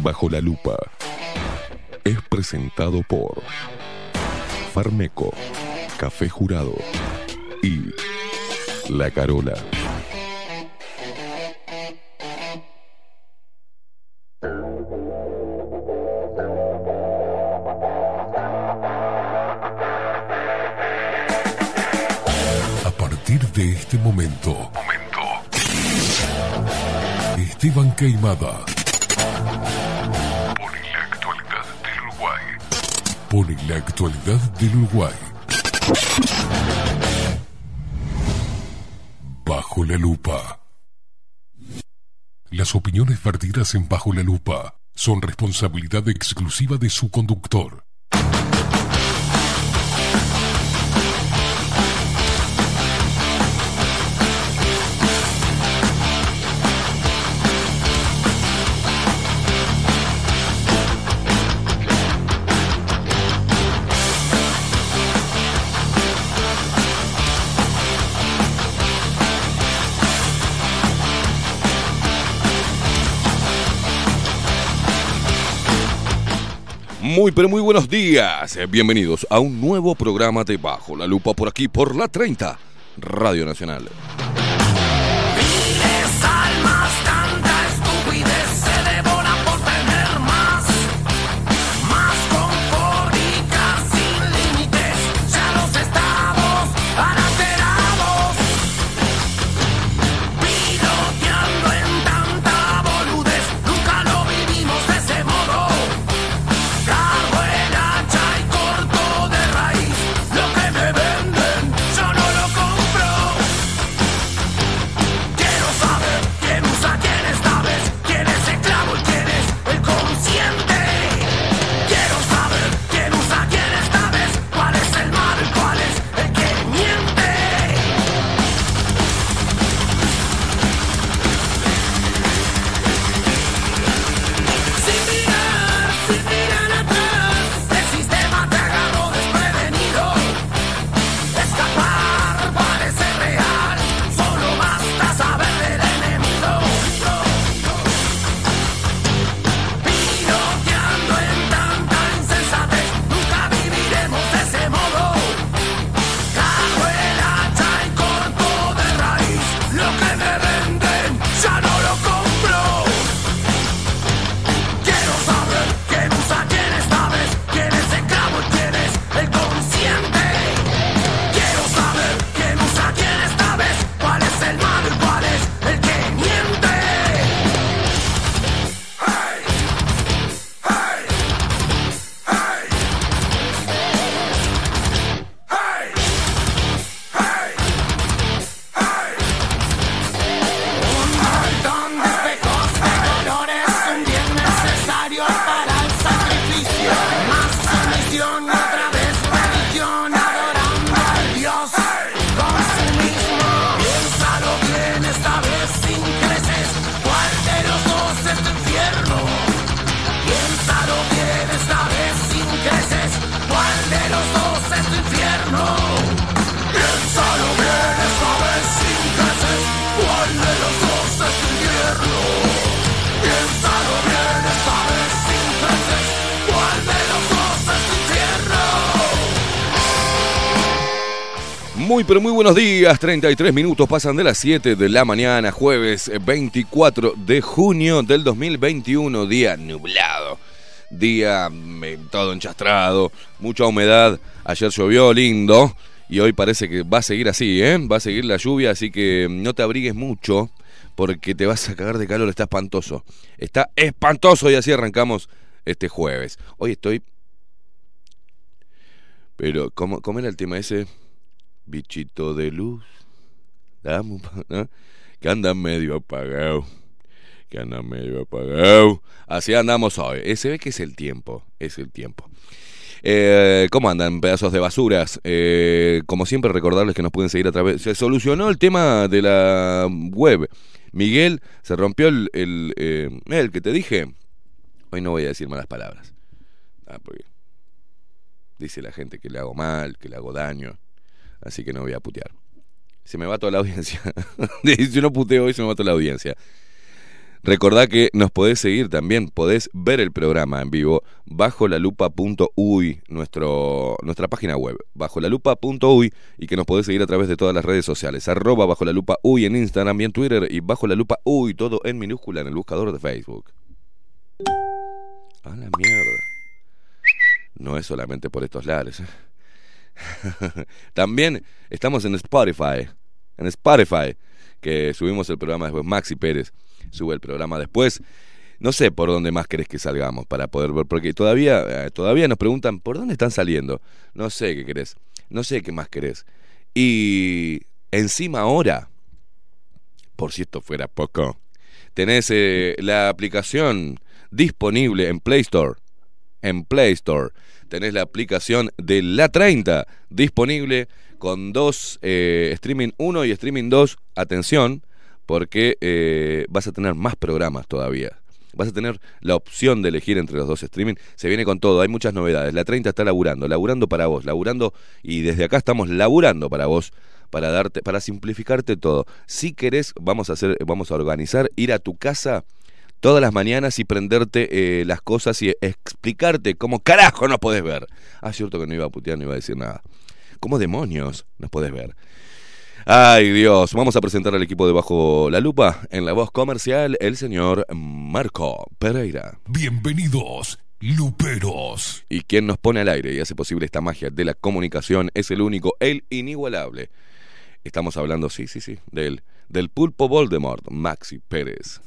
Bajo la lupa es presentado por Farmeco, Café Jurado y La Carola. A partir de este momento, momento. Esteban Queimada Pone la actualidad del Uruguay. Bajo la lupa. Las opiniones vertidas en Bajo la lupa son responsabilidad exclusiva de su conductor. Muy pero muy buenos días. Eh, Bienvenidos a un nuevo programa de Bajo la Lupa por aquí por la 30 Radio Nacional. Muy pero muy buenos días. 33 minutos pasan de las 7 de la mañana, jueves eh, 24 de junio del 2021, día nublado. Día eh, todo enchastrado, mucha humedad. Ayer llovió lindo y hoy parece que va a seguir así, ¿eh? Va a seguir la lluvia, así que no te abrigues mucho porque te vas a cagar de calor, está espantoso. Está espantoso y así arrancamos este jueves. Hoy estoy... Pero, ¿cómo, cómo era el tema ese? Bichito de luz. ¿no? Que anda medio apagado. Que anda medio apagado. Así andamos hoy. Eh, se ve que es el tiempo. Es el tiempo. Eh, ¿Cómo andan, pedazos de basuras? Eh, como siempre, recordarles que nos pueden seguir a través. Se solucionó el tema de la web. Miguel, se rompió el, el, el que te dije. Hoy no voy a decir malas palabras. Ah, porque dice la gente que le hago mal, que le hago daño. Así que no voy a putear. Se me va toda la audiencia. si no puteo hoy, se me va toda la audiencia. Recordá que nos podés seguir también, podés ver el programa en vivo bajo la lupa.uy, nuestra página web, bajo la lupa.uy y que nos podés seguir a través de todas las redes sociales, arroba bajo la lupa uy en Instagram y en Twitter y bajo la lupa uy, todo en minúscula en el buscador de Facebook. A la mierda. No es solamente por estos lares. ¿eh? También estamos en Spotify. En Spotify, que subimos el programa después. Maxi Pérez sube el programa después. No sé por dónde más querés que salgamos para poder ver, porque todavía, eh, todavía nos preguntan por dónde están saliendo. No sé qué querés, no sé qué más querés. Y encima ahora, por si esto fuera poco, tenés eh, la aplicación disponible en Play Store. En Play Store tenés la aplicación de La 30 disponible con dos eh, streaming 1 y streaming 2. Atención, porque eh, vas a tener más programas todavía. Vas a tener la opción de elegir entre los dos streaming. Se viene con todo, hay muchas novedades. La 30 está laburando, laburando para vos, laburando y desde acá estamos laburando para vos para darte para simplificarte todo. Si querés, vamos a hacer vamos a organizar ir a tu casa todas las mañanas y prenderte eh, las cosas y explicarte cómo carajo nos podés ver. Ah, cierto que no iba a putear, no iba a decir nada. ¿Cómo demonios nos podés ver? Ay Dios, vamos a presentar al equipo de Bajo la Lupa en la voz comercial, el señor Marco Pereira. Bienvenidos, Luperos. Y quien nos pone al aire y hace posible esta magia de la comunicación es el único, el inigualable. Estamos hablando, sí, sí, sí, del, del pulpo Voldemort, Maxi Pérez.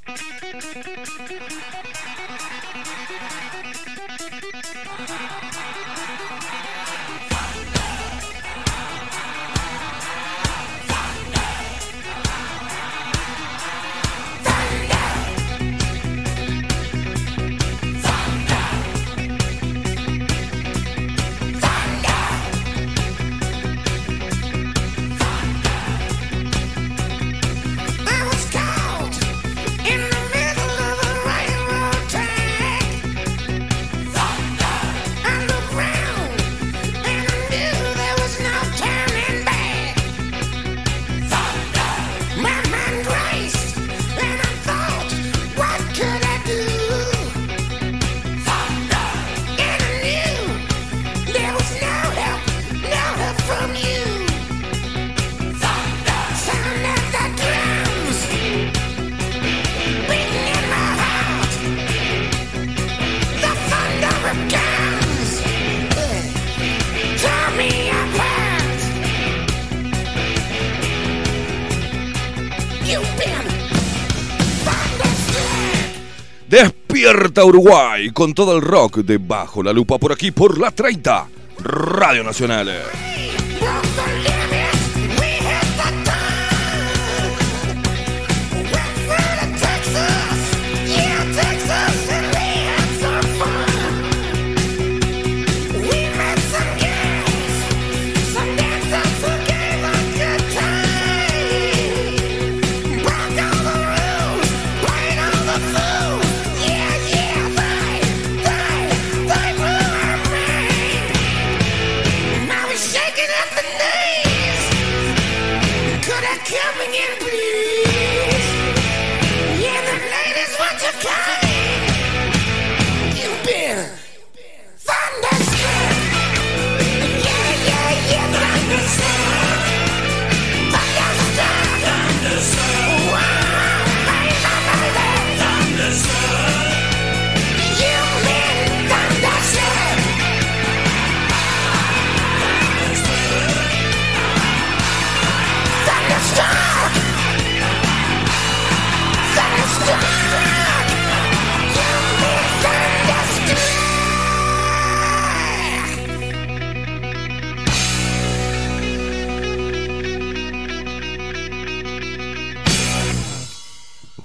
Despierta Uruguay con todo el rock de Bajo la Lupa por aquí por la 30 Radio Nacional.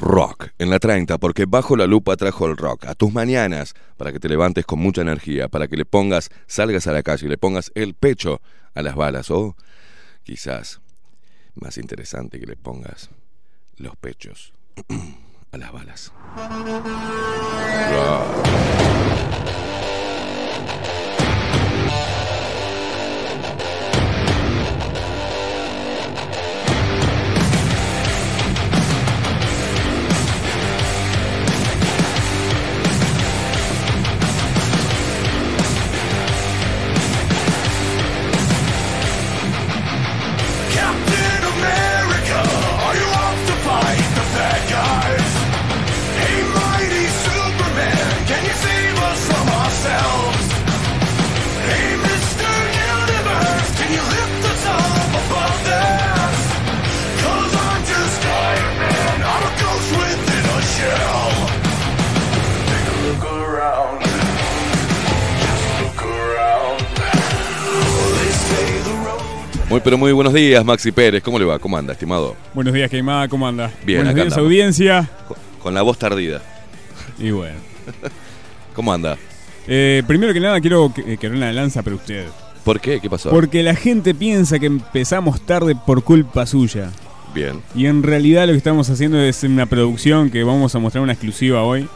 Rock en la 30 porque Bajo la Lupa trajo el rock a tus mañanas para que te levantes con mucha energía, para que le pongas, salgas a la calle y le pongas el pecho a las balas o quizás más interesante que le pongas los pechos a las balas. Muy pero muy buenos días, Maxi Pérez. ¿Cómo le va? ¿Cómo anda, estimado? Buenos días, Queimada, ¿cómo anda? Bien, Buenos acá días, andamos. audiencia. Con, con la voz tardida. Y bueno. ¿Cómo anda? Eh, primero que nada, quiero que, que una lanza para usted. ¿Por qué? ¿Qué pasó? Porque la gente piensa que empezamos tarde por culpa suya. Bien. Y en realidad lo que estamos haciendo es una producción que vamos a mostrar una exclusiva hoy.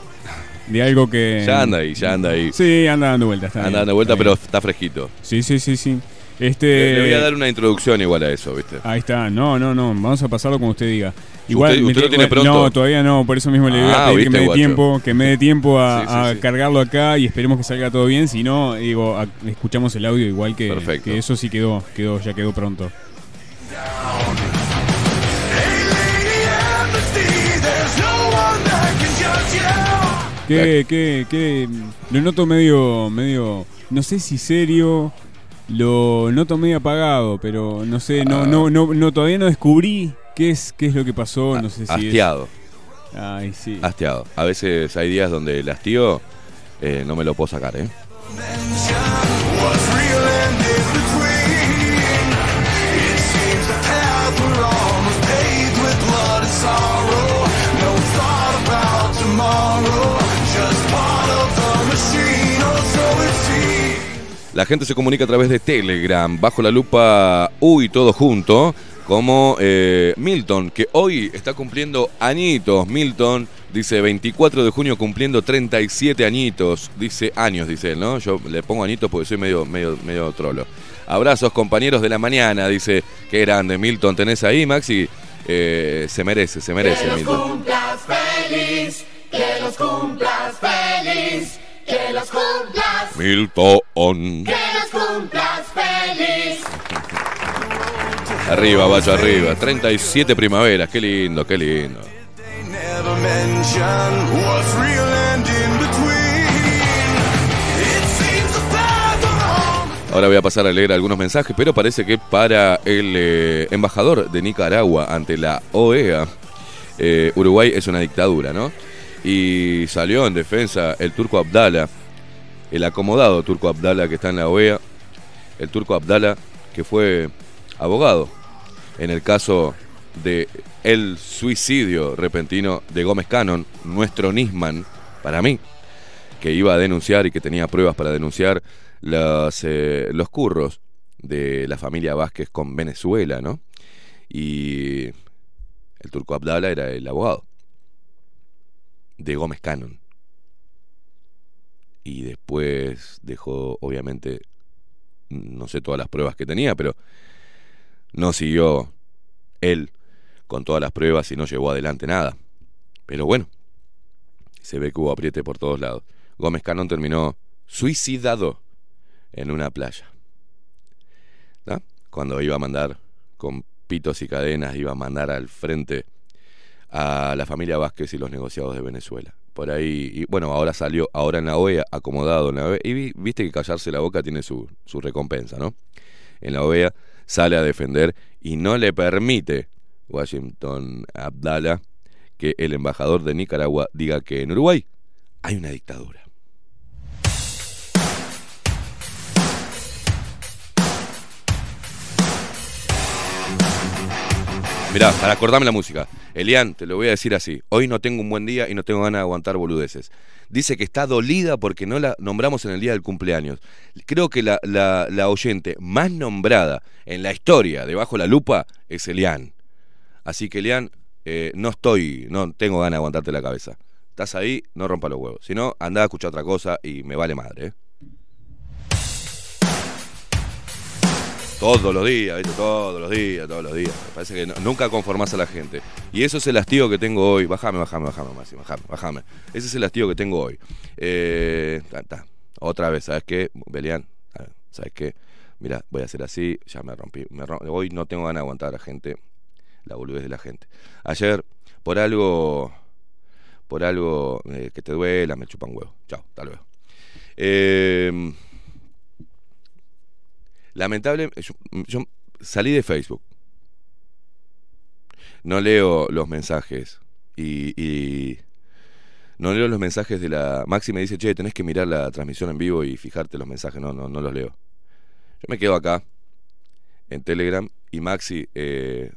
De algo que. Ya anda ahí, ya anda ahí. Sí, anda dando vueltas. anda bien, dando vuelta, está pero está fresquito. Sí, sí, sí, sí. Este. Le, le voy a dar una introducción igual a eso, ¿viste? Ahí está, no, no, no, vamos a pasarlo como usted diga. Igual ¿Usted- lo tiene- pronto? No, todavía no, por eso mismo le voy a Ah, pedir que me dé tiempo, que me dé tiempo a, Sí, sí, a sí. cargarlo acá y esperemos que salga todo bien, si no, digo, a- escuchamos el audio igual que, Perfecto. que eso sí quedó, quedó, ya quedó pronto. Que, que, que lo noto medio, medio, no sé si serio, lo noto medio apagado, pero no sé, no, Ah. no, no, no, todavía no descubrí qué es, qué es lo que pasó, no sé si es- Hastiado, Ay, sí. hastiado. A veces hay días donde el hastío eh, no me lo puedo sacar, ¿eh? La gente se comunica a través de Telegram, bajo la lupa Uy, todo junto, como eh, Milton, que hoy está cumpliendo añitos. Milton dice 24 de junio cumpliendo 37 añitos. Dice años, dice él, ¿no? Yo le pongo añitos porque soy medio, medio, medio trolo. Abrazos, compañeros de la mañana, dice. Qué grande, Milton, tenés ahí, Maxi. Eh, se merece, se merece, Que los Milton. cumplas feliz, que los cumplas feliz, que los cumplas, Milton. que los cumplas feliz. Arriba, vaya arriba. 37 primaveras, qué lindo, qué lindo. Ahora voy a pasar a leer algunos mensajes, pero parece que para el eh, embajador de Nicaragua ante la OEA, eh, Uruguay es una dictadura, ¿no? Y salió en defensa el turco Abdala, el acomodado turco Abdala que está en la OEA, el turco Abdala que fue abogado en el caso de el suicidio repentino de Gómez Cannon, nuestro Nisman, para mí, que iba a denunciar y que tenía pruebas para denunciar los, eh, los curros de la familia Vázquez con Venezuela, ¿no? Y el turco Abdala era el abogado de Gómez Cannon. Y después dejó, obviamente, no sé todas las pruebas que tenía, pero no siguió él con todas las pruebas y no llevó adelante nada. Pero bueno, se ve que hubo apriete por todos lados. Gómez Canón terminó suicidado en una playa. Cuando iba a mandar con pitos y cadenas, iba a mandar al frente a la familia Vázquez y los negociados de Venezuela. Por ahí, y bueno, ahora salió, ahora en la OEA, acomodado en la OEA, y vi- viste que callarse la boca tiene su, su recompensa, ¿no? En la OEA sale a defender y no le permite Washington Abdala que el embajador de Nicaragua diga que en Uruguay hay una dictadura. Mirá, para acordarme la música. Elian, te lo voy a decir así. Hoy no tengo un buen día y no tengo ganas de aguantar boludeces. Dice que está dolida porque no la nombramos en el día del cumpleaños. Creo que la, la- la oyente más nombrada en la historia de Bajo la Lupa es Elian. Así que Elian, eh, no estoy, no tengo ganas de aguantarte la cabeza. Estás ahí, no rompa los huevos. Si no, anda a escuchar otra cosa y me vale madre, ¿eh? Todos los días, ¿viste? Todos los días, todos los días. Me parece que nunca conformás a la gente. Y eso es el hastío que tengo hoy. Bájame, bájame, bájame, Máximo, bájame, bájame. Ese es el hastío que tengo hoy. Eh, ta. Otra vez, ¿sabes qué? Belian, ¿sabes qué? Mira, voy a hacer así, ya me rompí. me rom- hoy no tengo ganas de aguantar a la gente, la boludez de la gente. Ayer, por algo, por algo eh, que te duela, me chupan huevo. Chao, hasta luego. Eh, lamentable, yo, yo salí de Facebook. No leo los mensajes y, y no leo los mensajes de la Maxi me dice, "Che, tenés que mirar la transmisión en vivo y fijarte los mensajes." No, no no los leo. Yo me quedo acá en Telegram y Maxi eh,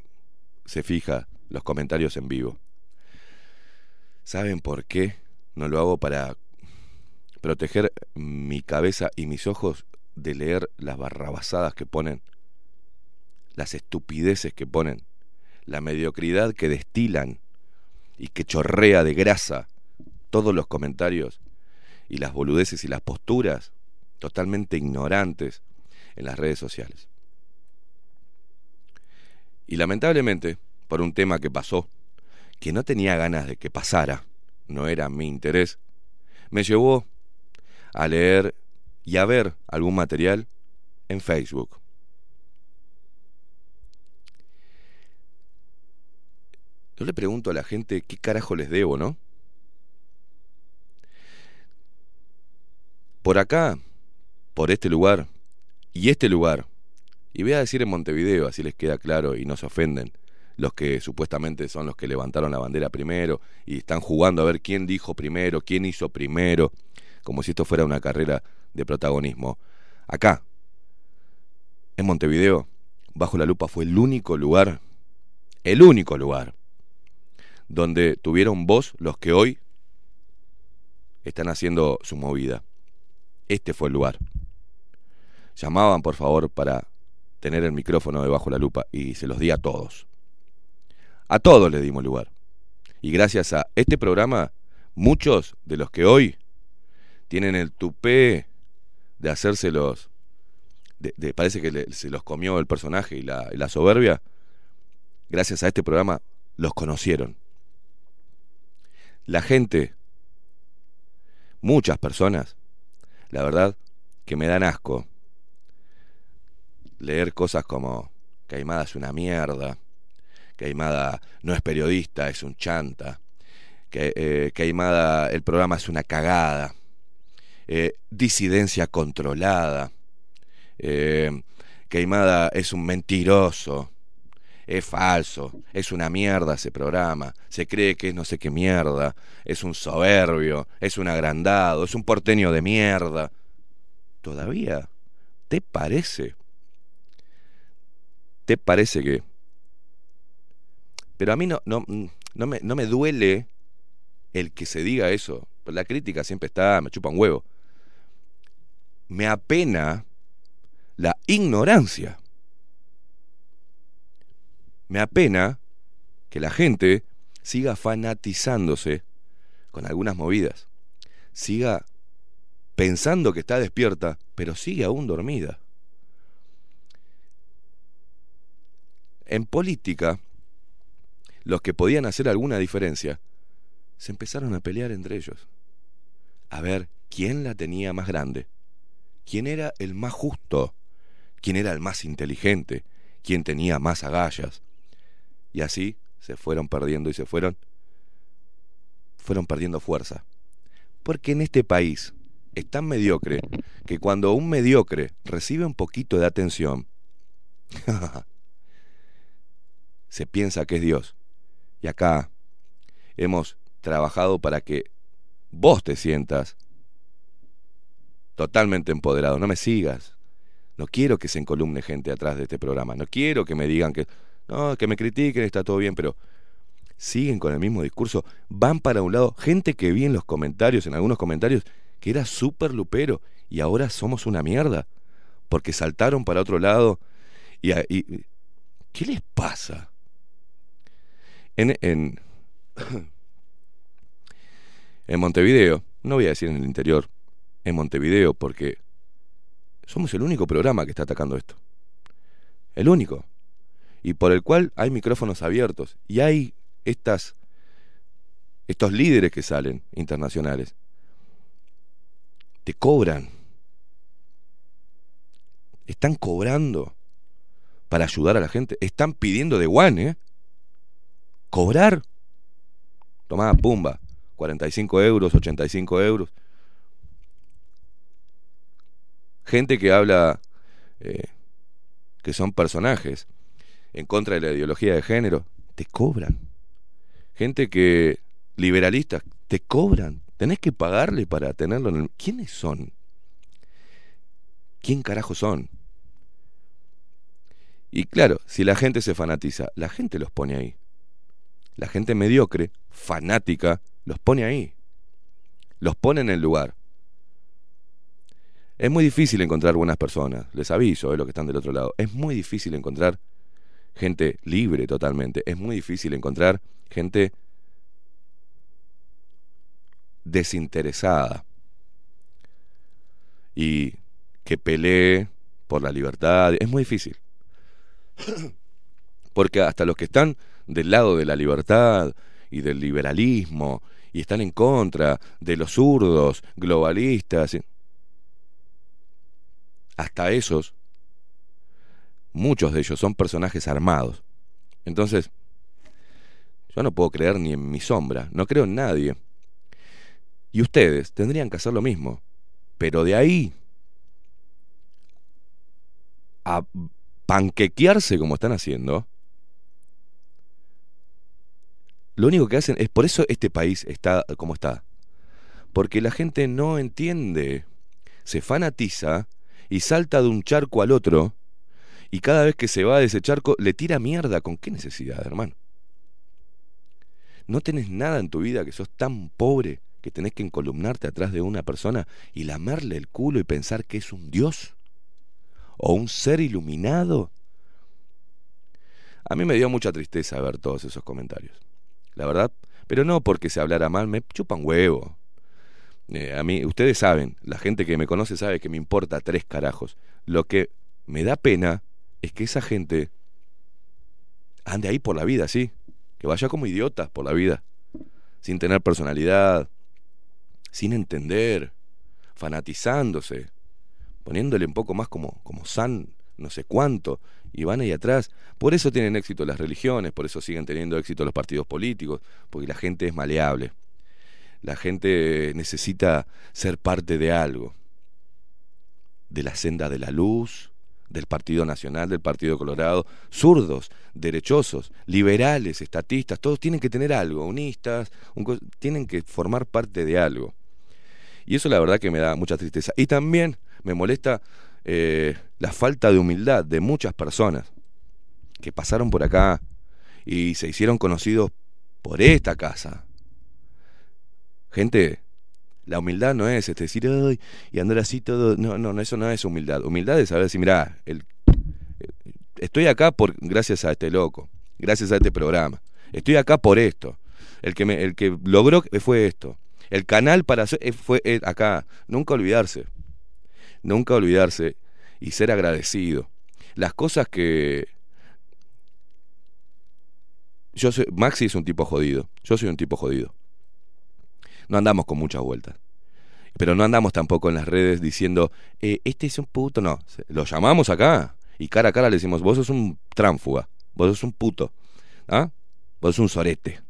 se fija los comentarios en vivo. ¿Saben por qué? No lo hago para proteger mi cabeza y mis ojos de leer las barrabasadas que ponen, las estupideces que ponen, la mediocridad que destilan y que chorrea de grasa todos los comentarios y las boludeces y las posturas totalmente ignorantes en las redes sociales. Y lamentablemente, por un tema que pasó, que no tenía ganas de que pasara, no era mi interés, me llevó a leer y a ver algún material en Facebook. Yo le pregunto a la gente qué carajo les debo, ¿no? Por acá, por este lugar y este lugar, y voy a decir en Montevideo, así les queda claro y no se ofenden, los que supuestamente son los que levantaron la bandera primero y están jugando a ver quién dijo primero, quién hizo primero, como si esto fuera una carrera de protagonismo. Acá, en Montevideo, bajo la lupa fue el único lugar, el único lugar, donde tuvieron voz los que hoy están haciendo su movida. Este fue el lugar. Llamaban, por favor, para tener el micrófono debajo la lupa y se los di a todos. A todos le dimos lugar. Y gracias a este programa, muchos de los que hoy tienen el tupé de hacérselos, de, parece que se los comió el personaje y la, y la soberbia, gracias a este programa los conocieron. La gente, muchas personas, la verdad que me dan asco leer cosas como Caimada es una mierda, Caimada no es periodista, es un chanta, que eh, Caimada el programa es una cagada, eh, disidencia controlada, eh, Caimada es un mentiroso, es falso, es una mierda ese programa, se cree que es no sé qué mierda, es un soberbio, es un agrandado, es un porteño de mierda. ¿Todavía te parece? ¿Te parece que? Pero a mí no, no, no, me, no me duele el que se diga eso. La crítica siempre está, me chupa un huevo. Me apena la ignorancia. Me apena que la gente siga fanatizándose con algunas movidas. Siga pensando que está despierta, pero sigue aún dormida. En política, los que podían hacer alguna diferencia, se empezaron a pelear entre ellos. A ver quién la tenía más grande, quién era el más justo, quién era el más inteligente, quién tenía más agallas. Y así se fueron perdiendo y se fueron fueron perdiendo fuerza. Porque en este país es tan mediocre que cuando un mediocre recibe un poquito de atención, se piensa que es Dios. Y acá hemos trabajado para que vos te sientas totalmente empoderado. No me sigas. No quiero que se encolumne gente atrás de este programa. No quiero que me digan que no, que me critiquen, está todo bien, pero siguen con el mismo discurso. Van para un lado. Gente que vi en los comentarios, en algunos comentarios, que era súper lupero y ahora somos una mierda. Porque saltaron para otro lado. Y, y ¿Qué les pasa? En, en, en Montevideo, no voy a decir en el interior, en Montevideo, porque somos el único programa que está atacando esto. El único. Y por el cual hay micrófonos abiertos. Y hay estas, estos líderes que salen internacionales. Te cobran. Están cobrando para ayudar a la gente. Están pidiendo de one, ¿eh? cobrar. Tomá, pumba, 45 euros, 85 euros. Gente que habla eh, que son personajes en contra de la ideología de género, te cobran. Gente que, liberalistas, te cobran. Tenés que pagarle para tenerlo en el... ¿Quiénes son? ¿Quién carajo son? Y claro, si la gente se fanatiza, la gente los pone ahí. La gente mediocre, fanática, los pone ahí. Los pone en el lugar. Es muy difícil encontrar buenas personas, les aviso, es lo que están del otro lado. Es muy difícil encontrar gente libre totalmente. Es muy difícil encontrar gente desinteresada y que pelee por la libertad. Es muy difícil. Porque hasta los que están del lado de la libertad y del liberalismo y están en contra de los zurdos, globalistas, hasta esos, muchos de ellos son personajes armados. Entonces, yo no puedo creer ni en mi sombra, no creo en nadie. Y ustedes tendrían que hacer lo mismo. Pero de ahí a panquequearse como están haciendo, lo único que hacen es, por eso este país está como está. Porque la gente no entiende, se fanatiza y salta de un charco al otro y cada vez que se va de ese charco le tira mierda. ¿Con qué necesidad, hermano? ¿No tenés nada en tu vida que sos tan pobre que tenés que encolumnarte atrás de una persona y lamerle el culo y pensar que es un dios? ¿O un ser iluminado? A mí me dio mucha tristeza ver todos esos comentarios. La verdad, pero no porque se hablara mal, me chupan huevo. Eh, a mí, ustedes saben, la gente que me conoce sabe que me importa tres carajos. Lo que me da pena es que esa gente ande ahí por la vida, sí. Que vaya como idiota por la vida. Sin tener personalidad. Sin entender. Fanatizándose. Poniéndole un poco más como, como san no sé cuánto. Y van ahí atrás. Por eso tienen éxito las religiones. Por eso siguen teniendo éxito los partidos políticos. Porque la gente es maleable. La gente necesita ser parte de algo. De la senda de la luz, del Partido Nacional, del Partido Colorado, zurdos, derechosos, liberales, estatistas, todos tienen que tener algo, unistas, tienen que formar parte de algo. Y eso la verdad que me da mucha tristeza. Y también me molesta eh, la falta de humildad de muchas personas que pasaron por acá y se hicieron conocidos por esta casa, Gente, la humildad no es este, decir, ay, y andar así todo. No, no, eso no es humildad. Humildad es saber decir, mira, el, estoy acá por, gracias a este loco, gracias a este programa. Estoy acá por esto. El que, el que logró fue esto. El canal para hacer fue acá. Nunca olvidarse. Nunca olvidarse y ser agradecido. Las cosas que. Yo soy, Maxi es un tipo jodido. Yo soy un tipo jodido no andamos con muchas vueltas. Pero no andamos tampoco en las redes diciendo, eh, este es un puto, no. Lo llamamos acá y cara a cara le decimos, vos sos un tránfuga, vos sos un puto, ¿ah? vos sos un sorete.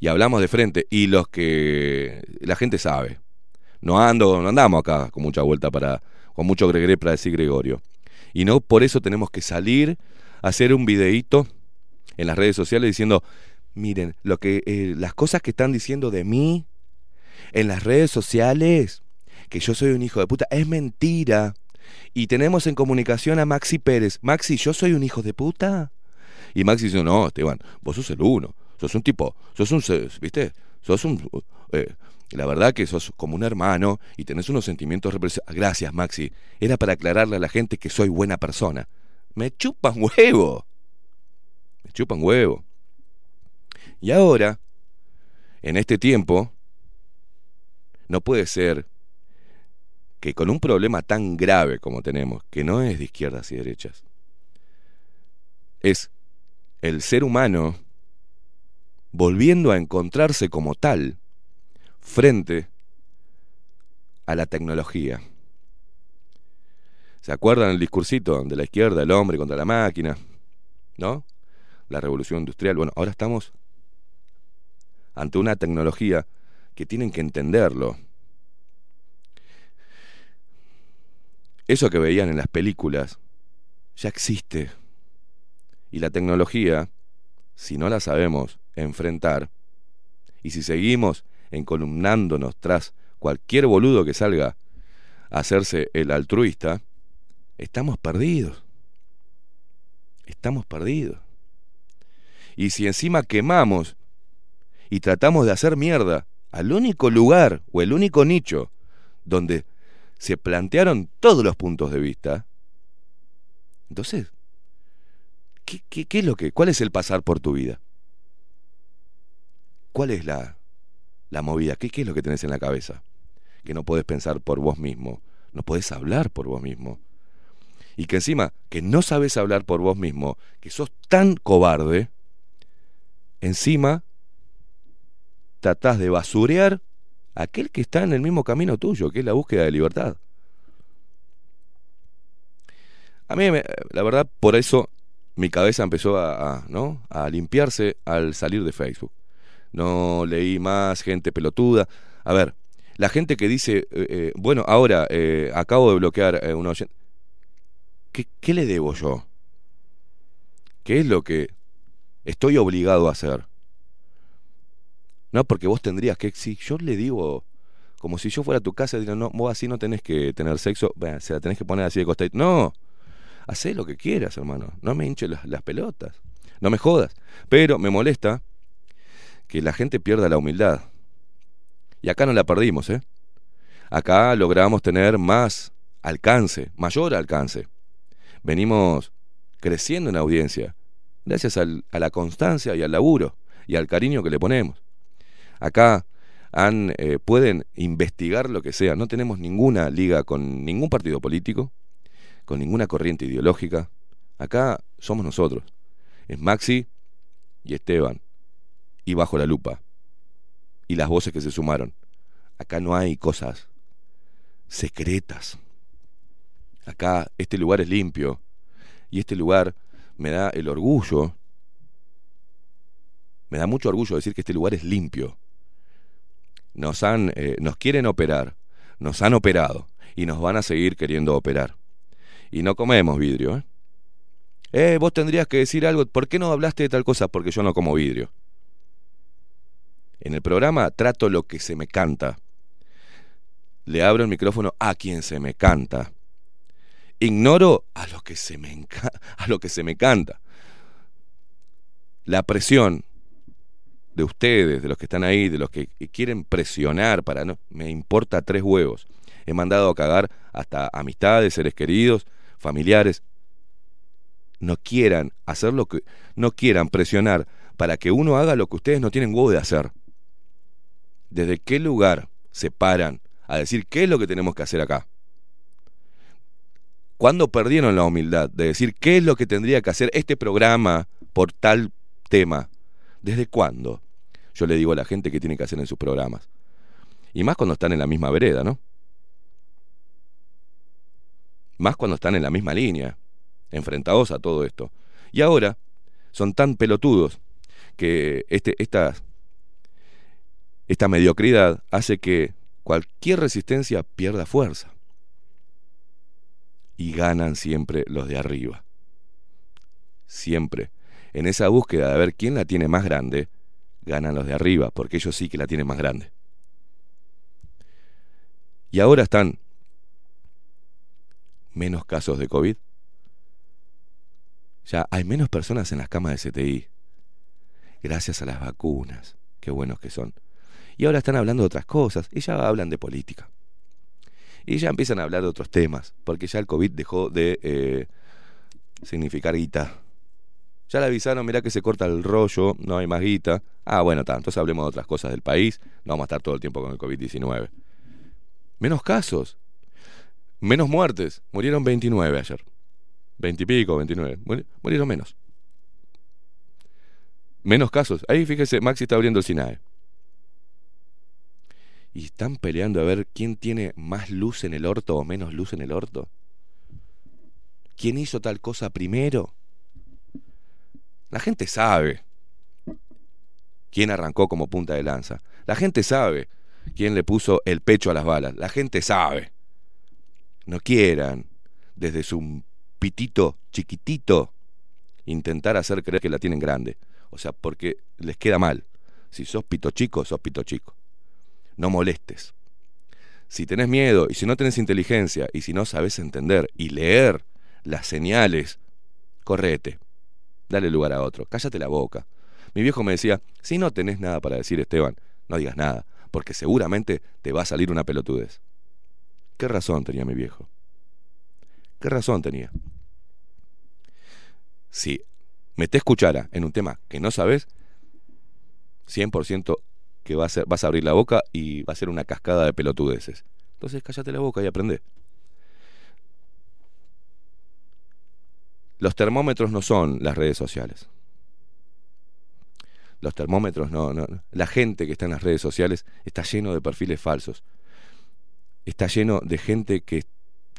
Y hablamos de frente y los que la gente sabe. No ando, no andamos acá con mucha vuelta para, con mucho gregre para decir Gregorio. Y no por eso tenemos que salir a hacer un videíto en las redes sociales diciendo, miren, lo que, eh, las cosas que están diciendo de mí en las redes sociales que yo soy un hijo de puta. Es mentira. Y tenemos en comunicación a Maxi Pérez. Maxi, ¿yo soy un hijo de puta? Y Maxi dice, no, Esteban, vos sos el uno. Sos un tipo, sos un, ¿viste? Sos un... Eh, la verdad que sos como un hermano y tenés unos sentimientos Gracias, Maxi. Era para aclararle a la gente que soy buena persona. Me chupan huevo. Me chupan huevo. Y ahora, en este tiempo, no puede ser que con un problema tan grave como tenemos, que no es de izquierdas y derechas, es el ser humano volviendo a encontrarse como tal frente a la tecnología. ¿Se acuerdan el discursito de la izquierda, el hombre contra la máquina? ¿No? La revolución industrial. Bueno, ahora estamos ante una tecnología que tienen que entenderlo. Eso que veían en las películas ya existe. Y la tecnología, si no la sabemos enfrentar, y si seguimos encolumnándonos tras cualquier boludo que salga a hacerse el altruista, estamos perdidos. estamos perdidos. Y si encima quemamos y tratamos de hacer mierda al único lugar o el único nicho donde se plantearon todos los puntos de vista, entonces, ¿qué, qué, qué es lo que, cuál es el pasar por tu vida? ¿Cuál es la, la movida? ¿Qué, ¿Qué es lo que tenés en la cabeza? Que no podés pensar por vos mismo, no podés hablar por vos mismo. Y que encima, que no sabes hablar por vos mismo, que sos tan cobarde, encima tratás de basurear a aquel que está en el mismo camino tuyo, que es la búsqueda de libertad. A mí, la verdad, por eso mi cabeza empezó a, ¿no? a limpiarse al salir de Facebook. No leí más gente pelotuda. A ver, la gente que dice, eh, eh, bueno, ahora eh, acabo de bloquear eh, una oyente. ¿Qué, ¿Qué le debo yo? ¿Qué es lo que estoy obligado a hacer? No, porque vos tendrías que, si yo le digo, como si yo fuera a tu casa y digo, no, vos así no tenés que tener sexo, se la tenés que poner así de costadito. No, hacé lo que quieras, hermano. No me hinches las, las pelotas. No me jodas. Pero me molesta que la gente pierda la humildad. Y acá no la perdimos, ¿eh? Acá logramos tener más alcance, mayor alcance. Venimos creciendo en audiencia, gracias al- a la constancia y al laburo y al cariño que le ponemos. Acá eh, pueden investigar lo que sea. No tenemos ninguna liga con ningún partido político, con ninguna corriente ideológica. Acá somos nosotros. Es Maxi y Esteban. Y bajo la lupa. Y las voces que se sumaron. Acá no hay cosas secretas. Acá este lugar es limpio. Y este lugar me da el orgullo. Me da mucho orgullo decir que este lugar es limpio. Nos han, eh, nos quieren operar, nos han operado y nos van a seguir queriendo operar. Y no comemos vidrio, ¿eh? Eh, vos tendrías que decir algo. ¿Por qué no hablaste de tal cosa? Porque yo no como vidrio. En el programa trato lo que se me canta. Le abro el micrófono a quien se me canta. Ignoro a lo que se me, a lo que se me canta. La presión de ustedes, de los que están ahí, de los que quieren presionar para no, me importa tres huevos. He mandado a cagar hasta amistades, seres queridos, familiares. No quieran hacer lo que no quieran presionar para que uno haga lo que ustedes no tienen huevo de hacer. ¿Desde qué lugar se paran a decir qué es lo que tenemos que hacer acá? ¿Cuándo perdieron la humildad de decir qué es lo que tendría que hacer este programa por tal tema? ¿Desde cuándo? Yo le digo a la gente que tiene que hacer en sus programas. Y más cuando están en la misma vereda, ¿no? Más cuando están en la misma línea, enfrentados a todo esto. Y ahora son tan pelotudos que este, esta mediocridad hace que cualquier resistencia pierda fuerza. Y ganan siempre los de arriba. Siempre. En esa búsqueda de ver quién la tiene más grande, ganan los de arriba, porque ellos sí que la tienen más grande. Y ahora están menos casos de COVID. Ya hay menos personas en las camas de CTI. Gracias a las vacunas. Qué buenos que son. Y ahora están hablando de otras cosas. Y ya hablan de política. Y ya empiezan a hablar de otros temas. Porque ya el COVID dejó de eh, significar guita. Ya le avisaron, mirá que se corta el rollo, no hay más guita. Ah, bueno, está, entonces hablemos de otras cosas del país. No vamos a estar todo el tiempo con el COVID-19. Menos casos. Menos muertes. Murieron 29 ayer. 20 y pico, 29. Muri- Murieron menos. Menos casos. Ahí fíjese, Maxi está abriendo el SINAE. Y están peleando a ver quién tiene más luz en el orto o menos luz en el orto. ¿Quién hizo tal cosa primero? La gente sabe quién arrancó como punta de lanza. La gente sabe quién le puso el pecho a las balas. La gente sabe. No quieran, desde su pitito chiquitito, intentar hacer creer que la tienen grande. O sea, porque les queda mal. Si sos pito chico, sos pito chico. No molestes. Si tenés miedo y si no tenés inteligencia y si no sabes entender y leer las señales, correte. dale lugar a otro, cállate la boca. Mi viejo me decía, si no tenés nada para decir, Esteban, no digas nada, porque seguramente te va a salir una pelotudez. ¿Qué razón tenía mi viejo? ¿Qué razón tenía? Si metés cuchara en un tema que no sabes, 100% que vas a abrir la boca y va a ser una cascada de pelotudeces. Entonces cállate la boca y aprende. Los termómetros no son las redes sociales. Los termómetros no, no. La gente que está en las redes sociales está lleno de perfiles falsos. Está lleno de gente que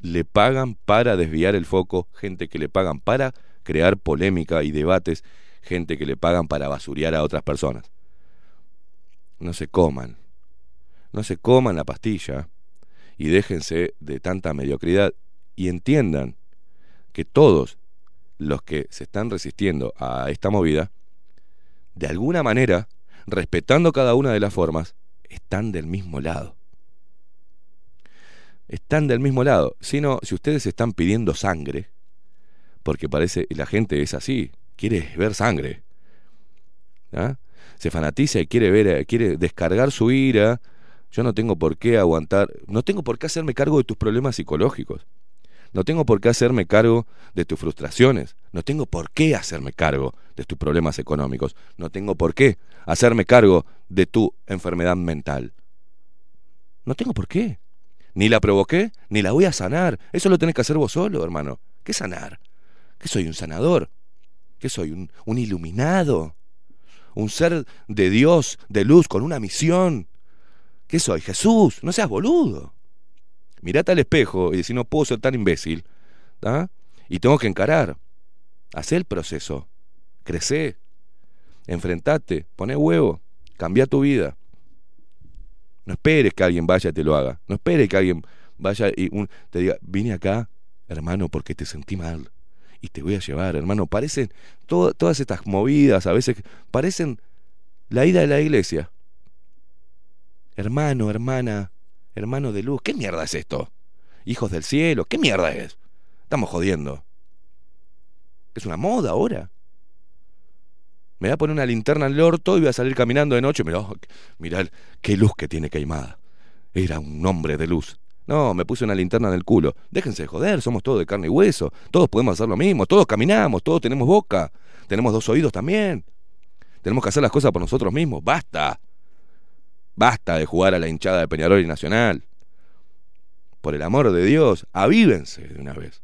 le pagan para desviar el foco, gente que le pagan para crear polémica y debates, gente que le pagan para basurear a otras personas. No se coman. No se coman la pastilla y déjense de tanta mediocridad y entiendan que todos los que se están resistiendo a esta movida, de alguna manera, respetando cada una de las formas, están del mismo lado. Están del mismo lado. Si no, si ustedes están pidiendo sangre, porque parece, la gente es así, quiere ver sangre. ¿ah? Se fanatiza y quiere ver, quiere descargar su ira. Yo no tengo por qué aguantar, no tengo por qué hacerme cargo de tus problemas psicológicos. No tengo por qué hacerme cargo de tus frustraciones. No tengo por qué hacerme cargo de tus problemas económicos. No tengo por qué hacerme cargo de tu enfermedad mental. No tengo por qué. Ni la provoqué, ni la voy a sanar. Eso lo tenés que hacer vos solo, hermano. ¿Qué sanar? ¿Qué soy un sanador? ¿Qué soy un, un iluminado? ¿Un ser de Dios, de luz, con una misión? ¿Qué soy? Jesús. No seas boludo mirate al espejo y decís, no puedo ser tan imbécil, y tengo que encarar. Hacé el proceso, crecé, enfrentate, poné huevo, cambia tu vida. No esperes que alguien vaya y te lo haga. No esperes que alguien vaya y te diga, vine acá, hermano, porque te sentí mal. Y te voy a llevar, hermano. Parecen todas estas movidas, a veces parecen la ida de la iglesia. Hermano, hermana, hermano de luz, ¿qué mierda es esto? Hijos del cielo, ¿qué mierda es? Estamos jodiendo. ¿Es una moda ahora? Me voy a poner una linterna en el orto y voy a salir caminando de noche. Mirá, mirá qué luz que tiene Queimada. Era un hombre de luz. No, me puse una linterna en el culo. Déjense de joder, somos todos de carne y hueso. Todos podemos hacer lo mismo, todos caminamos, todos tenemos boca. Tenemos dos oídos también. Tenemos que hacer las cosas por nosotros mismos. Basta. Basta de jugar a la hinchada de Peñarol y Nacional. Por el amor de Dios, avívense de una vez.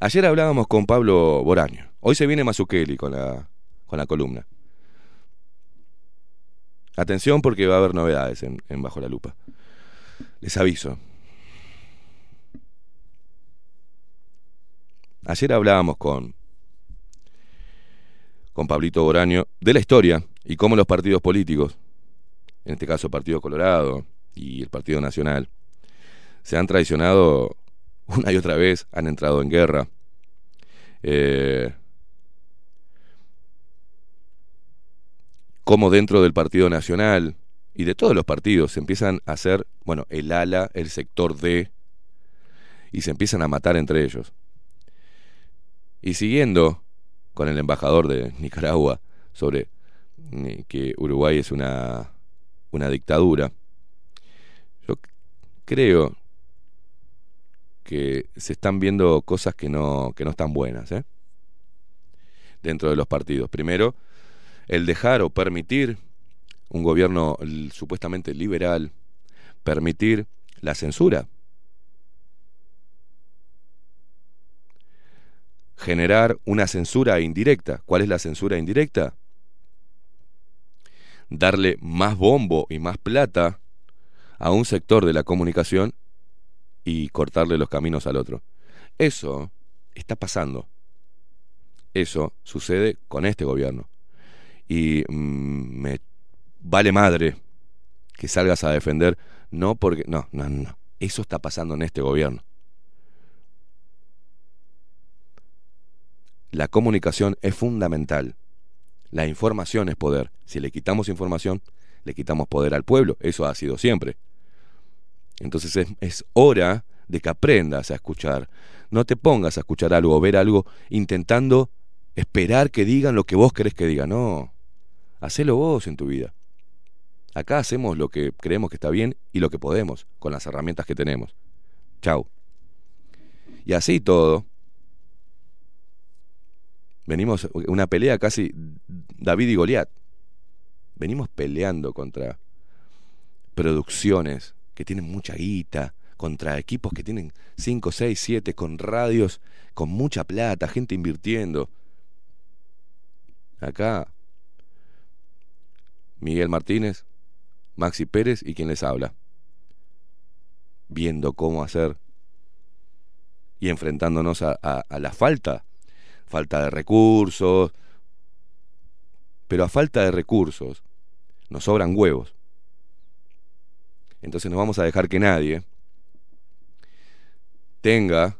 Ayer hablábamos con Pablo Boraño. Hoy se viene Mazukeli con la, con la columna. Atención porque va a haber novedades en, Bajo la Lupa. Les aviso. Ayer hablábamos con, con Pablito Boraño de la historia y cómo los partidos políticos, en este caso Partido Colorado y el Partido Nacional, se han traicionado una y otra vez, han entrado en guerra. Eh, cómo dentro del Partido Nacional y de todos los partidos se empiezan a hacer, bueno, el ala, el sector D, y se empiezan a matar entre ellos. Y siguiendo con el embajador de Nicaragua sobre que Uruguay es una, una dictadura. Yo creo que se están viendo cosas que no, que no están buenas ¿eh? dentro de los partidos. Primero, el dejar o permitir un gobierno supuestamente liberal, permitir la censura, generar una censura indirecta. ¿Cuál es la censura indirecta? Darle más bombo y más plata a un sector de la comunicación y cortarle los caminos al otro. Eso está pasando. Eso sucede con este gobierno. Y mm, me vale madre que salgas a defender, no porque... No, no, no. Eso está pasando en este gobierno. La comunicación es fundamental. La información es poder. Si le quitamos información, le quitamos poder al pueblo. Eso ha sido siempre. Entonces es, hora de que aprendas a escuchar, No te pongas a escuchar algo o ver algo intentando esperar que digan lo que vos querés que digan. No, hacelo vos en tu vida. Acá hacemos lo que creemos que está bien y lo que podemos con las herramientas que tenemos. Chau. Y así todo. Venimos una pelea casi David y Goliat. Venimos peleando contra producciones que tienen mucha guita, contra equipos que tienen 5, 6, 7, con radios, con mucha plata, gente invirtiendo. Acá, Miguel Martínez, Maxi Pérez y quien les habla. Viendo cómo hacer y enfrentándonos a, a la falta, falta de recursos, pero a falta de recursos nos sobran huevos. Entonces no vamos a dejar que nadie tenga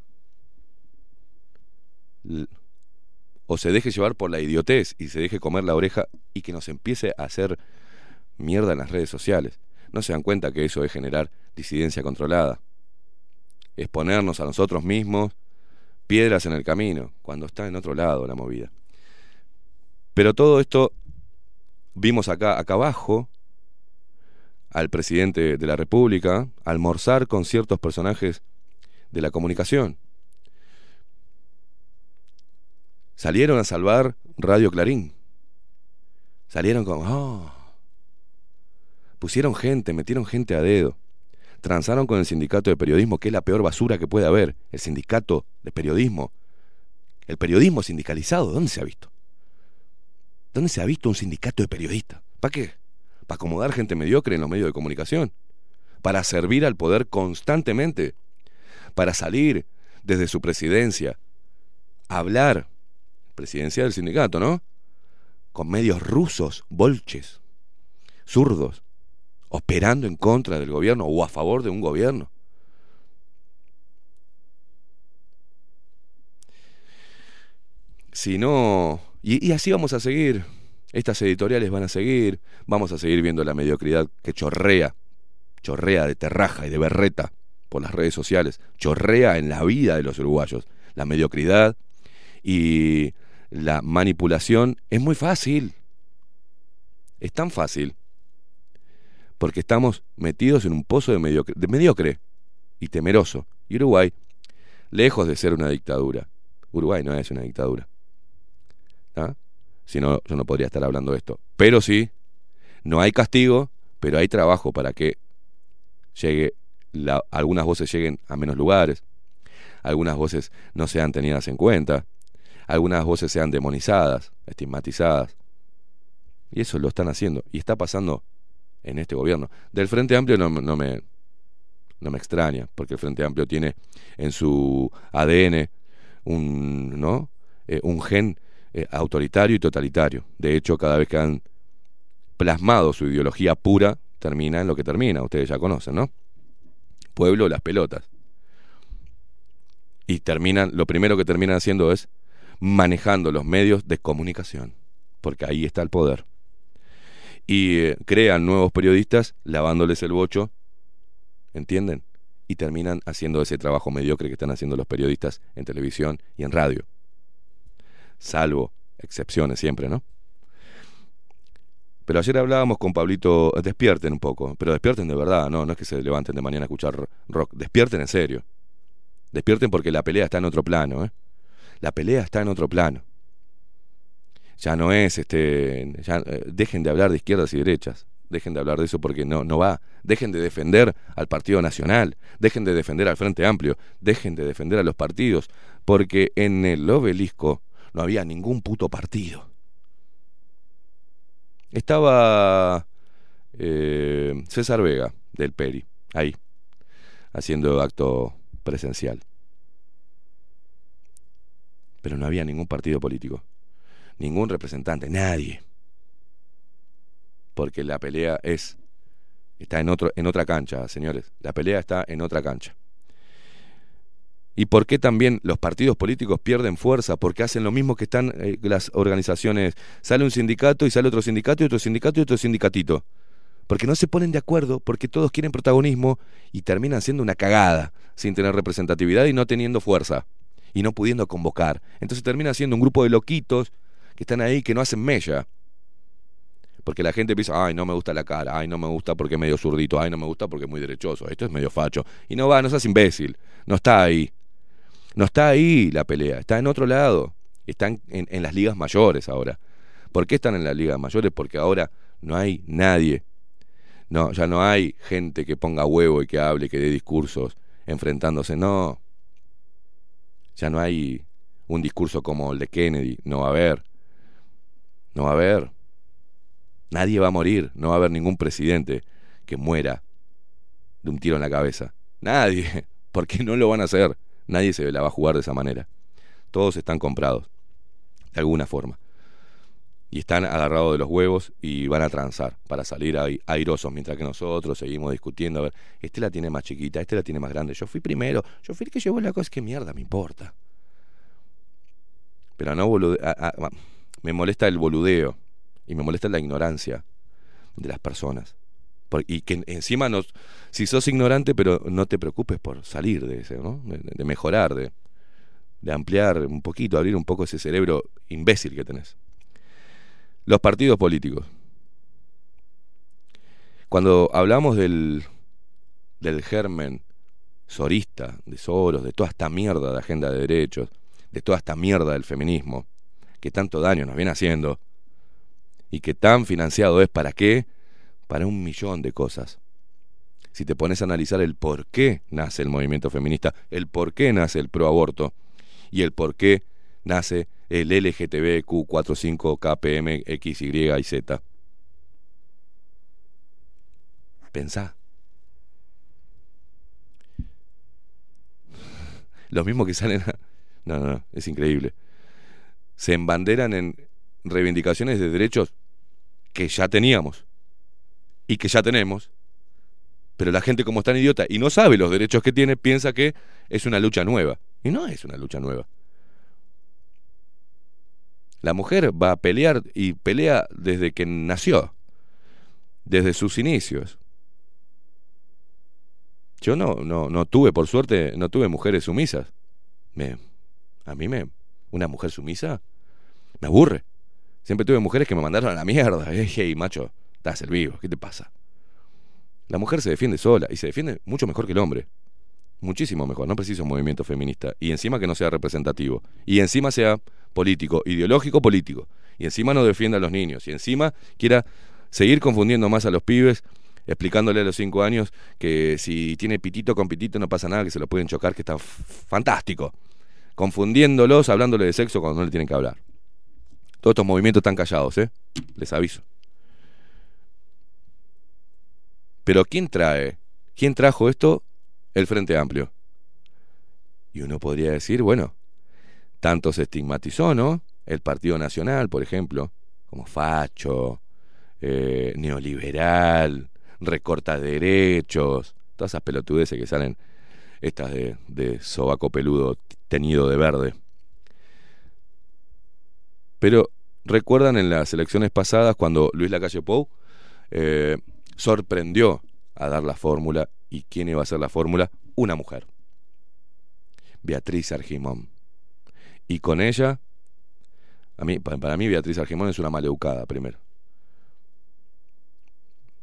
o se deje llevar por la idiotez y se deje comer la oreja y que nos empiece a hacer mierda en las redes sociales. No se dan cuenta que eso es generar disidencia controlada. Es ponernos a nosotros mismos piedras en el camino, cuando está en otro lado la movida. Pero todo esto vimos acá, acá abajo, al presidente de la República almorzar con ciertos personajes de la comunicación. Salieron a salvar Radio Clarín. Salieron como, oh. Pusieron gente, metieron gente a dedo. Transaron con el sindicato de periodismo, que es la peor basura que puede haber. El sindicato de periodismo. El periodismo sindicalizado, ¿dónde se ha visto? ¿Dónde se ha visto un sindicato de periodistas? ¿Para qué? ¿Para acomodar gente mediocre en los medios de comunicación? ¿Para servir al poder constantemente? para salir desde su presidencia a hablar, presidencia del sindicato, ¿no? Con medios rusos, bolches, zurdos, operando en contra del gobierno o a favor de un gobierno. Si no, y, así vamos a seguir, estas editoriales van a seguir, vamos a seguir viendo la mediocridad que chorrea, chorrea de terraja y de berreta por las redes sociales, chorrea en la vida de los uruguayos. La mediocridad y la manipulación es muy fácil. Es tan fácil. Porque estamos metidos en un pozo de mediocre, y temeroso. Y Uruguay, lejos de ser una dictadura, Uruguay no es una dictadura. ¿Ah? Si no, yo no podría estar hablando de esto. Pero sí, no hay castigo, pero hay trabajo para que llegue algunas voces lleguen a menos lugares, algunas voces no sean tenidas en cuenta, algunas voces sean demonizadas, estigmatizadas. Y eso lo están haciendo. Y está pasando en este gobierno. Del Frente Amplio no, no, me, no me extraña, porque el Frente Amplio tiene en su ADN un, ¿no? Eh, un gen eh, autoritario y totalitario. De hecho, cada vez que han plasmado su ideología pura, termina en lo que termina. Ustedes ya conocen, ¿no? pueblo las pelotas. Y terminan, lo primero que terminan haciendo es manejando los medios de comunicación, porque ahí está el poder. Y eh, crean nuevos periodistas lavándoles el bocho, ¿entienden? Y terminan haciendo ese trabajo mediocre que están haciendo los periodistas en televisión y en radio. Salvo excepciones siempre, ¿no? Pero ayer hablábamos con Pablito, despierten un poco, pero despierten de verdad, no, no es que se levanten de mañana a escuchar rock, despierten en serio. Despierten porque la pelea está en otro plano, ¿eh? La pelea está en otro plano. Ya no es este, eh, dejen de hablar de izquierdas y derechas, dejen de hablar de eso porque no no va, dejen de defender al Partido Nacional, dejen de defender al Frente Amplio, dejen de defender a los partidos, porque en el obelisco no había ningún puto partido. Estaba eh, César Vega del Peri, ahí, haciendo acto presencial. Pero no había ningún partido político, ningún representante, nadie. Porque la pelea es está en otro en otra cancha, señores. La pelea está en otra cancha y por qué también los partidos políticos pierden fuerza, porque hacen lo mismo que están eh, las organizaciones. Sale un sindicato y sale otro sindicato y otro sindicato y otro sindicatito. Porque no se ponen de acuerdo, porque todos quieren protagonismo y terminan siendo una cagada, sin tener representatividad y no teniendo fuerza, y no pudiendo convocar. Entonces termina siendo un grupo de loquitos que están ahí que no hacen mella. Porque la gente piensa, ay, no me gusta la cara, ay, no me gusta porque es medio zurdito, ay, no me gusta porque es muy derechoso, esto es medio facho. Y no va, no seas imbécil, no está ahí. No está ahí la pelea, está en otro lado. Están en, en las ligas mayores ahora. ¿Por qué están en las ligas mayores? Porque ahora no hay nadie. No, ya no hay gente que ponga huevo y que hable, que dé discursos enfrentándose. No. Ya no hay un discurso como el de Kennedy. No va a haber. No va a haber. Nadie va a morir. No va a haber ningún presidente que muera de un tiro en la cabeza. Nadie. Porque no lo van a hacer. Nadie se la va a jugar de esa manera. Todos están comprados. De alguna forma y están agarrados de los huevos y van a transar para salir airosos, mientras que nosotros seguimos discutiendo, a ver, este la tiene más chiquita, este la tiene más grande, yo fui primero, yo fui el que llevó la cosa, que mierda, me importa. Pero no a- me molesta el boludeo y me molesta la ignorancia de las personas. Y que encima nos, si sos ignorante, pero no te preocupes por salir de ese, ¿no? de, de mejorar, de, de ampliar un poquito, abrir un poco ese cerebro imbécil que tenés. Los partidos políticos. Cuando hablamos del, del germen sorista, de Soros, de toda esta mierda de agenda de derechos, de toda esta mierda del feminismo, que tanto daño nos viene haciendo, y que tan financiado es para qué, para un millón de cosas. Si te pones a analizar el por qué nace el movimiento feminista, el por qué nace el proaborto y el por qué nace el LGTBQ45KPM X, Y y Z. Pensá. Los mismos que salen a... No, no, no, es increíble. Se embanderan en reivindicaciones de derechos que ya teníamos y que ya tenemos, pero la gente como es tan idiota y no sabe los derechos que tiene, piensa que es una lucha nueva. Y no es una lucha nueva. La mujer va a pelear y pelea desde que nació, desde sus inicios. Yo no, no, no tuve, por suerte, no tuve mujeres sumisas. Me, a mí me, una mujer sumisa, me aburre. Siempre tuve mujeres que me mandaron a la mierda. Hey, macho, estás el vivo, ¿qué te pasa? La mujer se defiende sola y se defiende mucho mejor que el hombre. Muchísimo mejor, no preciso un movimiento feminista. Y encima que no sea representativo. Y encima sea político, ideológico político. Y encima no defienda a los niños. Y encima quiera seguir confundiendo más a los pibes, explicándole a los cinco años que si tiene pitito con pitito no pasa nada, que se lo pueden chocar, que está fantástico. Confundiéndolos, hablándole de sexo cuando no le tienen que hablar. Todos estos movimientos están callados, ¿eh? Les aviso. Pero ¿quién trae? ¿Quién trajo esto? El Frente Amplio. Y uno podría decir, bueno, tanto se estigmatizó, ¿no? El Partido Nacional, por ejemplo, como facho, eh, neoliberal, recorta derechos, todas esas pelotudeces que salen, estas de, sobaco peludo teñido de verde. Pero recuerdan en las elecciones pasadas cuando Luis Lacalle Pou eh, sorprendió a dar la fórmula y quién iba a ser la fórmula, una mujer, Beatriz Argimón. Y con ella, a mí, pa- para mí Beatriz Argimón es una maleducada primero.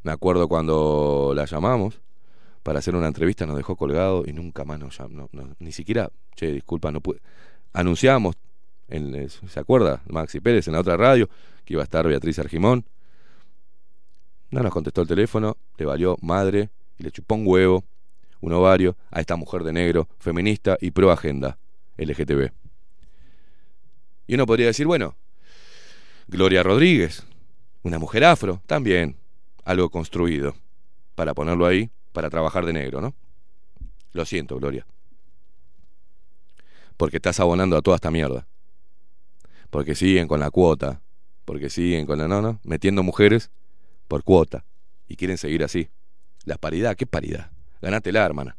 Me acuerdo cuando la llamamos para hacer una entrevista, nos dejó colgado y nunca más nos llamó, no- ni siquiera, che, disculpa, no pude. Anunciamos, en, eh, ¿se acuerda? Maxi Pérez en la otra radio, que iba a estar Beatriz Argimón. No nos contestó el teléfono, le valió madre y le chupó un huevo, un ovario, a esta mujer de negro, feminista y pro agenda LGTB. Y uno podría decir, bueno, Gloria Rodríguez, una mujer afro, también algo construido, para ponerlo ahí, para trabajar de negro, ¿no? Lo siento, Gloria. Porque estás abonando a toda esta mierda. Porque siguen con la cuota, porque siguen con la no, no, metiendo mujeres por cuota y quieren seguir así. La paridad, ¿qué paridad? Ganátela, hermana.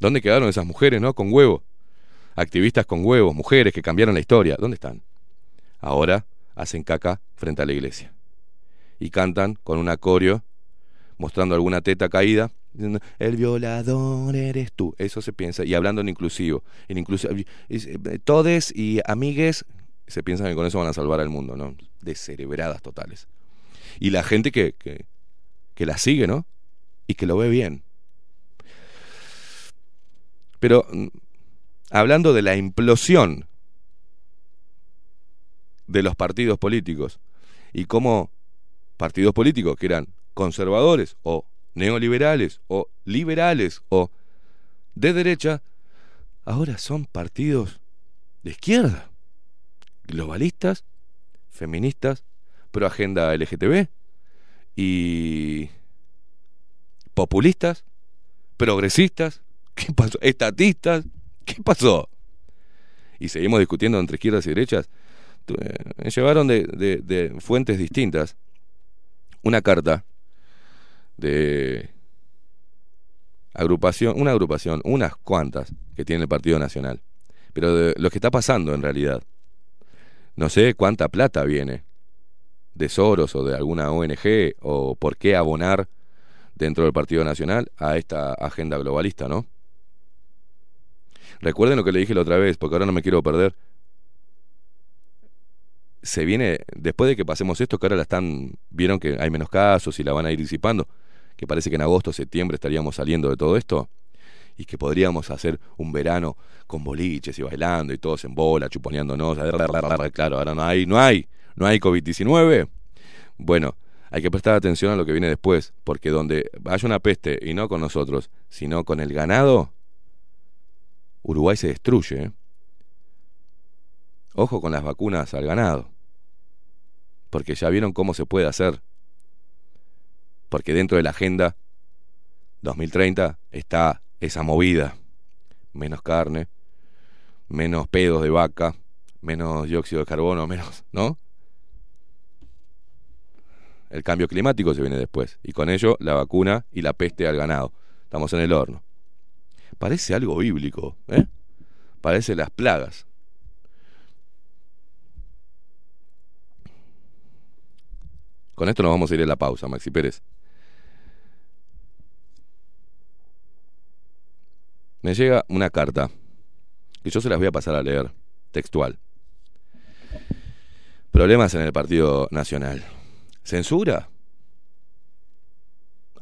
¿Dónde quedaron esas mujeres, no? Con huevos. Activistas con huevos, mujeres que cambiaron la historia. ¿Dónde están? Ahora hacen caca frente a la iglesia. y cantan con un acorio mostrando alguna teta caída. diciendo, El violador eres tú. Eso se piensa. Y hablando en inclusivo. En eh, todes y amigues se piensan que con eso van a salvar al mundo, ¿no? Descerebradas totales. Y la gente que, que, que la sigue, ¿no? Y que lo ve bien. Pero mm, hablando de la implosión de los partidos políticos y cómo partidos políticos que eran conservadores o neoliberales o liberales o de derecha, ahora son partidos de izquierda, globalistas, feministas, pro agenda LGTB y populistas, progresistas, ¿qué pasó? Estatistas, ¿qué pasó? Y seguimos discutiendo entre izquierdas y derechas. Eh, llevaron de fuentes distintas una carta de agrupación, una agrupación, unas cuantas que tiene el Partido Nacional, pero de lo que está pasando en realidad. No sé cuánta plata viene de Soros o de alguna ONG o por qué abonar dentro del Partido Nacional a esta agenda globalista, ¿no? Recuerden lo que le dije la otra vez, porque ahora no me quiero perder. Se viene, después de que pasemos esto, que ahora la están, vieron que hay menos casos y la van a ir disipando, que parece que en agosto, septiembre estaríamos saliendo de todo esto, y que podríamos hacer un verano con boliches y bailando y todos en bola, chuponeándonos. Claro, ahora no hay, no hay, no hay COVID-19. Bueno, hay que prestar atención a lo que viene después, porque donde haya una peste, y no con nosotros, sino con el ganado, Uruguay se destruye. ¿eh? Ojo con las vacunas al ganado, porque ya vieron cómo se puede hacer. Porque dentro de la agenda 2030 está esa movida. Menos carne, menos pedos de vaca, menos dióxido de carbono, menos, ¿no? El cambio climático se viene después. Y con ello la vacuna y la peste al ganado. Estamos en el horno. Parece algo bíblico, ¿eh? Parece las plagas. Con esto nos vamos a ir a la pausa, Maxi Pérez. Me llega una carta que yo se las voy a pasar a leer, textual. Problemas en el Partido Nacional. ¿Censura?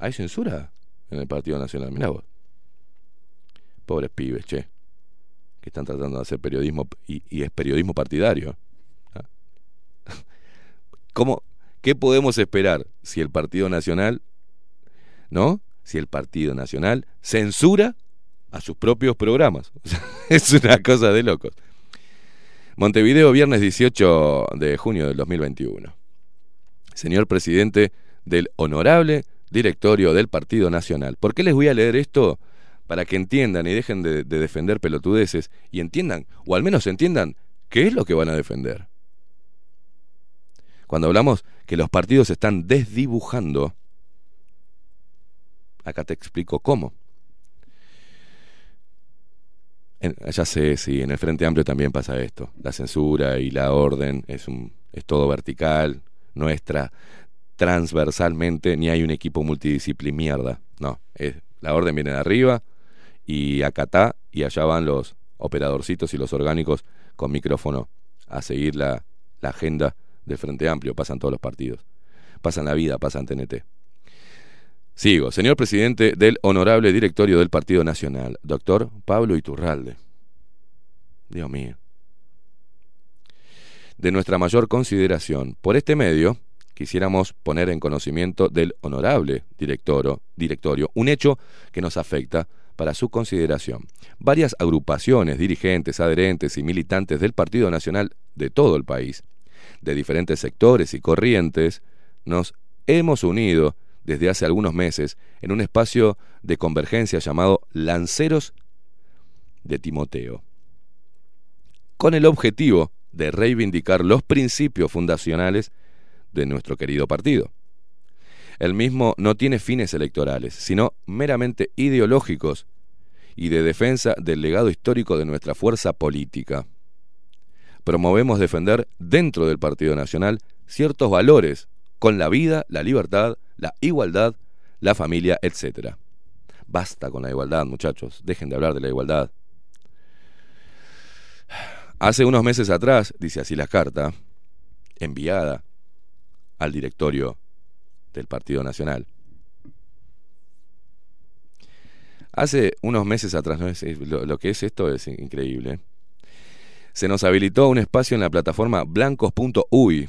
¿Hay censura en el Partido Nacional? Mirá vos. Pobres pibes, che. Que están tratando de hacer periodismo y, y es periodismo partidario. ¿Cómo, ¿Qué podemos esperar si el Partido Nacional, ¿no? Si el Partido Nacional censura a sus propios programas. O sea, es una cosa de locos. Montevideo, viernes 18 de junio del 2021. Señor presidente del honorable directorio del Partido Nacional. ¿Por qué les voy a leer esto? Para que entiendan y dejen de, de defender pelotudeces y entiendan, o al menos entiendan, qué es lo que van a defender. Cuando hablamos que los partidos se están desdibujando, acá te explico cómo. En- ya sé, sí, en el Frente Amplio también pasa esto. La censura y la orden es, un, es todo vertical, nuestra transversalmente, ni hay un equipo multidisciplin mierda. No, es, la orden viene de arriba y acá está y allá van los operadorcitos y los orgánicos con micrófono a seguir la, la agenda del Frente Amplio. Pasan todos los partidos. Pasan la vida, pasan TNT. Sigo. Señor presidente del honorable directorio del Partido Nacional, doctor Pablo Iturralde. Dios mío. De nuestra mayor consideración, por este medio, quisiéramos poner en conocimiento del honorable directoro, directorio un hecho que nos afecta para su consideración. Varias agrupaciones, dirigentes, adherentes y militantes del Partido Nacional de todo el país, de diferentes sectores y corrientes, nos hemos unido desde hace algunos meses en un espacio de convergencia llamado Lanceros de Timoteo, con el objetivo de reivindicar los principios fundacionales de nuestro querido partido. El mismo no tiene fines electorales, sino meramente ideológicos y de defensa del legado histórico de nuestra fuerza política. Promovemos defender dentro del Partido Nacional ciertos valores con la vida, la libertad, la igualdad, la familia, etc. Basta con la igualdad, muchachos, dejen de hablar de la igualdad. Hace unos meses atrás, dice así la carta, enviada al directorio del Partido Nacional. Hace unos meses atrás, lo, lo que es esto es increíble. Se nos habilitó un espacio en la plataforma blancos.uy,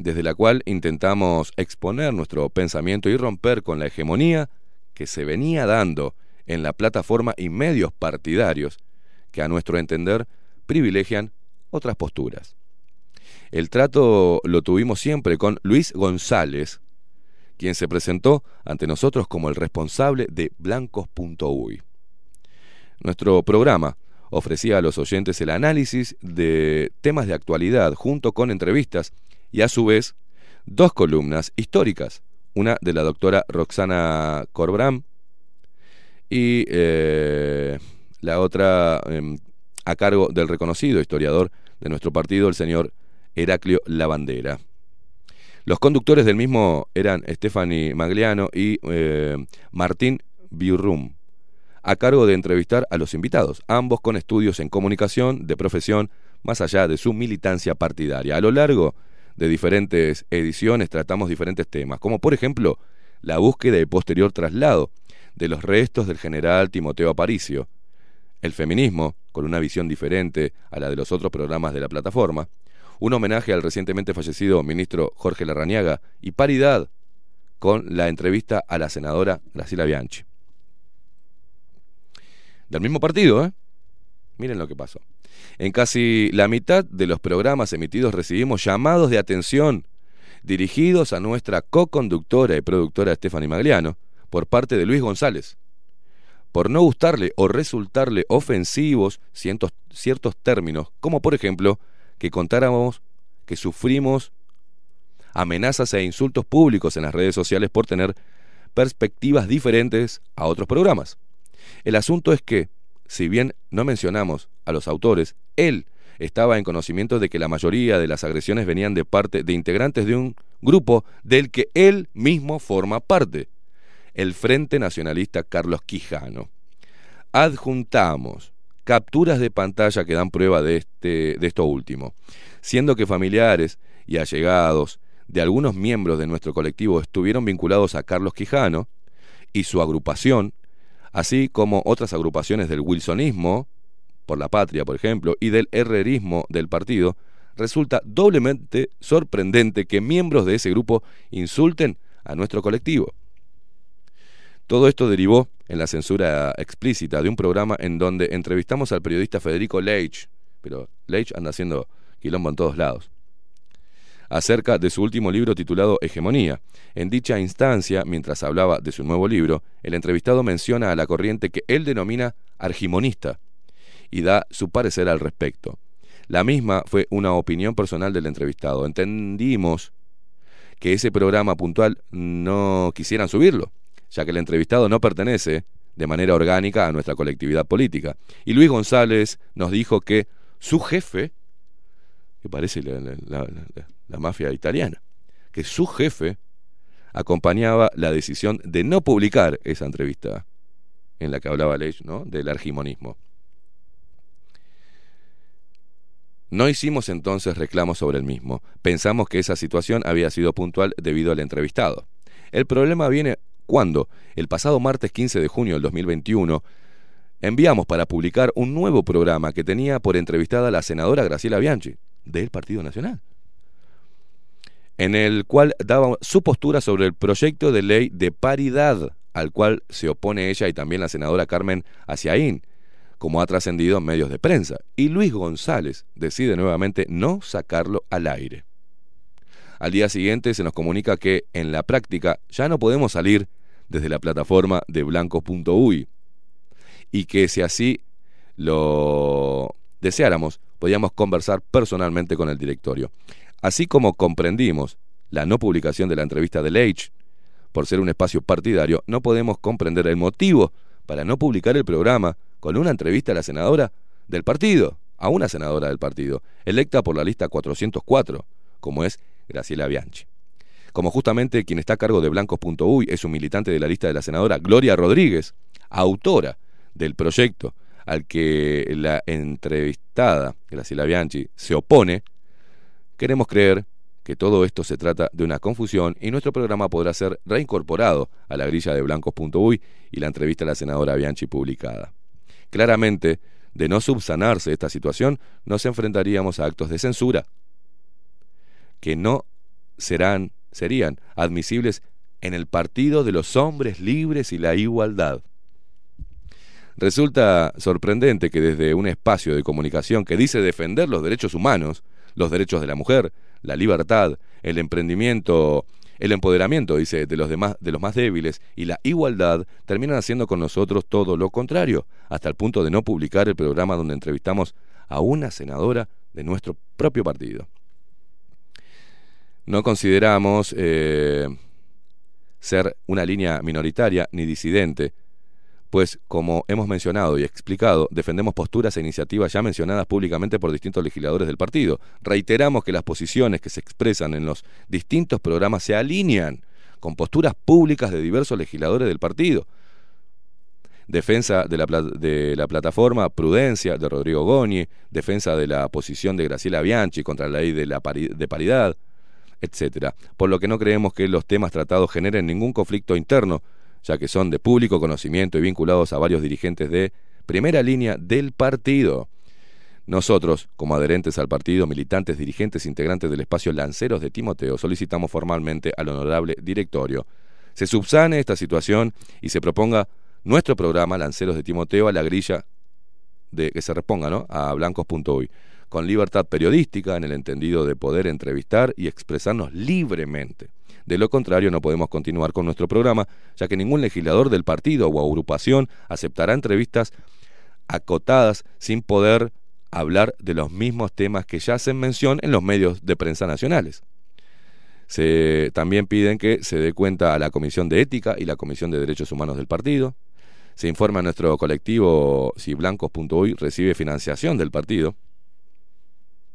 desde la cual intentamos exponer nuestro pensamiento y romper con la hegemonía que se venía dando en la plataforma y medios partidarios que a nuestro entender privilegian otras posturas. El trato lo tuvimos siempre con Luis González, quien se presentó ante nosotros como el responsable de blancos.uy. Nuestro programa ofrecía a los oyentes el análisis de temas de actualidad junto con entrevistas y a su vez dos columnas históricas, una de la doctora Roxana Corbram y eh, la otra em, a cargo del reconocido historiador de nuestro partido, el señor Heraclio Lavandera. Los conductores del mismo eran Stephanie Magliano y eh, Martín Biurrum, a cargo de entrevistar a los invitados, ambos con estudios en comunicación de profesión, más allá de su militancia partidaria. A lo largo de diferentes ediciones tratamos diferentes temas, como por ejemplo la búsqueda y posterior traslado de los restos del general Timoteo Aparicio, el feminismo, con una visión diferente a la de los otros programas de la plataforma, un homenaje al recientemente fallecido ministro Jorge Larrañaga y paridad con la entrevista a la senadora Graciela Bianchi. Del mismo partido, ¿eh? Miren lo que pasó. En casi la mitad de los programas emitidos recibimos llamados de atención dirigidos a nuestra co-conductora y productora Stephanie Magliano por parte de Luis González, por no gustarle o resultarle ofensivos cientos- ciertos términos, como por ejemplo que contáramos que sufrimos amenazas e insultos públicos en las redes sociales por tener perspectivas diferentes a otros programas. El asunto es que, si bien no mencionamos a los autores, él estaba en conocimiento de que la mayoría de las agresiones venían de parte de integrantes de un grupo del que él mismo forma parte, el Frente Nacionalista Carlos Quijano. Adjuntamos capturas de pantalla que dan prueba de, este, de esto último, siendo que familiares y allegados de algunos miembros de nuestro colectivo estuvieron vinculados a Carlos Quijano y su agrupación, así como otras agrupaciones del wilsonismo, por la patria, por ejemplo, y del herrerismo del partido, resulta doblemente sorprendente que miembros de ese grupo insulten a nuestro colectivo. Todo esto derivó en la censura explícita de un programa en donde entrevistamos al periodista Federico Leitch, pero Leitch anda haciendo quilombo en todos lados, acerca de su último libro titulado Hegemonía. En dicha instancia, mientras hablaba de su nuevo libro, el entrevistado menciona a la corriente que él denomina argimonista y da su parecer al respecto. La misma fue una opinión personal del entrevistado. Entendimos que ese programa puntual no quisieran subirlo, ya que el entrevistado no pertenece de manera orgánica a nuestra colectividad política. Y Luis González nos dijo que su jefe, que parece la, mafia italiana, que su jefe acompañaba la decisión de no publicar esa entrevista en la que hablaba Leitch, ¿no? del argimonismo. No hicimos entonces reclamos sobre el mismo. Pensamos que esa situación había sido puntual debido al entrevistado. El problema viene cuando, el pasado martes 15 de junio del 2021, enviamos para publicar un nuevo programa que tenía por entrevistada a la senadora Graciela Bianchi, del Partido Nacional, en el cual daba su postura sobre el proyecto de ley de paridad al cual se opone ella y también la senadora Carmen Aciaín, como ha trascendido en medios de prensa, y Luis González decide nuevamente no sacarlo al aire. Al día siguiente se nos comunica que en la práctica ya no podemos salir desde la plataforma de blancos.uy y que si así lo deseáramos, podíamos conversar personalmente con el directorio. Así como comprendimos la no publicación de la entrevista de Leitch por ser un espacio partidario, no podemos comprender el motivo para no publicar el programa con una entrevista a la senadora del partido, a una senadora del partido, electa por la lista 404, como es Graciela Bianchi. como justamente quien está a cargo de blancos.uy es un militante de la lista de la senadora Gloria Rodríguez, autora del proyecto al que la entrevistada Graciela Bianchi se opone, queremos creer que todo esto se trata de una confusión y nuestro programa podrá ser reincorporado a la grilla de blancos.uy y la entrevista a la senadora Bianchi publicada. Claramente, de no subsanarse esta situación, nos enfrentaríamos a actos de censura que no serán, serían admisibles en el partido de los hombres libres y la igualdad. Resulta sorprendente que desde un espacio de comunicación que dice defender los derechos humanos, los derechos de la mujer, la libertad, el emprendimiento, el empoderamiento, dice, de los demás, de los más débiles y la igualdad, terminan haciendo con nosotros todo lo contrario, hasta el punto de no publicar el programa donde entrevistamos a una senadora de nuestro propio partido. No consideramos eh, ser una línea minoritaria ni disidente, pues como hemos mencionado y explicado, defendemos posturas e iniciativas ya mencionadas públicamente por distintos legisladores del partido. Reiteramos que las posiciones que se expresan en los distintos programas se alinean con posturas públicas de diversos legisladores del partido. Defensa de la, de la plataforma Prudencia de Rodrigo Goñi, defensa de la posición de Graciela Bianchi contra la ley de, la de paridad, etcétera. Por lo que no creemos que los temas tratados generen ningún conflicto interno, ya que son de público conocimiento y vinculados a varios dirigentes de primera línea del partido. Nosotros, como adherentes al partido, militantes, dirigentes, integrantes del espacio Lanceros de Timoteo, solicitamos formalmente al honorable directorio se subsane esta situación y se proponga nuestro programa Lanceros de Timoteo a la grilla de que se reponga ¿no? a blancos.uy, con libertad periodística en el entendido de poder entrevistar y expresarnos libremente. De lo contrario, no podemos continuar con nuestro programa, ya que ningún legislador del partido o agrupación aceptará entrevistas acotadas sin poder hablar de los mismos temas que ya hacen mención en los medios de prensa nacionales. Se, también piden que se dé cuenta a la Comisión de Ética y la Comisión de Derechos Humanos del partido. Se informa a nuestro colectivo si blancos.uy recibe financiación del partido.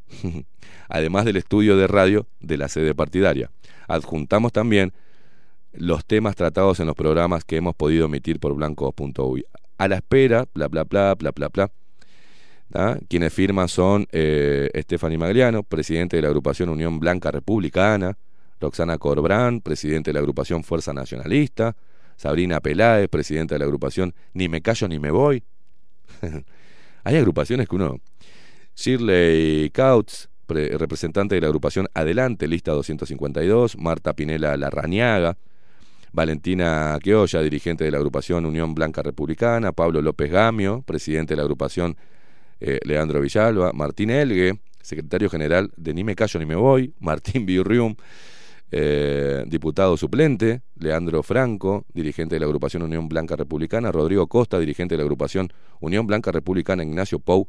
además del estudio de radio de la sede partidaria. Adjuntamos también los temas tratados en los programas que hemos podido emitir por blancos.uy. A la espera, bla, bla, bla, bla, bla, bla. Quienes firman son eh, Estefani Magliano, presidente de la agrupación Unión Blanca Republicana, Roxana Corbrán, presidente de la agrupación Fuerza Nacionalista, Sabrina Peláez, presidenta de la agrupación Ni me callo ni me voy. Hay agrupaciones que uno Shirley Kautz, representante de la agrupación Adelante, lista 252, Marta Pinela Larrañaga, Valentina Queolla, dirigente de la agrupación Unión Blanca Republicana, Pablo López Gamio, presidente de la agrupación eh, Leandro Villalba, Martín Elgue, secretario general de Ni me callo ni me voy, Martín Birrium, eh, diputado suplente, Leandro Franco, dirigente de la agrupación Unión Blanca Republicana, Rodrigo Costa, dirigente de la agrupación Unión Blanca Republicana, Ignacio Pou,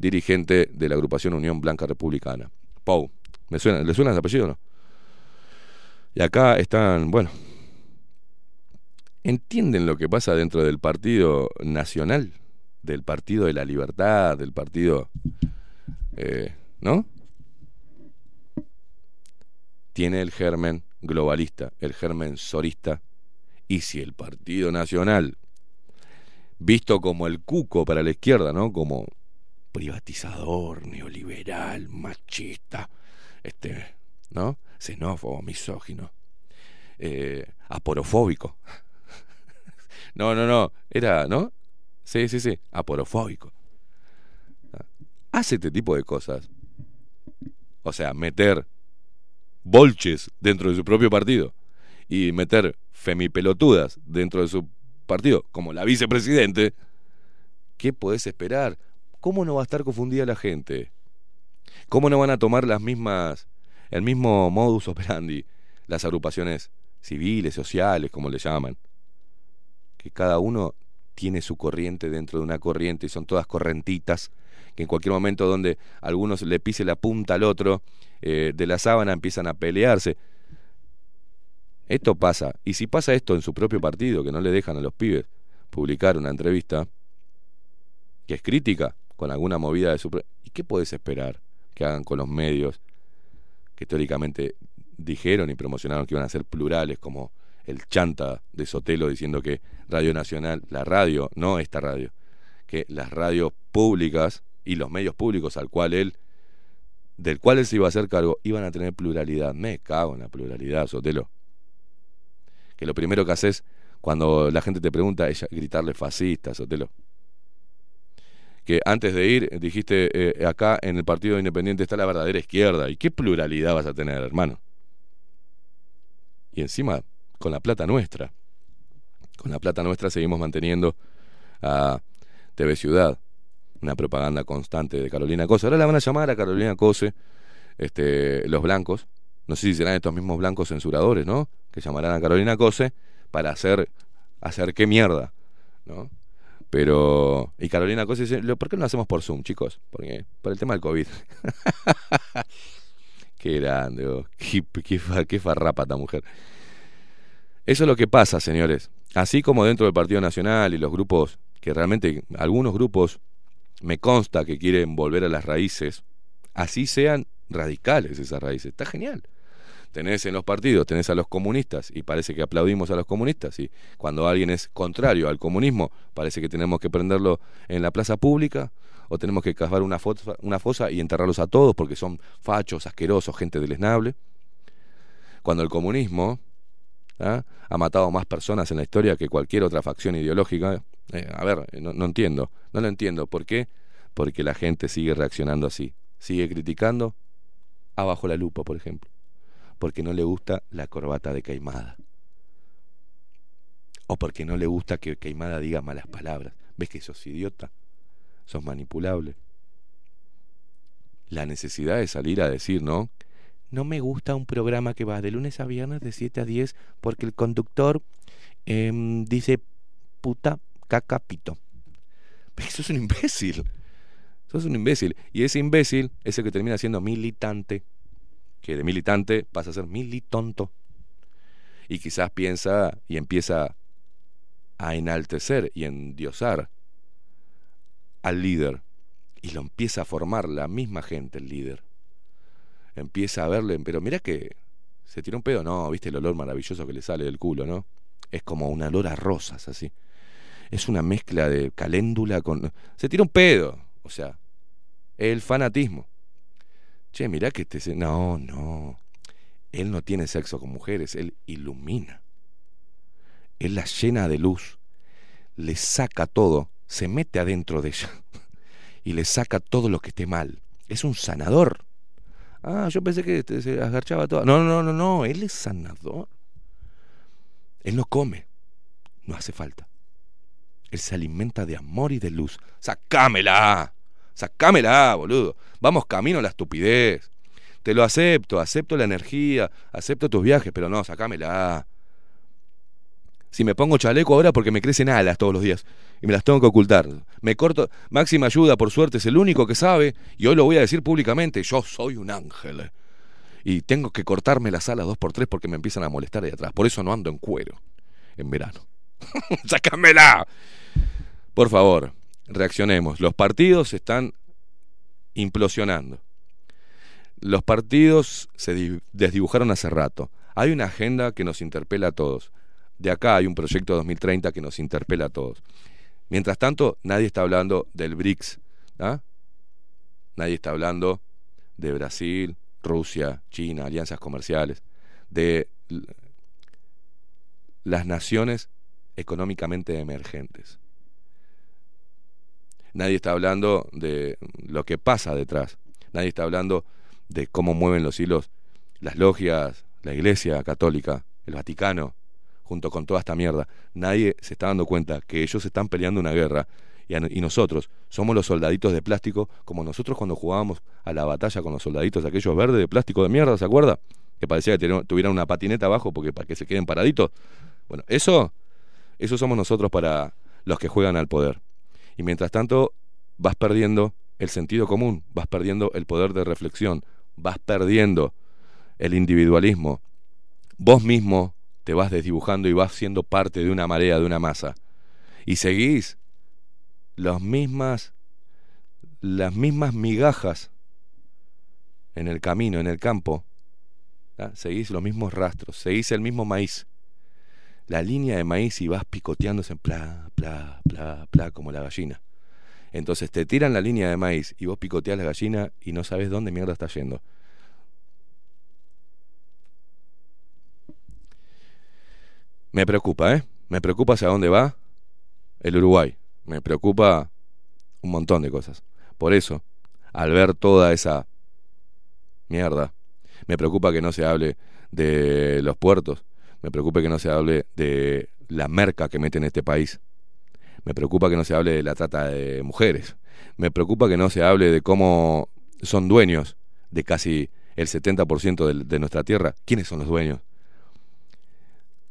dirigente de la agrupación Unión Blanca Republicana. Pau, ¿me suena, ¿le suena ese apellido o no? Y acá están, bueno, ¿entienden lo que pasa dentro del Partido Nacional? Del Partido de la Libertad, del Partido... Eh, ¿No? Tiene el germen globalista, el germen sorista. Y si el Partido Nacional, visto como el cuco para la izquierda, ¿no? Como privatizador, neoliberal, machista, este, ¿no? Xenófobo, misógino, eh, aporofóbico. no, no, no, era, ¿no? Sí, sí, sí, aporofóbico. Hace este tipo de cosas. O sea, meter bolches dentro de su propio partido y meter femipelotudas dentro de su partido, como la vicepresidente, ¿qué podés esperar? ¿Cómo no va a estar confundida la gente? ¿Cómo no van a tomar las mismas, el mismo modus operandi las agrupaciones civiles, sociales, como le llaman? Que cada uno tiene su corriente dentro de una corriente y son todas correntitas, que en cualquier momento donde algunos le pise la punta al otro eh, de la sábana empiezan a pelearse. Esto pasa, y si pasa esto en su propio partido, que no le dejan a los pibes publicar una entrevista, que es crítica, con alguna movida de su... ¿Y qué puedes esperar que hagan con los medios que teóricamente dijeron y promocionaron que iban a ser plurales, como el chanta de Sotelo diciendo que Radio Nacional, la radio, no esta radio, que las radios públicas y los medios públicos al cual él, del cual él se iba a hacer cargo, iban a tener pluralidad. Me cago en la pluralidad, Sotelo. Que lo primero que haces cuando la gente te pregunta es gritarle fascista, Sotelo. Que antes de ir dijiste, eh, acá en el Partido Independiente está la verdadera izquierda. ¿Y qué pluralidad vas a tener, hermano? Y encima, con la plata nuestra. Con la plata nuestra seguimos manteniendo a TV Ciudad, una propaganda constante de Carolina Cose. Ahora la van a llamar a Carolina Cose este, los blancos. No sé si serán estos mismos blancos censuradores, ¿no? Que llamarán a Carolina Cose para hacer, hacer qué mierda, ¿no? Pero, y Carolina Cose dice, ¿por qué no lo hacemos por Zoom, chicos? Porque, por el tema del COVID. qué grande, oh. qué, qué, qué farrapa esta mujer. Eso es lo que pasa, señores. Así como dentro del Partido Nacional y los grupos, que realmente algunos grupos me consta que quieren volver a las raíces, así sean radicales esas raíces. Está genial. Tenés en los partidos, tenés a los comunistas y parece que aplaudimos a los comunistas y cuando alguien es contrario al comunismo parece que tenemos que prenderlo en la plaza pública o tenemos que cavar una fosa, una fosa y enterrarlos a todos porque son fachos, asquerosos, gente deleznable. Cuando el comunismo ¿ah? ha matado más personas en la historia que cualquier otra facción ideológica, eh, a ver, no, no entiendo, no lo entiendo. ¿Por qué? Porque la gente sigue reaccionando así, sigue criticando abajo la lupa, por ejemplo porque no le gusta la corbata de Caimada. O porque no le gusta que Caimada diga malas palabras. ¿Ves que sos idiota? ¿Sos manipulable? La necesidad de salir a decir, ¿no? No me gusta un programa que va de lunes a viernes de 7 a 10 porque el conductor eh, dice puta, caca, pito. ¿Ves que sos un imbécil? Sos un imbécil. Y ese imbécil es el que termina siendo militante que de militante pasa a ser militonto. Y quizás piensa y empieza a enaltecer y endiosar al líder. Y lo empieza a formar la misma gente, el líder. Empieza a verle, pero mira que se tira un pedo, no, viste el olor maravilloso que le sale del culo, ¿no? Es como un olor a rosas, así. Es una mezcla de caléndula con... Se tira un pedo, o sea, el fanatismo. Che, mirá que este... No, no. Él no tiene sexo con mujeres, él ilumina. Él la llena de luz, le saca todo, se mete adentro de ella y le saca todo lo que esté mal. Es un sanador. Ah, yo pensé que se agarchaba todo. No, no, no, no, él es sanador. Él no come, no hace falta. Él se alimenta de amor y de luz. ¡Sacámela! Sacámela, boludo. Vamos camino a la estupidez. Te lo acepto, acepto la energía, acepto tus viajes, pero no, sacámela. Si me pongo chaleco ahora porque me crecen alas todos los días y me las tengo que ocultar. Me corto. Máxima ayuda, por suerte, es el único que sabe y hoy lo voy a decir públicamente. Yo soy un ángel. Y tengo que cortarme las alas dos por tres porque me empiezan a molestar ahí atrás. Por eso no ando en cuero en verano. ¡Sácamela! Por favor, reaccionemos. Los partidos están implosionando. Los partidos se desdibujaron hace rato. Hay una agenda que nos interpela a todos. De acá hay un proyecto 2030 que nos interpela a todos. Mientras tanto, nadie está hablando del BRICS. ¿ah? Nadie está hablando de Brasil, Rusia, China, alianzas comerciales, de las naciones económicamente emergentes. Nadie está hablando de lo que pasa detrás. Nadie está hablando de cómo mueven los hilos las logias, la Iglesia Católica, el Vaticano, junto con toda esta mierda. Nadie se está dando cuenta que ellos están peleando una guerra y, nosotros somos los soldaditos de plástico, como nosotros cuando jugábamos a la batalla con los soldaditos aquellos verdes de plástico de mierda, ¿se acuerda? Que parecía que tuvieran una patineta abajo porque para que se queden paraditos. Bueno, eso, eso somos nosotros para los que juegan al poder. Y mientras tanto vas perdiendo el sentido común, vas perdiendo el poder de reflexión, vas perdiendo el individualismo. Vos mismo te vas desdibujando y vas siendo parte de una marea, de una masa. Y seguís las mismas, las mismas migajas en el camino, en el campo, ¿ah? Seguís los mismos rastros, seguís el mismo maíz. La línea de maíz y vas picoteándose en pla, pla, pla, pla, como la gallina. Entonces te tiran la línea de maíz y vos picoteás la gallina y no sabes dónde mierda está yendo. Me preocupa, ¿eh? Me preocupa hacia dónde va el Uruguay. Me preocupa un montón de cosas. Por eso, al ver toda esa mierda, me preocupa que no se hable de los puertos. Me preocupa que no se hable de la merca que mete en este país. Me preocupa que no se hable de la trata de mujeres. Me preocupa que no se hable de cómo son dueños de casi el 70% de, de nuestra tierra. ¿Quiénes son los dueños?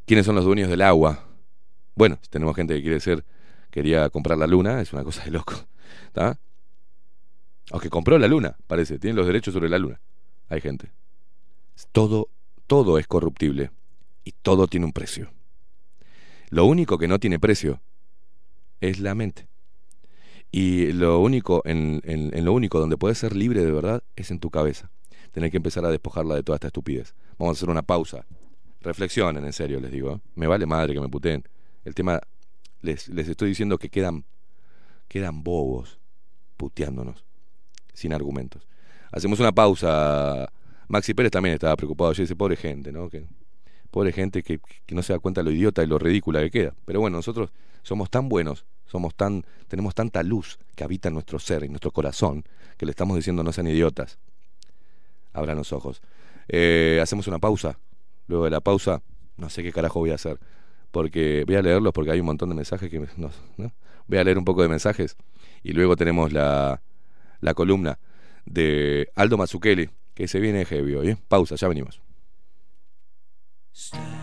¿Quiénes son los dueños del agua? Bueno, si tenemos gente que quiere ser, quería comprar la luna, es una cosa de loco. ¿Está? Aunque compró la luna, parece, tiene los derechos sobre la luna. Hay gente. Todo, todo es corruptible y todo tiene un precio. Lo único que no tiene precio es la mente. Y lo único, en, en, lo único donde puedes ser libre de verdad es en tu cabeza. Tener que empezar a despojarla de toda esta estupidez. Vamos a hacer una pausa. Reflexionen, en serio, les digo. ¿eh? Me vale madre que me puteen. El tema, les, les estoy diciendo que quedan, quedan bobos puteándonos, sin argumentos. Hacemos una pausa. Maxi Pérez también estaba preocupado ayer, dice, pobre gente, ¿no? Que, pobre gente que, que no se da cuenta de lo idiota y lo ridícula que queda. Pero bueno, nosotros somos tan buenos, somos tan, tenemos tanta luz que habita en nuestro ser, en nuestro corazón, que le estamos diciendo no sean idiotas. Abran los ojos. Eh, hacemos una pausa. Luego de la pausa, no sé qué carajo voy a hacer. Porque voy a leerlos porque hay un montón de mensajes que ¿no? Voy a leer un poco de mensajes. Y luego tenemos la, la columna de Aldo Mazzucchelli, que se viene heavy hoy. ¿eh? Pausa, ya venimos. Stay.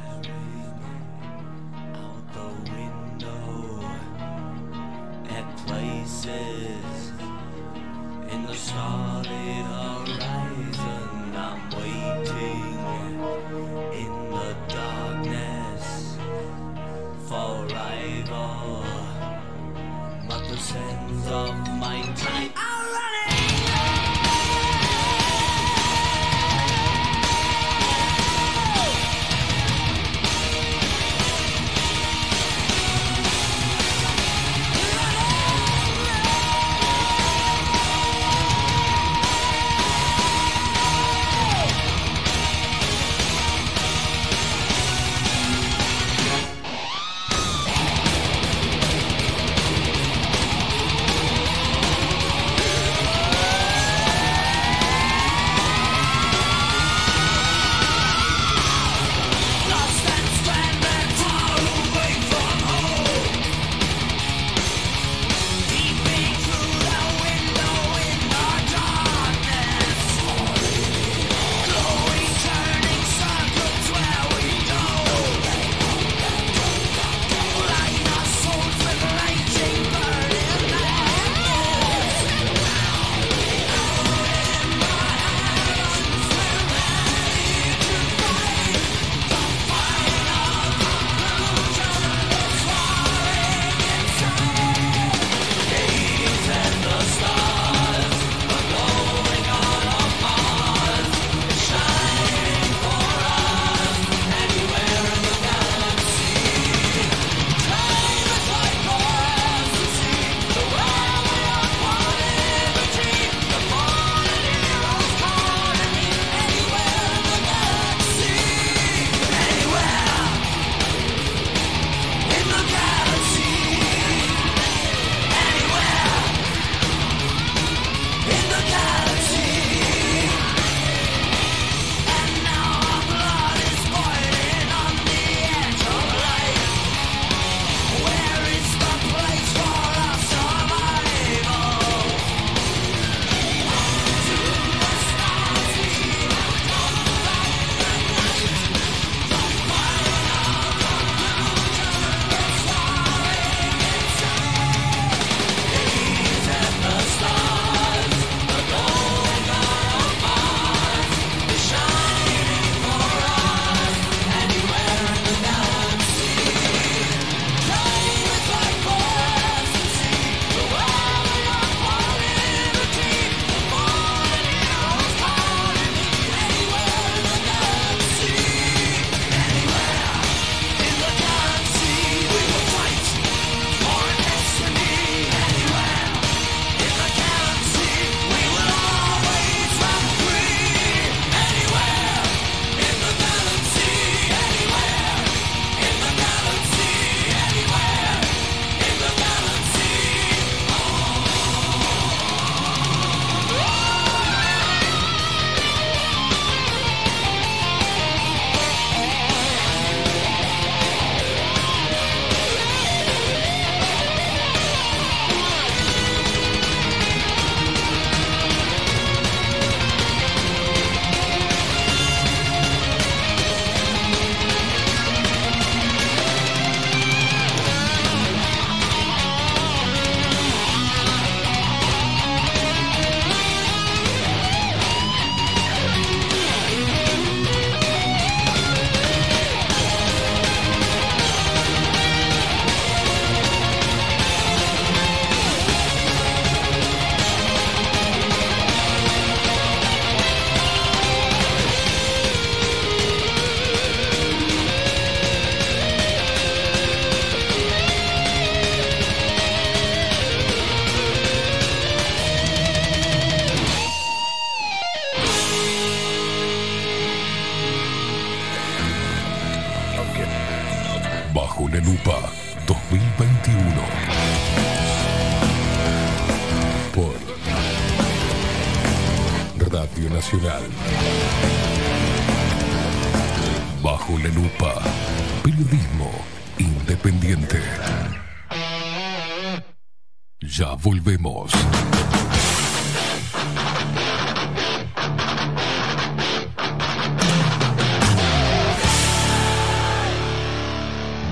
Volvemos.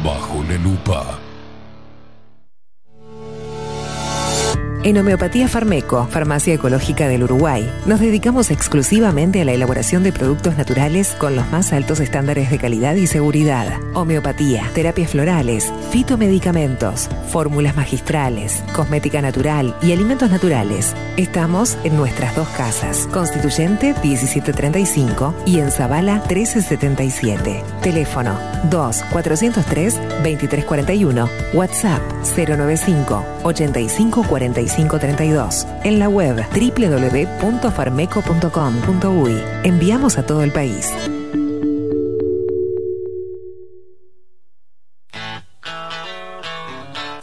Bajo la lupa. En Homeopatía Farmeco, Farmacia Ecológica del Uruguay, nos dedicamos exclusivamente a la elaboración de productos naturales con los más altos estándares de calidad y seguridad. Homeopatía, terapias florales, fitomedicamentos, fórmulas magistrales, cosmética natural y alimentos naturales. Estamos en nuestras dos casas, Constituyente 1735 y en Zabala 1377. Teléfono 2 403 2341, WhatsApp 095 85 45 32. En la web www.farmeco.com.uy. Enviamos a todo el país.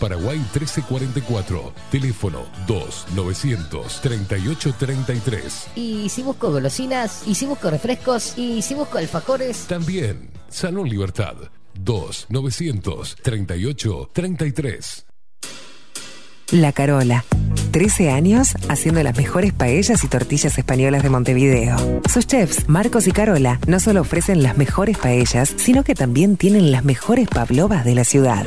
Paraguay 1344. Teléfono 2 900 3833. Y si busco golosinas. Y si busco refrescos. Y si busco alfajores. También Salón Libertad 2 900 38 33. La Carola. 13 años haciendo las mejores paellas y tortillas españolas de Montevideo. Sus chefs, Marcos y Carola, no solo ofrecen las mejores paellas, sino que también tienen las mejores pavlovas de la ciudad.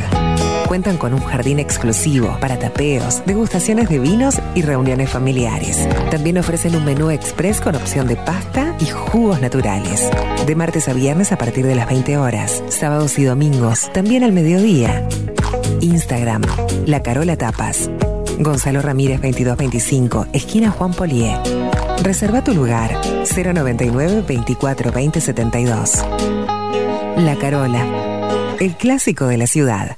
Cuentan con un jardín exclusivo para tapeos, degustaciones de vinos y reuniones familiares. También ofrecen un menú express con opción de pasta y jugos naturales. De martes a viernes a partir de las 20 horas, sábados y domingos, también al mediodía. Instagram, La Carola Tapas. Gonzalo Ramírez 2225, esquina Juan Polié. Reserva tu lugar 099 24 20 72. La Carola, el clásico de la ciudad.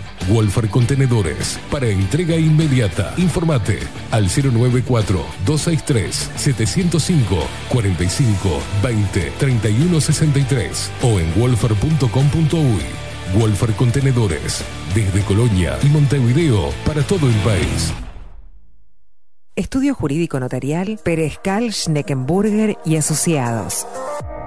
Wolfer Contenedores para entrega inmediata. Informate al 094-263-705 45 20 31 63 o en wolfer.com.uy. Wolfer Contenedores desde Colonia y Montevideo para todo el país. Estudio Jurídico Notarial, Perezcal, Schneckenburger y Asociados.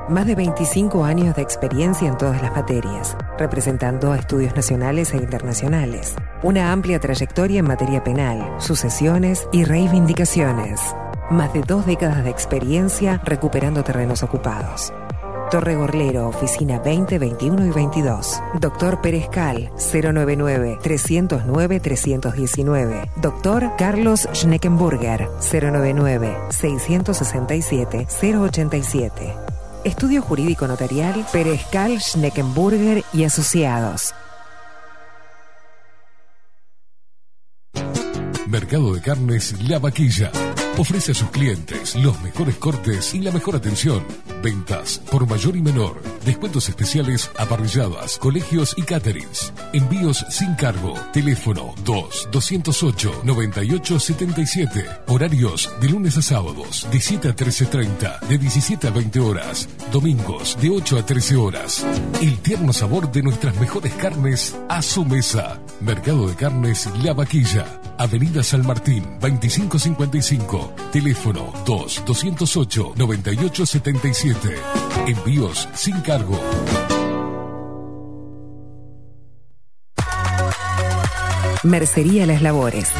Más de 25 años de experiencia en todas las materias, representando a estudios nacionales e internacionales. Una amplia trayectoria en materia penal, sucesiones y reivindicaciones. Más de dos décadas de experiencia recuperando terrenos ocupados. Torre Gorlero, oficina 20, 21 y 22. Doctor Perezcal, 099-309-319. Doctor Carlos Schneckenburger, 099-667-087. Estudio Jurídico Notarial, Perezcal, Schneckenburger y Asociados. Mercado de Carnes La Vaquilla. Ofrece a sus clientes los mejores cortes y la mejor atención. Ventas por mayor y menor. Descuentos especiales a colegios y caterings. Envíos sin cargo. Teléfono 2-208-9877. Horarios de lunes a sábados de 7 a 13.30, de 17 a 20 horas. Domingos de 8 a 13 horas. El tierno sabor de nuestras mejores carnes a su mesa. Mercado de Carnes La Vaquilla. Avenida San Martín, 2555. Teléfono 2-208-9877. Envíos sin cargo. Mercería Las Labores.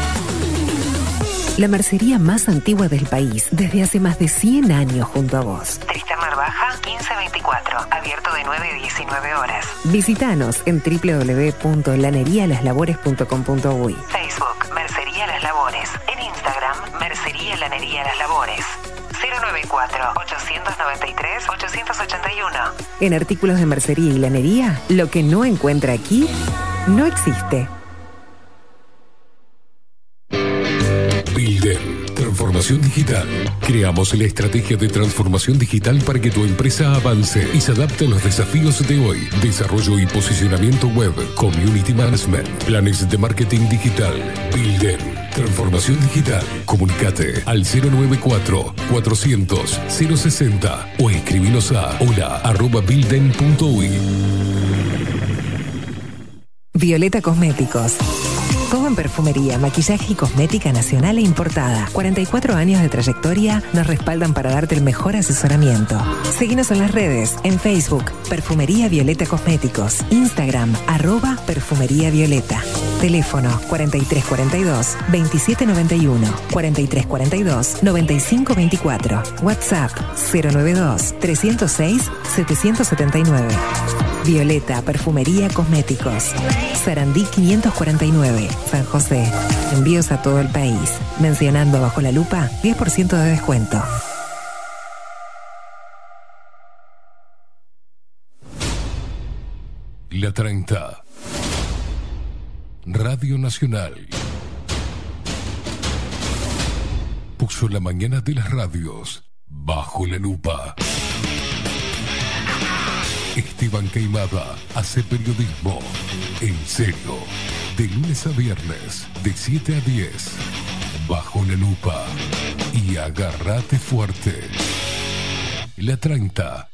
La mercería más antigua del país, desde hace más de 100 años junto a vos. Tristamar Baja, 1524, abierto de 9 a 19 horas. Visítanos en www.lanerialaslabores.com.uy. Facebook, Mercería Las Labores. En Instagram, Mercería Lanería Las Labores. 094-893-881. En artículos de mercería y lanería, lo que no encuentra aquí, no existe. Transformación digital. Creamos la estrategia de transformación digital para que tu empresa avance y se adapte a los desafíos de hoy. Desarrollo y posicionamiento web, community management, planes de marketing digital. Builden, transformación digital. Comunicate al 094 400 060 o escribinos a hola arroba builden.uy. Violeta Cosméticos. Todo en perfumería, maquillaje y cosmética nacional e importada. 44 años de trayectoria nos respaldan para darte el mejor asesoramiento. Seguinos en las redes, en Facebook, Perfumería Violeta Cosméticos, Instagram, arroba Perfumería Violeta. Teléfono 4342-2791, 4342-9524, WhatsApp 092-306-779. Violeta Perfumería Cosméticos. Sarandí 549, San José. Envíos a todo el país. Mencionando bajo la lupa, 10% de descuento. La 30. Radio Nacional. Puso la mañana de las radios bajo la lupa. Esteban Queimada hace periodismo en serio. De lunes a viernes, de 7 a 10. Bajo la lupa. Y agárrate fuerte. La 30.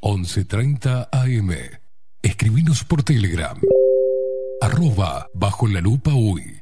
11.30 AM. Escribinos por Telegram. Arroba bajo la lupa uy.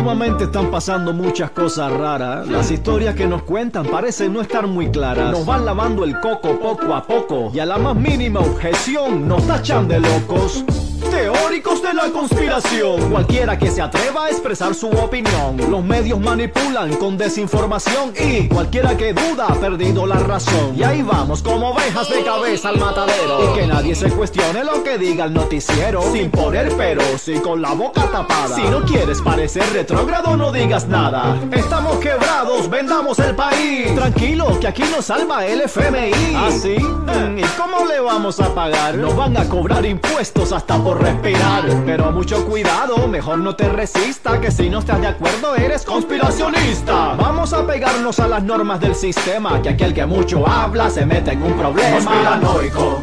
Últimamente están pasando muchas cosas raras. Las historias que nos cuentan parecen no estar muy claras. Nos van lavando el coco poco a poco. Y a la más mínima objeción nos tachan de locos. Teóricos de la conspiración. Cualquiera que se atreva a expresar su opinión. Los medios manipulan con desinformación. Y cualquiera que duda ha perdido la razón. Y ahí vamos como ovejas de cabeza al matadero. Y que nadie se cuestione lo que diga el noticiero. Sin poner peros y con la boca tapada. Si no quieres parecer retrógrado, no digas nada. Estamos quebrados, vendamos el país. Tranquilo, que aquí nos salva el FMI. ¿Ah, sí? Mm, ¿Y cómo le vamos a pagar? Nos van a cobrar impuestos hasta por respirar. Pero mucho cuidado, mejor no te resista. Que si no estás de acuerdo, eres conspiracionista. Vamos a pegarnos a las normas del sistema. Que aquel que mucho habla se mete en un problema. Conspiranoico.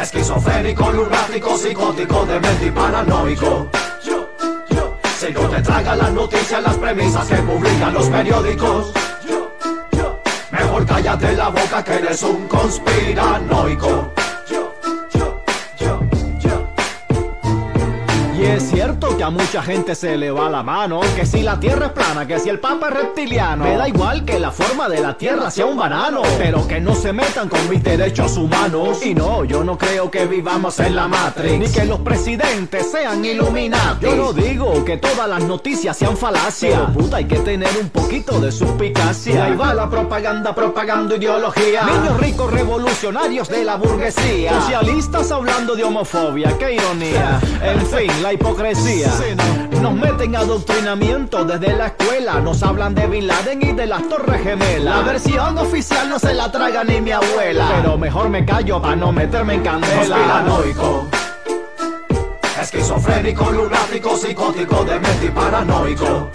Esquizofrénico, lunático, psicótico, demente y paranoico. Si no te tragan las noticias, las premisas que publican los periódicos. Mejor cállate la boca que eres un conspiranoico. Y es que a mucha gente se le va la mano, que si la tierra es plana, que si el papa es reptiliano, me da igual que la forma de la tierra sea un banano, pero que no se metan con mis derechos humanos. Y no, yo no creo que vivamos en la Matrix, ni que los presidentes sean iluminados. Yo no digo que todas las noticias sean falacia, pero puta hay que tener un poquito de suspicacia. Y ahí va la propaganda propagando ideología. Niños ricos revolucionarios de la burguesía, socialistas hablando de homofobia, qué ironía. En fin, la hipocresía. Nos meten adoctrinamiento desde la escuela. Nos hablan de Bin Laden y de las Torres Gemelas. La versión oficial no se la traga ni mi abuela. Pero mejor me callo para no meterme en candela. Conspiranoico. Esquizofrénico, lunático, psicótico, demente y paranoico.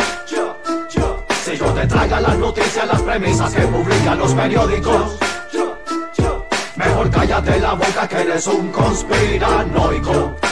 Si yo te traiga las noticias, las premisas que publican los periódicos. Mejor cállate la boca que eres un conspiranoico.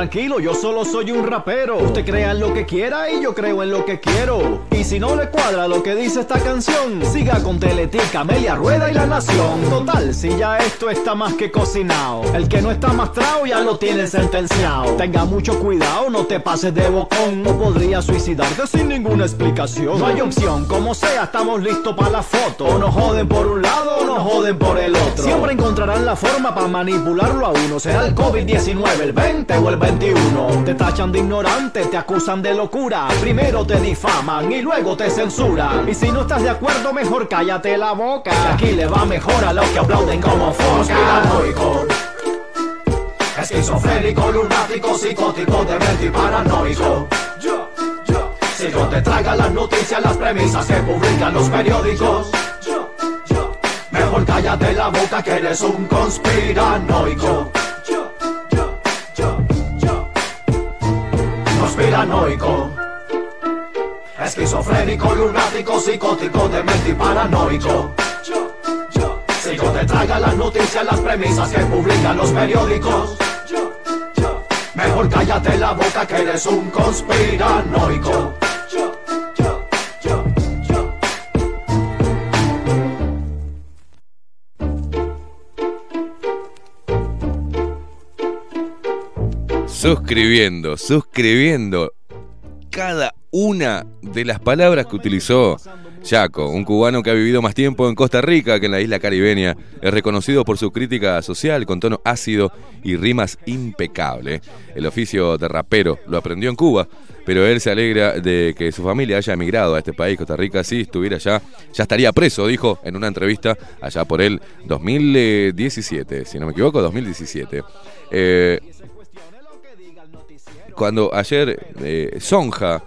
Tranquilo, yo solo soy un rapero. Usted crea en lo que quiera y yo creo en lo que quiero. Y si no le cuadra lo que dice esta canción, siga con Teletica, Amelia Rueda y La Nación. Total, si ya esto está más que cocinado. El que no está mastrado ya lo tiene sentenciado. Tenga mucho cuidado, no te pases de bocón. No podría suicidarte sin ninguna explicación. No hay opción, como sea, estamos listos para la foto. Nos joden por un lado o nos joden por el otro. Siempre encontrarán la forma para manipularlo a uno. Será el COVID-19, el 20 o el 21. Te tachan de ignorante, te acusan de locura. Primero te difaman y luego te censuran. Y si no estás de acuerdo, mejor cállate la boca. Que aquí le va mejor a los que aplauden como. Conspiranoico. Esquizofrénico, lunático, psicótico, demente y paranoico. Si no te traigan las noticias, las premisas que publican los periódicos. Mejor cállate la boca que eres un conspiranoico. Conspiranoico. Esquizofrénico, lunático, psicótico, demente y paranoico. Si no te traigan las noticias, las premisas que publican los periódicos. Mejor cállate la boca que eres un conspiranoico. Suscribiendo, suscribiendo cada una de las palabras que utilizó Yaco, un cubano que ha vivido más tiempo en Costa Rica que en la isla caribeña, es reconocido por su crítica social con tono ácido y rimas impecable. El oficio de rapero lo aprendió en Cuba, pero él se alegra de que su familia haya emigrado a este país, Costa Rica, si estuviera allá, ya estaría preso, dijo en una entrevista allá por el 2017, si no me equivoco, 2017. Eh, cuando ayer eh, Sonja,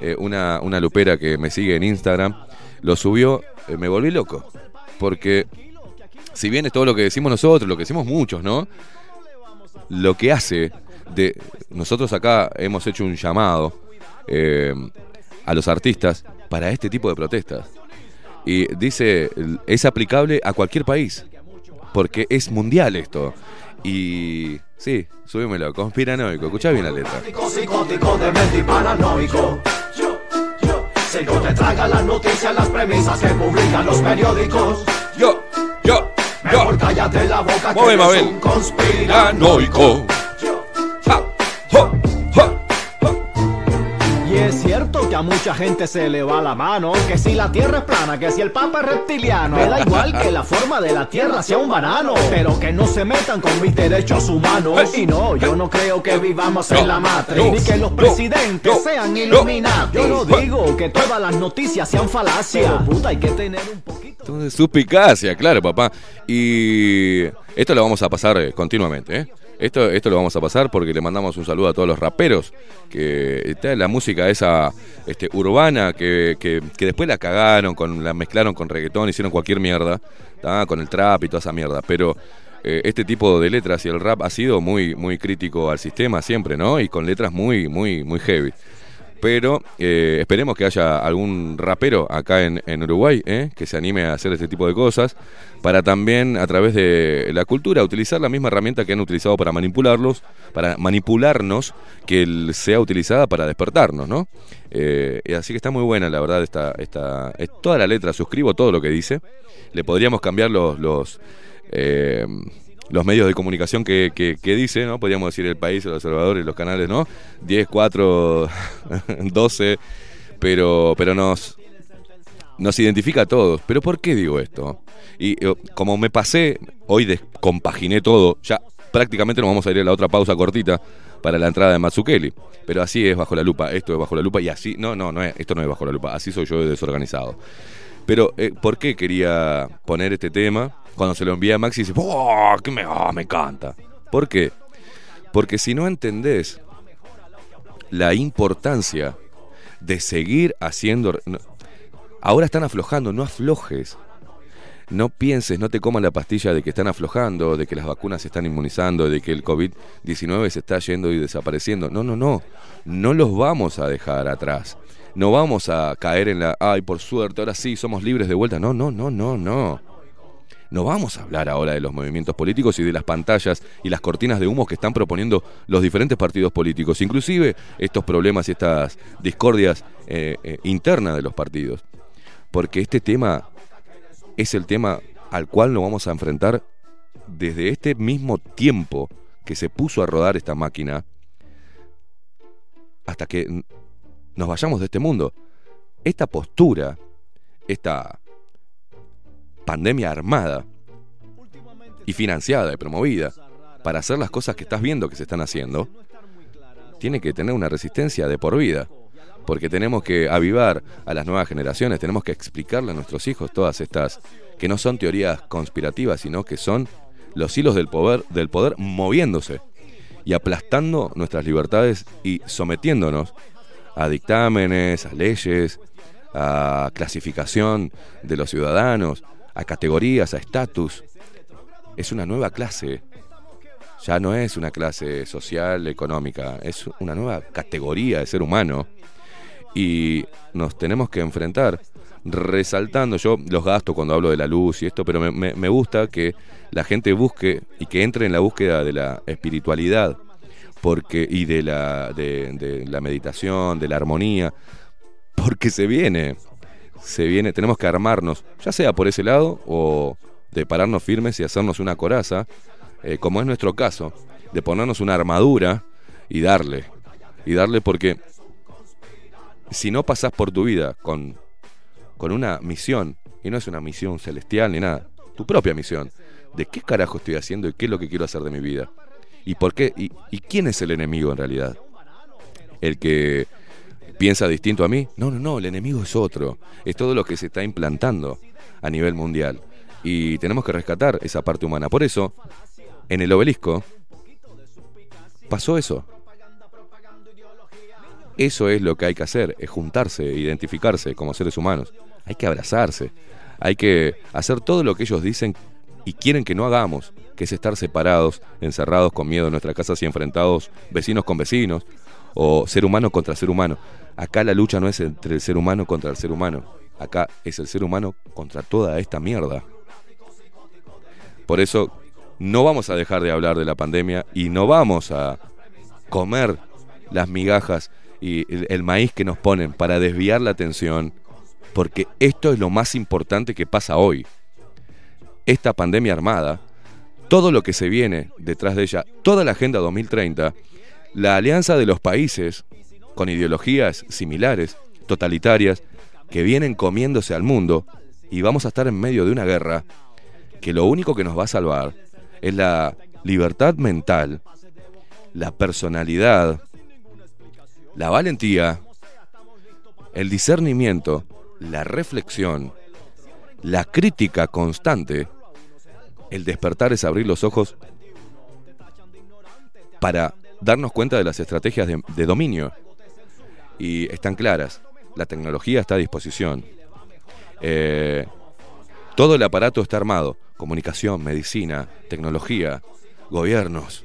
eh, una, una lupera que me sigue en Instagram, lo subió, eh, me volví loco. Porque si bien es todo lo que decimos nosotros, lo que decimos muchos, ¿no? Lo que hace de... Nosotros acá hemos hecho un llamado a los artistas para este tipo de protestas. Y dice, es aplicable a cualquier país, porque es mundial esto. Y sí, subímelo, conspiranoico, escuchá bien la letra. Psicótico, demente y paranoico. Si no te traigan las noticias, las premisas que publican los periódicos. Yo, yo, Mejor cállate la boca que Mueve, eres Mabel. un conspiranoico. Es cierto que a mucha gente se le va la mano, que si la tierra es plana, que si el papa es reptiliano, me da igual que la forma de la tierra sea un banano, pero que no se metan con mis derechos humanos. Y no, yo no creo que vivamos en la matriz, ni que los presidentes sean iluminados. Yo no digo que todas las noticias sean falacias, puta, hay que tener un poquito. Entonces, suspicacia, claro, papá. Y esto lo vamos a pasar eh, continuamente, ¿eh? Esto, esto lo vamos a pasar porque le mandamos un saludo a todos los raperos, que está la música esa este, urbana, que, que- que después la cagaron, con, la mezclaron con reggaetón, hicieron cualquier mierda, con el trap y toda esa mierda. Pero eh, este tipo de letras y el rap ha sido muy, muy crítico al sistema siempre, ¿no? Y con letras muy, muy, muy heavy. Pero eh, esperemos que haya algún rapero acá en, en Uruguay ¿eh? que se anime a hacer este tipo de cosas para también a través de la cultura utilizar la misma herramienta que han utilizado para manipularlos, para manipularnos, que sea utilizada para despertarnos, ¿no? Eh, así que está muy buena, la verdad, esta, esta, es toda la letra, suscribo todo lo que dice. Le podríamos cambiar los, los, eh, los medios de comunicación que, que, que dice, ¿no? Podríamos decir el país, el observador y los canales, ¿no? 10, 4, 12, pero, pero nos, nos identifica a todos. ¿Pero por qué digo esto? Y eh, como me pasé, hoy descompaginé todo, ya prácticamente nos vamos a ir a la otra pausa cortita para la entrada de Matsukeli. Pero así es bajo la lupa, esto es bajo la lupa y así, no, no, no es, esto no es bajo la lupa, así soy yo de desorganizado. Pero, eh, ¿por qué quería poner este tema? Cuando se lo envía a Maxi, dice, ¡Oh, que me, oh, me encanta! ¿Por qué? Porque si no entendés la importancia de seguir haciendo... ahora están aflojando, no aflojes. No pienses, no te comas la pastilla de que están aflojando, de que las vacunas se están inmunizando, de que el COVID-19 se está yendo y desapareciendo. No, no, no. No los vamos a dejar atrás. No vamos a caer en la, ay, por suerte, ahora sí, somos libres de vuelta. No, no, no, no, no. No vamos a hablar ahora de los movimientos políticos y de las pantallas y las cortinas de humo que están proponiendo los diferentes partidos políticos, inclusive estos problemas y estas discordias eh, eh, internas de los partidos. Porque este tema es el tema al cual nos vamos a enfrentar desde este mismo tiempo que se puso a rodar esta máquina hasta que nos vayamos de este mundo. Esta postura, esta pandemia armada y financiada y promovida para hacer las cosas que estás viendo que se están haciendo, tiene que tener una resistencia de por vida. Porque tenemos que avivar a las nuevas generaciones, tenemos que explicarle a nuestros hijos todas estas, que no son teorías conspirativas, sino que son los hilos del poder, del poder moviéndose. y aplastando nuestras libertades y sometiéndonos a dictámenes, a leyes, a clasificación de los ciudadanos, a categorías, a estatus. Es una nueva clase. Ya no es una clase social, económica, es una nueva categoría de ser humano. Y nos tenemos que enfrentar resaltando yo los gastos cuando hablo de la luz y esto, pero me- me gusta que la gente busque y que entre en la búsqueda de la espiritualidad porque y de la, de, de la meditación, de la armonía, porque se viene, se viene, tenemos que armarnos, ya sea por ese lado o de pararnos firmes y hacernos una coraza, eh, como es nuestro caso, de ponernos una armadura y darle, y darle porque si no pasás por tu vida con, con una misión, y no es una misión celestial ni nada, tu propia misión, de qué carajo estoy haciendo y qué es lo que quiero hacer de mi vida, y por qué, y, quién es el enemigo en realidad, el que piensa distinto a mí, no, no, no, el enemigo es otro, es todo lo que se está implantando a nivel mundial, y tenemos que rescatar esa parte humana, por eso, en el obelisco, pasó eso, eso es lo que hay que hacer, es juntarse, identificarse como seres humanos. Hay que abrazarse, hay que hacer todo lo que ellos dicen y quieren que no hagamos, que es estar separados, encerrados con miedo en nuestras casas y enfrentados vecinos con vecinos o ser humano contra ser humano. Acá la lucha no es entre el ser humano contra el ser humano, acá es el ser humano contra toda esta mierda. Por eso no vamos a dejar de hablar de la pandemia y no vamos a comer las migajas y el maíz que nos ponen para desviar la atención, porque esto es lo más importante que pasa hoy. Esta pandemia armada, todo lo que se viene detrás de ella, toda la Agenda 2030, la alianza de los países con ideologías similares, totalitarias, que vienen comiéndose al mundo y vamos a estar en medio de una guerra que lo único que nos va a salvar es la libertad mental, la personalidad, la valentía, el discernimiento, la reflexión, la crítica constante, el despertar es abrir los ojos para darnos cuenta de las estrategias de, dominio. Y están claras, la tecnología está a disposición. Eh, todo el aparato está armado, comunicación, medicina, tecnología, gobiernos,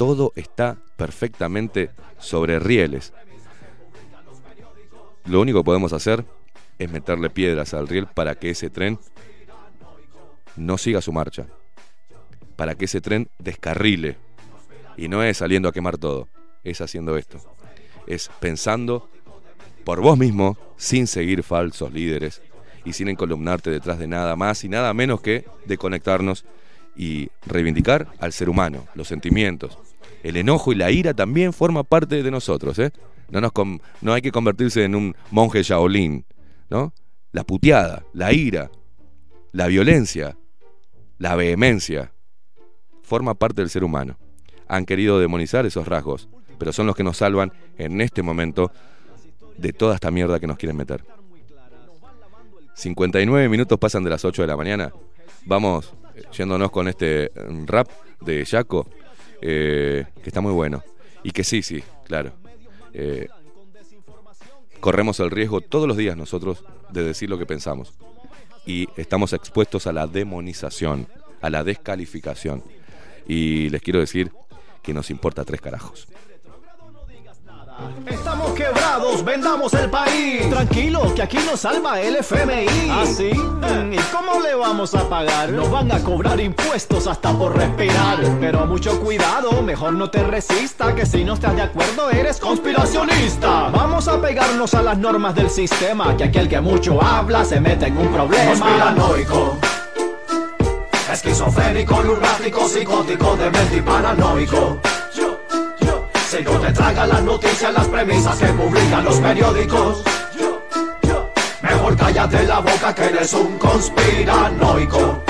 todo está perfectamente sobre rieles. Lo único que podemos hacer es meterle piedras al riel para que ese tren no siga su marcha, para que ese tren descarrile. Y no es saliendo a quemar todo, es haciendo esto. Es pensando por vos mismo, sin seguir falsos líderes y sin encolumnarte detrás de nada más y nada menos que de conectarnos y reivindicar al ser humano, los sentimientos. El enojo y la ira también forman parte de nosotros, ¿eh? No, nos no hay que convertirse en un monje Shaolin, ¿no? La puteada, la ira, la violencia, la vehemencia, forma parte del ser humano. Han querido demonizar esos rasgos, pero son los que nos salvan en este momento de toda esta mierda que nos quieren meter. 59 minutos pasan de las 8 de la mañana. Vamos eh, yéndonos con este mm, rap de Jaco, eh, que está muy bueno. Y que sí, sí, claro. Eh, corremos el riesgo todos los días nosotros de decir lo que pensamos. Y estamos expuestos a la demonización, a la descalificación. Y les quiero decir que nos importa tres carajos. Estamos quebrados, vendamos el país. Tranquilo, que aquí nos salva el FMI. ¿Ah, sí? Mm, ¿Y cómo le vamos a pagar? Nos van a cobrar impuestos hasta por respirar. Pero mucho cuidado, mejor no te resista, que si no estás de acuerdo eres conspiracionista. Vamos a pegarnos a las normas del sistema, que aquel que mucho habla se mete en un problema. Conspiranoico. Esquizofrénico, lunático, psicótico, demente y paranoico. Si no te tragan las noticias, las premisas que publican los periódicos. Mejor cállate la boca que eres un conspiranoico.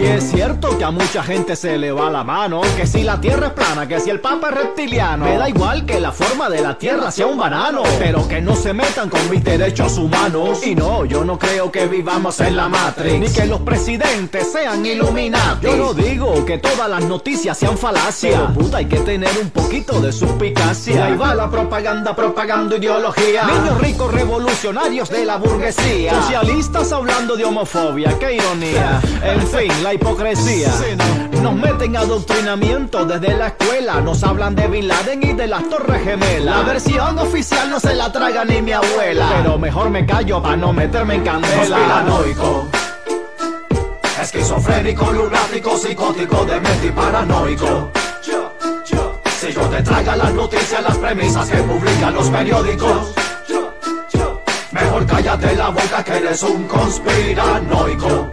Y es cierto que a mucha gente se le va la mano, que si la tierra es plana, que si el papa es reptiliano. Me da igual que la forma de la tierra sea un banano, pero que no se metan con mis derechos humanos. Y no, yo no creo que vivamos en la Matrix, ni que los presidentes sean iluminados. Yo no digo que todas las noticias sean falacias, pero puta, hay que tener un poquito de suspicacia. Ahí va la propaganda propagando ideología. Niños ricos revolucionarios de la burguesía. Socialistas hablando de homofobia, qué ironía. En fin, la hipocresía. Nos meten adoctrinamiento desde la escuela. Nos hablan de Bin Laden y de las Torres Gemelas. La versión oficial no se la traga ni mi abuela. Pero mejor me callo para no meterme en candela. Conspiranoico. Esquizofrénico, lunático, psicótico, demente y paranoico. Si yo te traiga las noticias, las premisas que publican los periódicos. Mejor cállate la boca que eres un conspiranoico.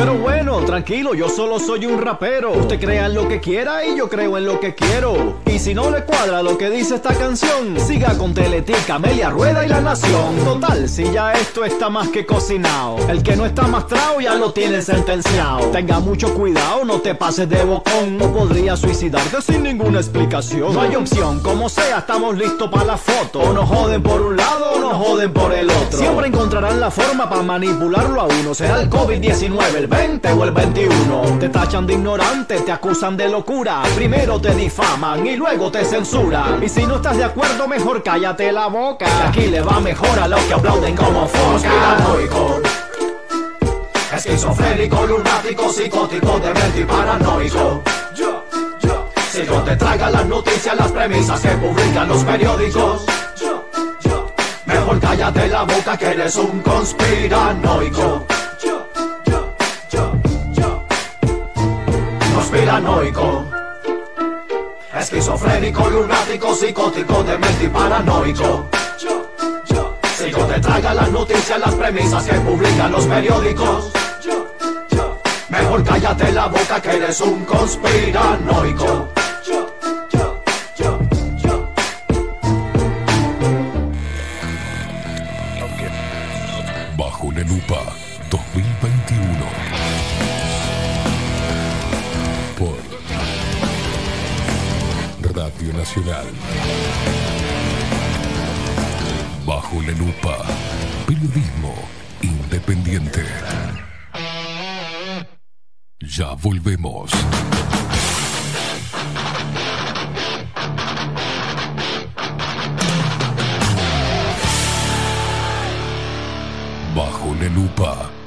Pero bueno, tranquilo, yo solo soy un rapero. Usted crea en lo que quiera y yo creo en lo que quiero. Y si no le cuadra lo que dice esta canción, siga con Teletica, Amelia Rueda y La Nación. Total, si ya esto está más que cocinado. El que no está mastrado ya lo tiene sentenciado. Tenga mucho cuidado, no te pases de bocón. No podría suicidarte sin ninguna explicación. No hay opción, como sea, estamos listos para la foto. O nos joden por un lado o nos joden por el otro. Siempre encontrarán la forma para manipularlo a uno. Será el COVID-19, el 20 o el 21. Te tachan de ignorante, te acusan de locura. Primero te difaman y luego te censuran. Y si no estás de acuerdo, mejor cállate la boca. Aquí le va mejor a los que aplauden como foca. Conspiranoico. Esquizofrénico, lunático, psicótico, demente y paranoico. Si yo te traiga las noticias, las premisas que publican los periódicos. Mejor cállate la boca que eres un conspiranoico. Conspiranoico. Esquizofrénico, lunático, psicótico, demente y paranoico. Si yo te traiga las noticias, las premisas que publican los periódicos. Mejor cállate la boca que eres un conspiranoico. Bajo la lupa Nacional. Bajo la lupa. Periodismo independiente. Ya volvemos. Bajo la lupa.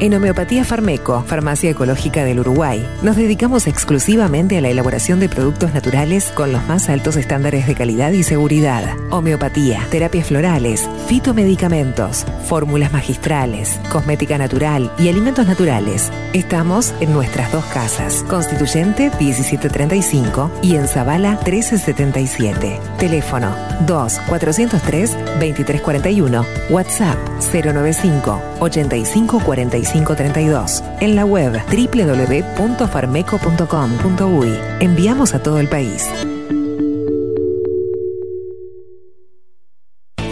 En Homeopatía Farmeco, Farmacia Ecológica del Uruguay, nos dedicamos exclusivamente a la elaboración de productos naturales con los más altos estándares de calidad y seguridad. Homeopatía, terapias florales, fitomedicamentos, fórmulas magistrales, cosmética natural y alimentos naturales. Estamos en nuestras dos casas, Constituyente 1735 y en Zabala 1377. Teléfono 2 403 2341, WhatsApp 095 85 45 32. En la web www.farmeco.com.uy. Enviamos a todo el país.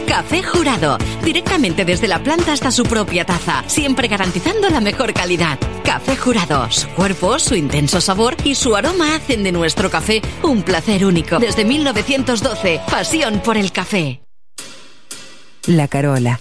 Café Jurado, directamente desde la planta hasta su propia taza, siempre garantizando la mejor calidad. Café Jurado, su cuerpo, su intenso sabor y su aroma hacen de nuestro café un placer único. Desde 1912, pasión por el café. La Carola.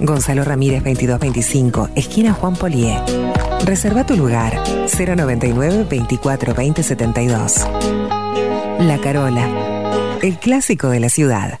Gonzalo Ramírez 2225, esquina Juan Polié. Reserva tu lugar 099 24 20 72. La Carola, el clásico de la ciudad.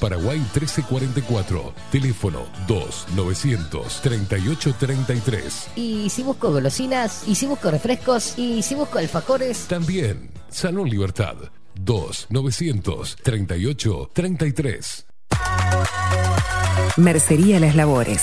Paraguay 1344. Teléfono 2-938-33. y si busco golosinas, y si busco refrescos, y si busco alfajores, También Salón Libertad. 2-938-33. Mercería Las Labores.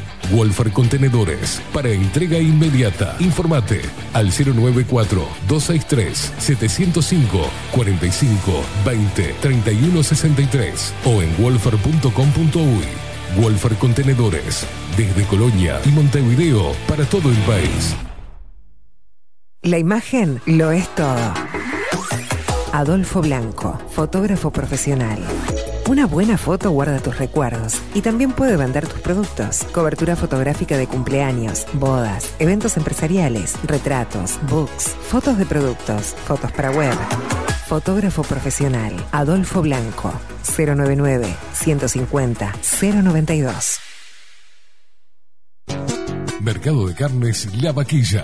Wolfer Contenedores para entrega inmediata. Informate al 094-263-705 45 20 31 63 o en wolfer.com.uy. Wolfer Contenedores desde Colonia y Montevideo para todo el país. La imagen lo es todo. Adolfo Blanco, fotógrafo profesional. Una buena foto guarda tus recuerdos y también puede vender tus productos. Cobertura fotográfica de cumpleaños, bodas, eventos empresariales, retratos, books, fotos de productos, fotos para web. Fotógrafo profesional, Adolfo Blanco, 099 150 092. Mercado de Carnes La Vaquilla.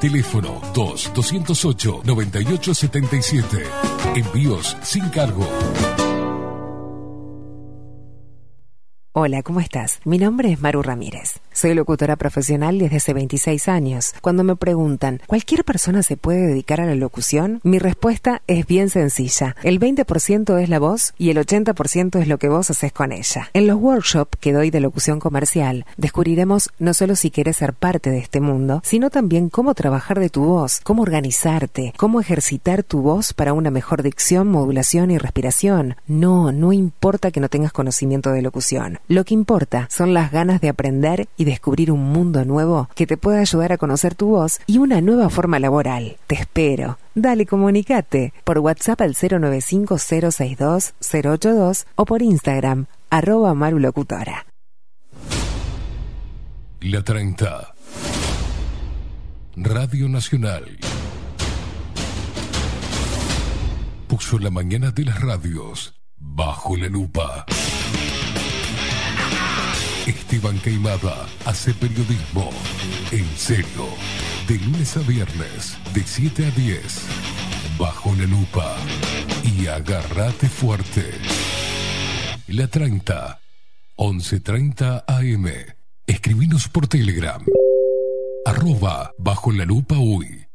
Teléfono 2-208-9877. Envíos sin cargo. Hola, ¿cómo estás? Mi nombre es Maru Ramírez. Soy locutora profesional desde hace 26 años. Cuando me preguntan, ¿cualquier persona se puede dedicar a la locución? Mi respuesta es bien sencilla. El 20% es la voz y el 80% es lo que vos haces con ella. En los workshops que doy de locución comercial, descubriremos no solo si quieres ser parte de este mundo, sino también cómo trabajar de tu voz, cómo organizarte, cómo ejercitar tu voz para una mejor dicción, modulación y respiración. No, no importa que no tengas conocimiento de locución. Lo que importa son las ganas de aprender y descubrir un mundo nuevo que te pueda ayudar a conocer tu voz y una nueva forma laboral. Te espero. Dale, comunicate por WhatsApp al 095-062-082 o por Instagram, arroba marulocutora. La 30. Radio Nacional. Puso la mañana de las radios bajo la lupa. Esteban Queimada hace periodismo en serio. De lunes a viernes, de 7 a 10. Bajo la lupa. Y agárrate fuerte. La 30. 11.30 AM. Escribinos por Telegram. Arroba bajo la lupa uy.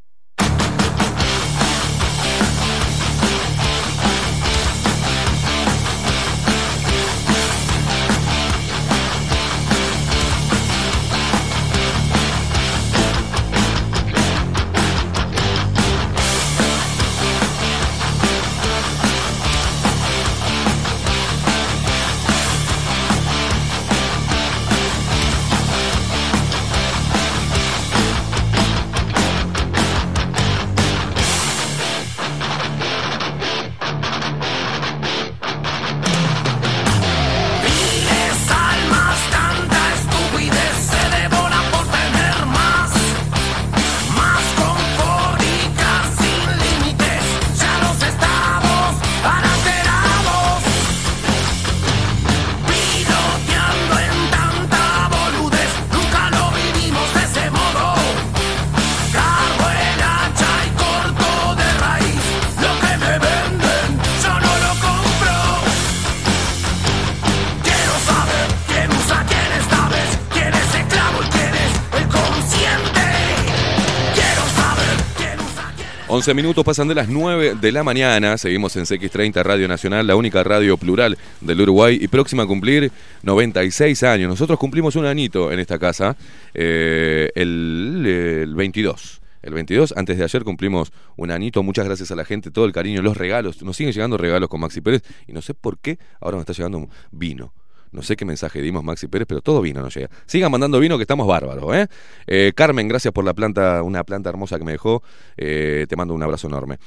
11 minutos pasan de las 9 de la mañana. Seguimos en CX30 Radio Nacional, la única radio plural del Uruguay y próxima a cumplir 96 años. Nosotros cumplimos un añito en esta casa eh, el, el 22. El 22, antes de ayer cumplimos un anito. Muchas gracias a la gente, todo el cariño, los regalos. Nos siguen llegando regalos con Maxi Pérez y no sé por qué ahora me está llegando vino. No sé qué mensaje dimos Maxi Pérez, pero todo vino nos llega. Sigan mandando vino que estamos bárbaros, ¿eh? Eh, Carmen, gracias por la planta, una planta hermosa que me dejó. Eh, te mando un abrazo enorme.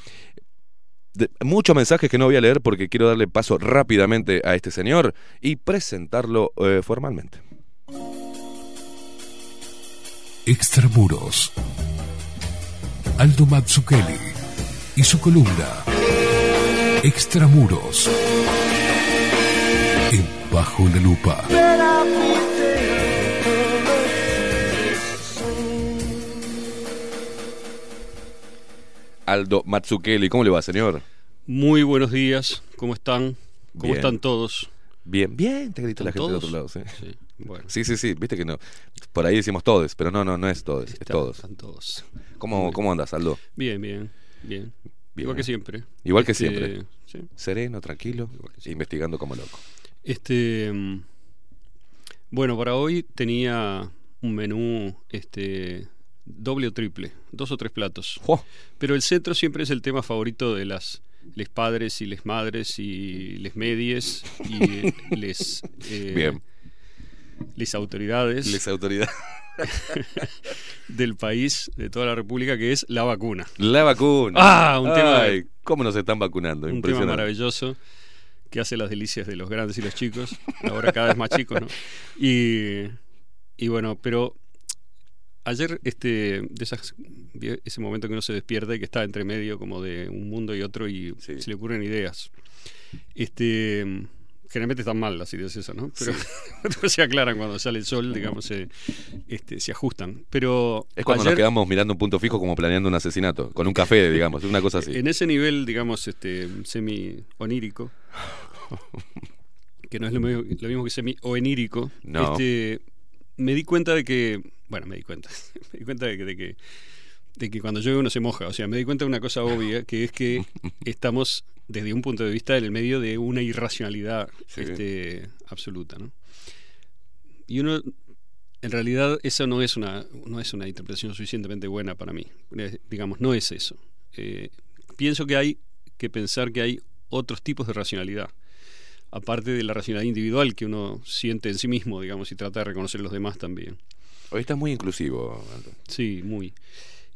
De- muchos mensajes que no voy a leer porque quiero darle paso rápidamente a este señor y presentarlo eh, formalmente. Extramuros. Aldo Mazzucchelli y su columna Extramuros. Bajo la Lupa. Aldo Mazzucchelli, ¿cómo le va, señor? Muy buenos días, ¿cómo están? ¿Cómo Bien. están todos? Bien, bien, te grita la gente ¿Están del otro lado. todos? Sí. Sí, bueno. sí, sí, sí, viste que no. Por ahí decimos todos, pero no, no, no es todos, es todos. Están todos. ¿Cómo, ¿Cómo andas, Aldo? Bien, bien, bien. Bien, Igual que ¿eh? siempre. Igual que Este, siempre. sí. Sereno, tranquilo, investigando como loco. Este, mm, bueno, para hoy tenía un menú este, doble o triple, dos o tres platos. Pero el centro siempre es el tema favorito de las les padres y les madres y les medies y les eh, Bien. les autoridades Les autoridades. del país, de toda la república, que es la vacuna. La vacuna. Ah, un tema, Ay, ¿Cómo nos están vacunando? un tema maravilloso que hace las delicias de los grandes y los chicos, ahora cada vez más chicos, ¿no? Y, y bueno, pero ayer este de esas ese momento que uno se despierta y que está entre medio como de un mundo y otro y se le ocurren ideas. Este generalmente están mal las ideas esas, ¿no? Pero después se aclaran cuando sale el sol, digamos, se, este, se ajustan. Pero Es cuando ayer- nos quedamos mirando un punto fijo como planeando un asesinato, con un café, digamos, una cosa así. En ese nivel, digamos, este, semi onírico, que no es lo mismo, lo mismo que semi oenírico, No. este, me di cuenta de que, bueno, me di cuenta, me di cuenta de que, de que, de que cuando llueve uno se moja, o sea, me di cuenta de una cosa obvia, que es que estamos desde un punto de vista en el medio de una irracionalidad este, absoluta, ¿no? Y uno, en realidad, eso no es una, no es una interpretación suficientemente buena para mí. Digamos, no es eso. Eh, pienso que hay que pensar que hay otros tipos de racionalidad, aparte de la racionalidad individual que uno siente en sí mismo, digamos, y trata de reconocer los demás también. Hoy estás muy inclusivo, Aldo. Sí, muy.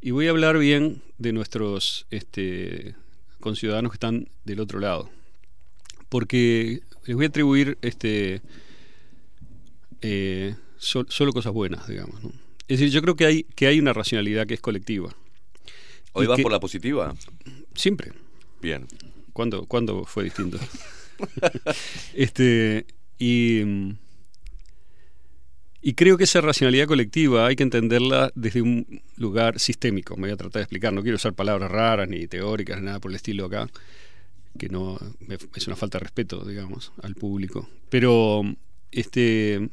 Y voy a hablar bien de nuestros este, conciudadanos que están del otro lado. Porque les voy a atribuir este, eh, sol- solo cosas buenas, digamos. ¿no? Es decir, yo creo que hay, que hay una racionalidad que es colectiva. ¿Hoy vas que- por la positiva? Siempre. Bien. ¿Cuándo, cuándo fue distinto? este, y, y creo que esa racionalidad colectiva hay que entenderla desde un lugar sistémico. Me voy a tratar de explicar. No quiero usar palabras raras, ni teóricas, nada por el estilo acá, que no es una falta de respeto, digamos, al público. Pero este,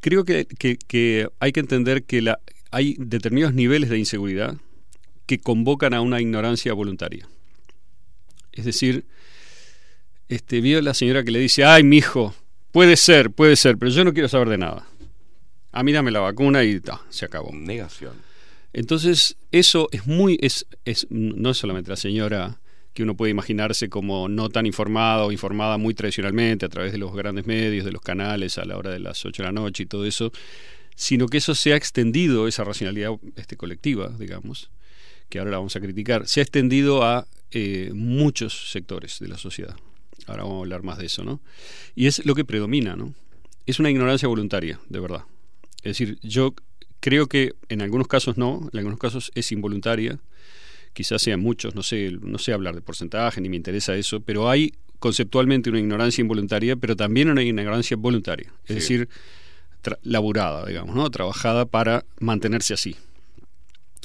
creo que, que- que hay que entender que la, hay determinados niveles de inseguridad que convocan a una ignorancia voluntaria. Es decir, este, vio la señora que le dice, ay, mi hijo, puede ser, puede ser, pero yo no quiero saber de nada. A mí dame la vacuna y ta, se acabó. Negación. Entonces, eso es muy, es, es, no es solamente la señora que uno puede imaginarse como no tan informada o informada muy tradicionalmente a través de los grandes medios, de los canales a la hora de las 8 de la noche y todo eso, sino que eso se ha extendido, esa racionalidad este, colectiva, digamos, que ahora la vamos a criticar, se ha extendido a eh, muchos sectores de la sociedad. Ahora vamos a hablar más de eso, ¿no? Y es lo que predomina, ¿no? Es una ignorancia voluntaria, de verdad. Es decir, yo creo que en algunos casos no, en algunos casos es involuntaria, quizás sean muchos, no sé, no sé hablar de porcentaje, ni me interesa eso, pero hay conceptualmente una ignorancia involuntaria, pero también una ignorancia voluntaria, es Sí. decir, laburada, digamos, ¿no? Trabajada para mantenerse así.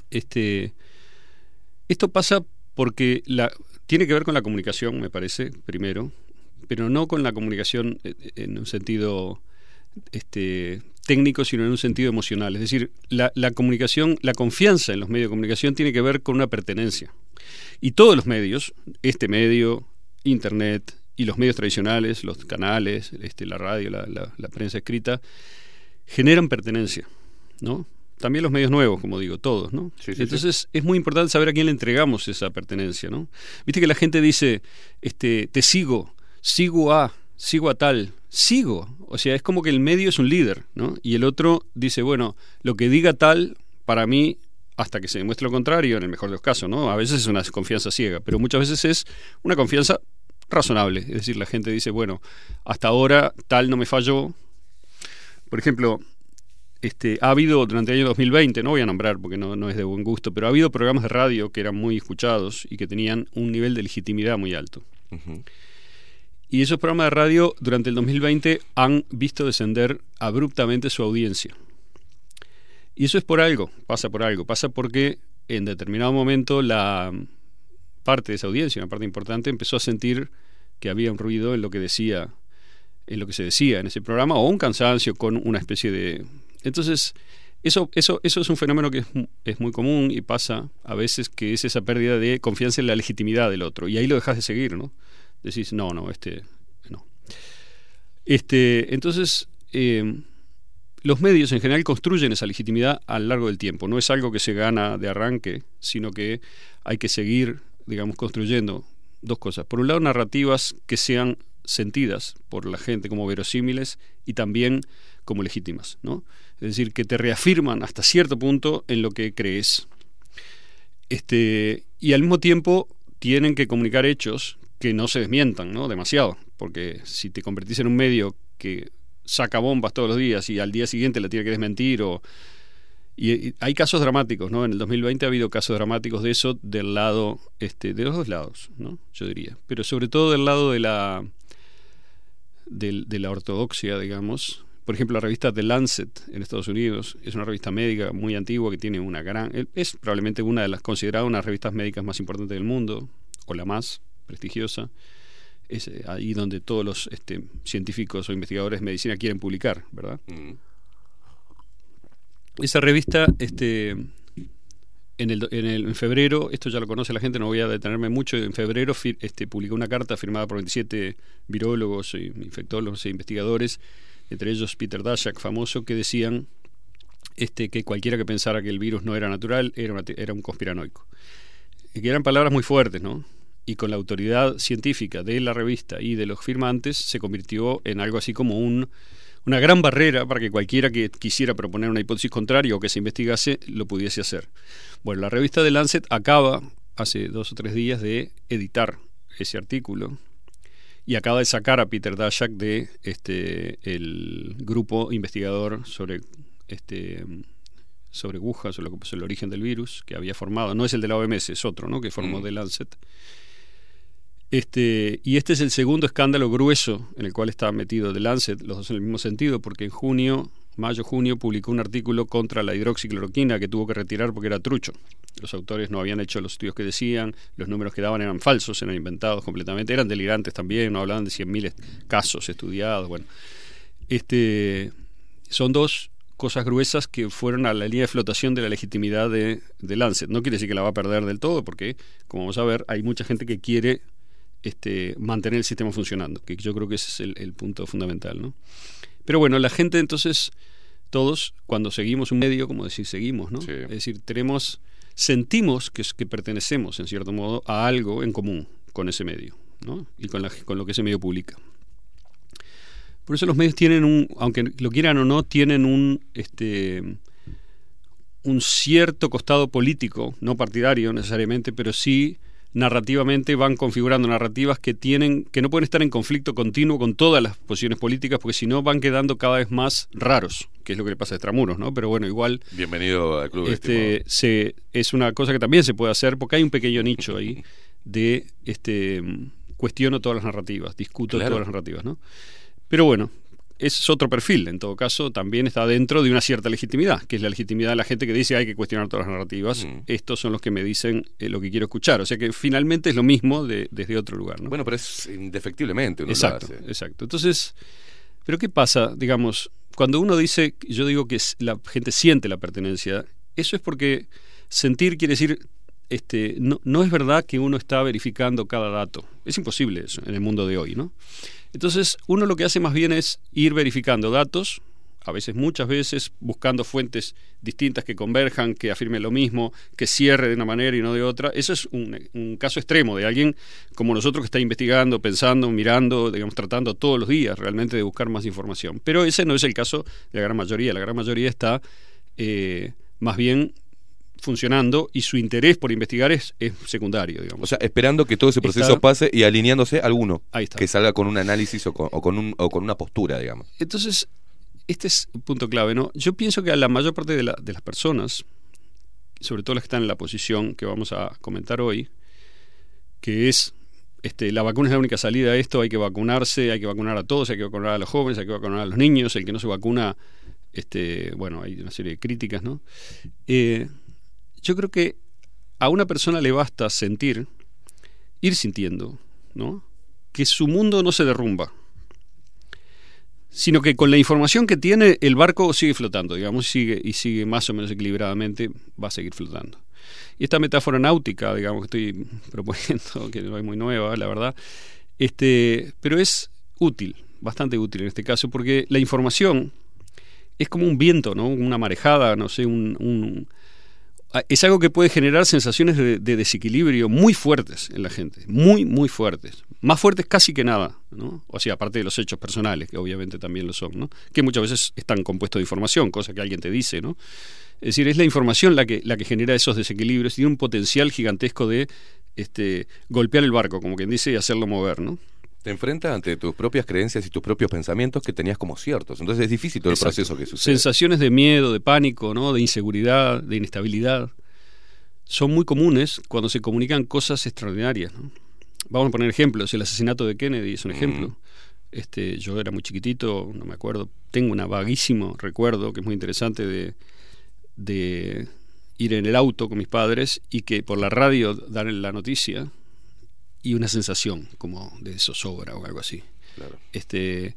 Este, esto pasa porque la, tiene que ver con la comunicación, me parece, primero, pero no con la comunicación eh, en un sentido este, técnico, sino en un sentido emocional. Es decir, la, la comunicación, la confianza en los medios de comunicación tiene que ver con una pertenencia. Y todos los medios, este medio, Internet y los medios tradicionales, los canales, este, la radio, la, la- la prensa escrita, generan pertenencia, ¿no? También los medios nuevos, como digo, todos, ¿no? Sí, sí, Entonces es muy importante saber a quién le entregamos esa pertenencia, ¿no? Viste que la gente dice, este, te sigo, sigo a, sigo a tal, sigo. O sea, es como que el medio es un líder, ¿no? Y el otro dice, bueno, lo que diga tal, para mí, hasta que se demuestre lo contrario, en el mejor de los casos, ¿no? A veces es una confianza ciega, pero muchas veces es una confianza razonable. Es decir, la gente dice, bueno, hasta ahora tal no me falló. Por ejemplo, este, ha habido durante el año 2020, no voy a nombrar porque no, no es de buen gusto, pero ha habido programas de radio que eran muy escuchados y que tenían un nivel de legitimidad muy alto. Y esos programas de radio durante el 2020 han visto descender abruptamente su audiencia. Y eso es por algo, pasa por algo, pasa porque en determinado momento la parte de esa audiencia, una parte importante, empezó a sentir que había un ruido en lo que decía, en lo que se decía en ese programa, o un cansancio con una especie de. Entonces, eso, eso, eso es un fenómeno que es, es muy común y pasa a veces que es esa pérdida de confianza en la legitimidad del otro. Y ahí lo dejas de seguir, ¿no? Decís, no, no, este, no. Este, entonces, eh, los medios en general construyen esa legitimidad a lo largo del tiempo. No es algo que se gana de arranque, sino que hay que seguir, digamos, construyendo dos cosas. Por un lado, narrativas que sean sentidas por la gente como verosímiles y también como legítimas, ¿no? Es decir, que te reafirman hasta cierto punto en lo que crees. Este, y al mismo tiempo tienen que comunicar hechos que no se desmientan, ¿no? Demasiado, porque si te convertís en un medio que saca bombas todos los días y al día siguiente la tiene que desmentir o y, hay casos dramáticos, ¿no? En el 2020 ha habido casos dramáticos de eso del lado este de los dos lados, ¿no? Yo diría, pero sobre todo del lado de la de la ortodoxia, digamos. Por ejemplo, la revista The Lancet en Estados Unidos es una revista médica muy antigua que tiene una gran es probablemente una de las consideradas una de las revistas médicas más importantes del mundo o la más prestigiosa. Es eh, ahí donde todos los este, científicos o investigadores de medicina quieren publicar, ¿verdad? Mm. Esa revista, este, en, el, en, el- en febrero, esto ya lo conoce la gente, no voy a detenerme mucho, en febrero este, publicó una carta firmada por 27 virólogos, e infectólogos e investigadores, entre ellos Peter Daszak, famoso, que decían este, que cualquiera que pensara que el virus no era natural era, era un conspiranoico. Y que eran palabras muy fuertes, ¿no? Y con la autoridad científica de la revista y de los firmantes se convirtió en algo así como un, una gran barrera para que cualquiera que quisiera proponer una hipótesis contraria o que se investigase lo pudiese hacer. Bueno, la revista de Lancet acaba hace dos o tres días de editar ese artículo y acaba de sacar a Peter Daszak de este el grupo investigador sobre este sobre lo que- el origen del virus que había formado, no es el de la OMS, es otro, ¿no? que formó Mm. de Lancet. Este, y este es el segundo escándalo grueso en el cual está metido The Lancet, los dos en el mismo sentido, porque en junio, mayo-junio, publicó un artículo contra la hidroxicloroquina que tuvo que retirar porque era trucho. Los autores no habían hecho los estudios que decían, los números que daban eran falsos, eran inventados completamente, eran delirantes también, no hablaban de 100.000 casos estudiados. Bueno, este, son dos cosas gruesas que fueron a la línea de flotación de la legitimidad de, de Lancet. No quiere decir que la va a perder del todo, porque, como vamos a ver, hay mucha gente que quiere este, mantener el sistema funcionando, que yo creo que ese es el, el punto fundamental. ¿no? Pero bueno, la gente entonces, todos, cuando seguimos un medio, como decir, seguimos, ¿no? Sí. Es decir, tenemos, sentimos que pertenecemos, en cierto modo, a algo en común con ese medio, ¿no? Y con, la, con lo que ese medio publica. Por eso los medios tienen un, aunque lo quieran o no, tienen un, este, un cierto costado político, no partidario necesariamente, pero sí narrativamente van configurando narrativas que tienen que no pueden estar en conflicto continuo con todas las posiciones políticas porque si no van quedando cada vez más raros que es lo que le pasa a Extramuros no pero bueno igual Bienvenido al club. este se es una cosa que también se puede hacer porque hay un pequeño nicho ahí de este cuestiono todas las narrativas discuto Claro. todas las narrativas no pero bueno ese es otro perfil, en todo caso, también está dentro de una cierta legitimidad, que es la legitimidad de la gente que dice hay que cuestionar todas las narrativas. Mm. Estos son los que me dicen eh, lo que quiero escuchar. O sea que finalmente es lo mismo de- desde otro lugar. ¿no? Bueno, pero es indefectiblemente uno exacto, lo hace. exacto. Entonces, ¿pero qué pasa, digamos, cuando uno dice, yo digo que la gente siente la pertenencia, eso es porque sentir quiere decir, este, no, no es verdad que uno está verificando cada dato. Es imposible eso en el mundo de hoy, ¿no? Entonces, uno lo que hace más bien es ir verificando datos, a veces, muchas veces, buscando fuentes distintas que converjan, que afirmen lo mismo, que cierre de una manera y no de otra. Eso es un, un caso extremo de alguien como nosotros que está investigando, pensando, mirando, digamos, tratando todos los días realmente de buscar más información. Pero ese no es el caso de la gran mayoría. La gran mayoría está eh, más bien funcionando y su interés por investigar es, es secundario, digamos. O sea, esperando que todo ese proceso Está- pase y alineándose alguno Ahí está. que salga con un análisis o con, o con un, o con una postura, digamos. Entonces, este es un punto clave, ¿no? Yo pienso que a la mayor parte de, la- de las personas, sobre todo las que están en la posición que vamos a comentar hoy, que es este, la vacuna es la única salida a esto, hay que vacunarse, hay que vacunar a todos, hay que vacunar a los jóvenes, hay que vacunar a los niños, el que no se vacuna, este, bueno, hay una serie de críticas, ¿no? Eh, yo creo que a una persona le basta sentir, ir sintiendo, ¿no? Que su mundo no se derrumba, sino que con la información que tiene el barco sigue flotando, digamos, y sigue, y sigue más o menos equilibradamente, va a seguir flotando. Y esta metáfora náutica, digamos, que estoy proponiendo, que no es muy nueva, la verdad, este, pero es útil, bastante útil en este caso, porque la información es como un viento, ¿no? Una marejada, no sé, un, un- es algo que puede generar sensaciones de, de desequilibrio muy fuertes en la gente, muy, muy fuertes, más fuertes casi que nada, ¿no? O sea, aparte de los hechos personales, que obviamente también lo son, ¿no? Que muchas veces están compuestos de información, cosa que alguien te dice, ¿no? Es decir, es la información la que, la que genera esos desequilibrios, tiene un potencial gigantesco de este, golpear el barco, como quien dice, y hacerlo mover, ¿no? Te enfrentas ante tus propias creencias y tus propios pensamientos que tenías como ciertos. Entonces es difícil todo el Exacto. proceso que sucede. Sensaciones de miedo, de pánico, ¿no? de inseguridad, de inestabilidad, son muy comunes cuando se comunican cosas extraordinarias. ¿no? Vamos a poner ejemplos. El asesinato de Kennedy es un ejemplo. Este, yo era muy chiquitito, no me acuerdo. Tengo un vaguísimo recuerdo que es muy interesante de, de ir en el auto con mis padres y que por la radio dan la noticia y una sensación como de zozobra o algo así. Claro. Este,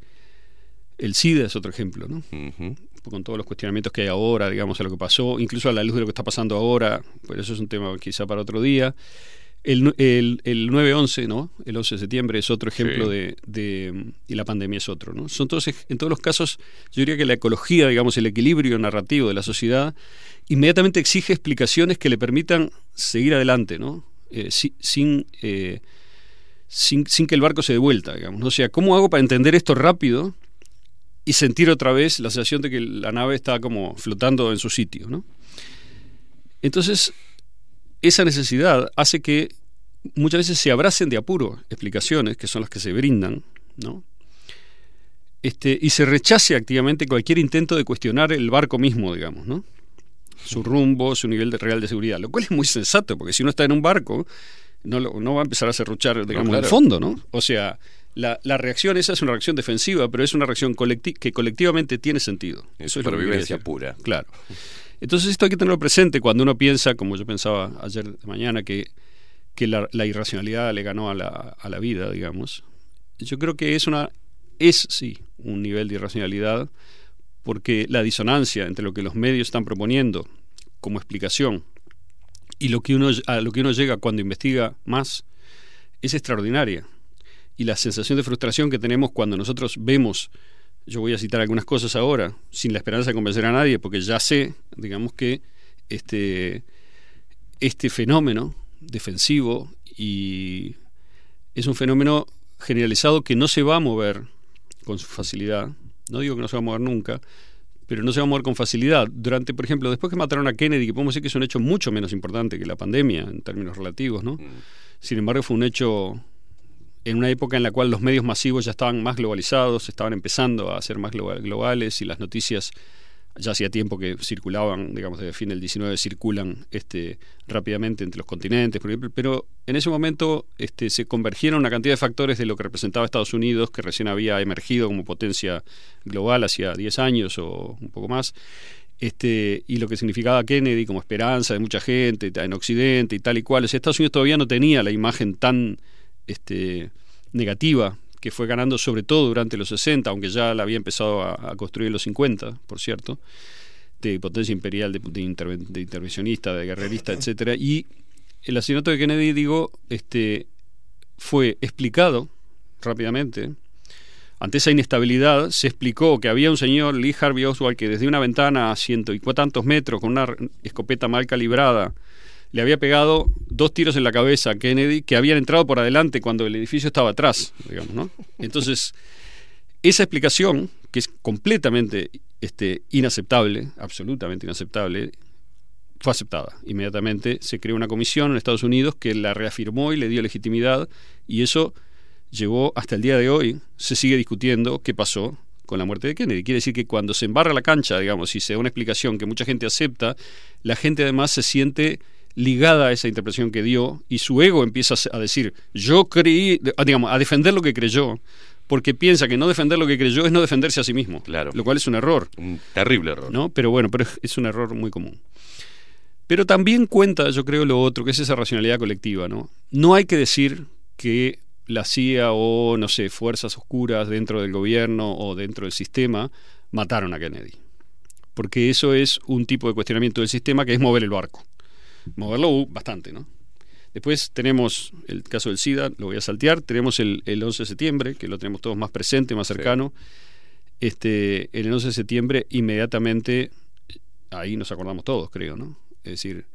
el SIDA es otro ejemplo, ¿no? Con todos los cuestionamientos que hay ahora, digamos, a lo que pasó, incluso a la luz de lo que está pasando ahora, pero eso es un tema quizá para otro día. El, el, el 9-11, ¿no? El 11 de septiembre es otro ejemplo Sí. de, de- Y la pandemia es otro, ¿no? Son todos, en todos los casos, yo diría que la ecología, digamos, el equilibrio narrativo de la sociedad, inmediatamente exige explicaciones que le permitan seguir adelante, ¿no? Eh, si- sin, eh, sin, que el barco se dé vuelta, digamos. O sea, ¿cómo hago para entender esto rápido y sentir otra vez la sensación de que la nave está como flotando en su sitio, ¿no? Entonces, esa necesidad hace que muchas veces se abracen de apuro explicaciones, que son las que se brindan, ¿no? Este, y se rechace activamente cualquier intento de cuestionar el barco mismo, digamos, ¿no? Su rumbo, su nivel de real de seguridad, lo cual es muy sensato, porque si uno está en un barco, no, lo- no va a empezar a serruchar, digamos, claro. el fondo, ¿no? O sea, la, la reacción esa es una reacción defensiva, pero es una reacción colecti- que colectivamente tiene sentido. Es Eso es supervivencia pura. Claro. Entonces esto hay que tenerlo presente cuando uno piensa, como yo pensaba ayer de mañana, que, que la, la irracionalidad le ganó a la, a la vida, digamos. Yo creo que es una es sí un nivel de irracionalidad porque la disonancia entre lo que los medios están proponiendo como explicación y lo que uno a lo que uno llega cuando investiga más es extraordinaria. Y la sensación de frustración que tenemos cuando nosotros vemos yo voy a citar algunas cosas ahora, sin la esperanza de convencer a nadie, porque ya sé, digamos que este, este fenómeno defensivo y es un fenómeno generalizado que no se va a mover con su facilidad. No digo que no se va a mover nunca, pero no se va a mover con facilidad. Durante, por ejemplo, después que mataron a Kennedy, que podemos decir que es un hecho mucho menos importante que la pandemia en términos relativos, ¿no? Sin embargo, fue un hecho en una época en la cual los medios masivos ya estaban más globalizados, estaban empezando a ser más global- globales y las noticias ya hacía tiempo que circulaban, digamos, desde fin del 19 circulan este, rápidamente entre los continentes, pero en ese momento este, se convergieron una cantidad de factores de lo que representaba Estados Unidos, que recién había emergido como potencia global hacía 10 años o un poco más, este, y lo que significaba Kennedy como esperanza de mucha gente en Occidente y tal y cual. Estados Unidos todavía no tenía la imagen tan este, negativa que fue ganando sobre todo durante los 60, aunque ya la había empezado a, construir en los 50, por cierto, de potencia imperial, de, de interven- de intervencionista, de guerrerista, etcétera. Y el asesinato de Kennedy, digo, este, fue explicado rápidamente. Ante esa inestabilidad se explicó que había un señor, Lee Harvey Oswald, que desde una ventana a ciento y tantos metros, con una escopeta mal calibrada, le había pegado dos tiros en la cabeza a Kennedy, que habían entrado por adelante cuando el edificio estaba atrás, digamos, ¿no? Entonces, esa explicación, que es completamente este, inaceptable, absolutamente inaceptable, fue aceptada. Inmediatamente se creó una comisión en Estados Unidos que la reafirmó y le dio legitimidad y eso llevó hasta el día de hoy, se sigue discutiendo qué pasó con la muerte de Kennedy. Quiere decir que cuando se embarra la cancha, digamos, y se da una explicación que mucha gente acepta, la gente además se siente ligada a esa interpretación que dio y su ego empieza a decir, yo creí, digamos, a defender lo que creyó, porque piensa que no defender lo que creyó es no defenderse a sí mismo. Claro. Lo cual es un error. Un terrible error. ¿no? Pero bueno, pero es- es un error muy común. Pero también cuenta, yo creo, lo otro, que es esa racionalidad colectiva, ¿no? No hay que decir que la CIA o, no sé, fuerzas oscuras dentro del gobierno o dentro del sistema mataron a Kennedy. Porque eso es un tipo de cuestionamiento del sistema que es mover el barco. Moverlo uh, bastante, ¿no? Después tenemos el caso del SIDA, lo voy a saltear. Tenemos el, el 11 de septiembre, que lo tenemos todos más presente, más cercano. Este, el 11 de septiembre, inmediatamente, ahí nos acordamos todos, creo, ¿no? Es decir,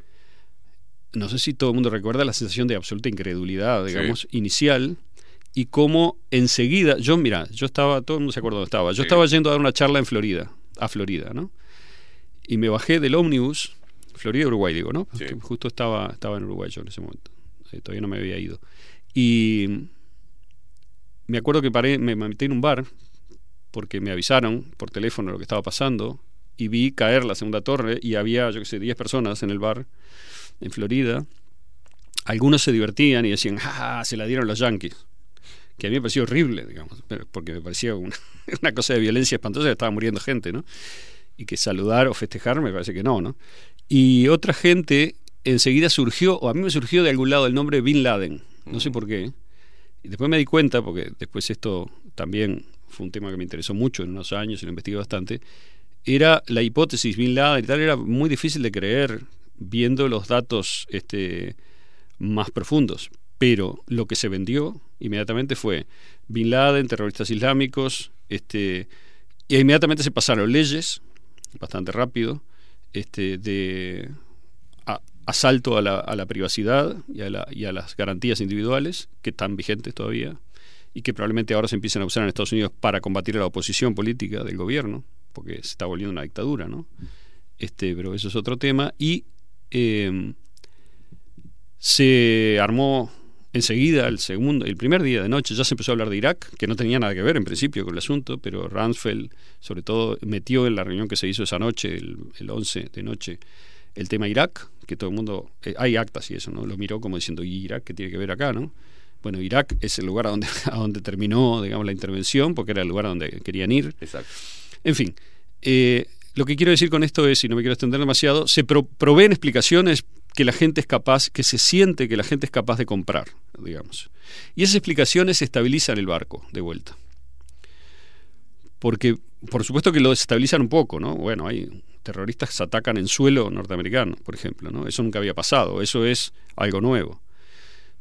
no sé si todo el mundo recuerda la sensación de absoluta incredulidad, digamos, inicial, y cómo enseguida, yo, mira, yo estaba, todo el mundo se acuerda dónde estaba, yo Sí. estaba yendo a dar una charla en Florida, a Florida, ¿no? Y me bajé del ómnibus, Florida, Uruguay, digo, ¿no? Sí. Porque Justo estaba, estaba en Uruguay yo en ese momento, Eh, todavía no me había ido. Y me acuerdo que paré, me me metí en un bar, porque me avisaron por teléfono lo que estaba pasando, y vi caer la segunda torre, y había, yo qué sé, 10 personas en el bar en Florida. Algunos se divertían y decían, ¡ah! Se la dieron los yankees. Que a mí me pareció horrible, digamos, porque me parecía una, una cosa de violencia espantosa que estaba muriendo gente, ¿no? Y que saludar o festejar me parece que no, ¿no? Y otra gente enseguida surgió, o a mí me surgió de algún lado el nombre Bin Laden, no sé por qué. Y después me di cuenta, porque después esto también fue un tema que me interesó mucho en unos años y lo investigué bastante, era la hipótesis Bin Laden y tal, era muy difícil de creer viendo los datos este, más profundos. Pero lo que se vendió inmediatamente fue Bin Laden, terroristas islámicos, este, y inmediatamente se pasaron leyes, bastante rápido, este, de a- asalto a la, a la privacidad y a, la- y a las garantías individuales, que están vigentes todavía, y que probablemente ahora se empiecen a usar en Estados Unidos para combatir la oposición política del gobierno, porque se está volviendo una dictadura, ¿no? Este, pero eso es otro tema. Y eh, se armó enseguida el segundo, el primer día de noche ya se empezó a hablar de Irak, que no tenía nada que ver en principio con el asunto, pero Rumsfeld sobre todo metió en la reunión que se hizo esa noche, el, el 11 de noche, el tema Irak, que todo el mundo, eh, hay actas y eso, ¿no? Lo miró como diciendo, ¿y Irak qué tiene que ver acá, no? Bueno, Irak es el lugar a donde, a donde terminó, digamos, la intervención, porque era el lugar a donde querían ir. Exacto. En fin, eh, lo que quiero decir con esto es, y no me quiero extender demasiado, se pro- proveen explicaciones que la gente es capaz, que se siente que la gente es capaz de comprar, digamos. Y esas explicaciones estabilizan el barco de vuelta. Porque, por supuesto que lo desestabilizan un poco, ¿no? Bueno, hay terroristas que se atacan en suelo norteamericano, por ejemplo, ¿no? Eso nunca había pasado, eso es algo nuevo.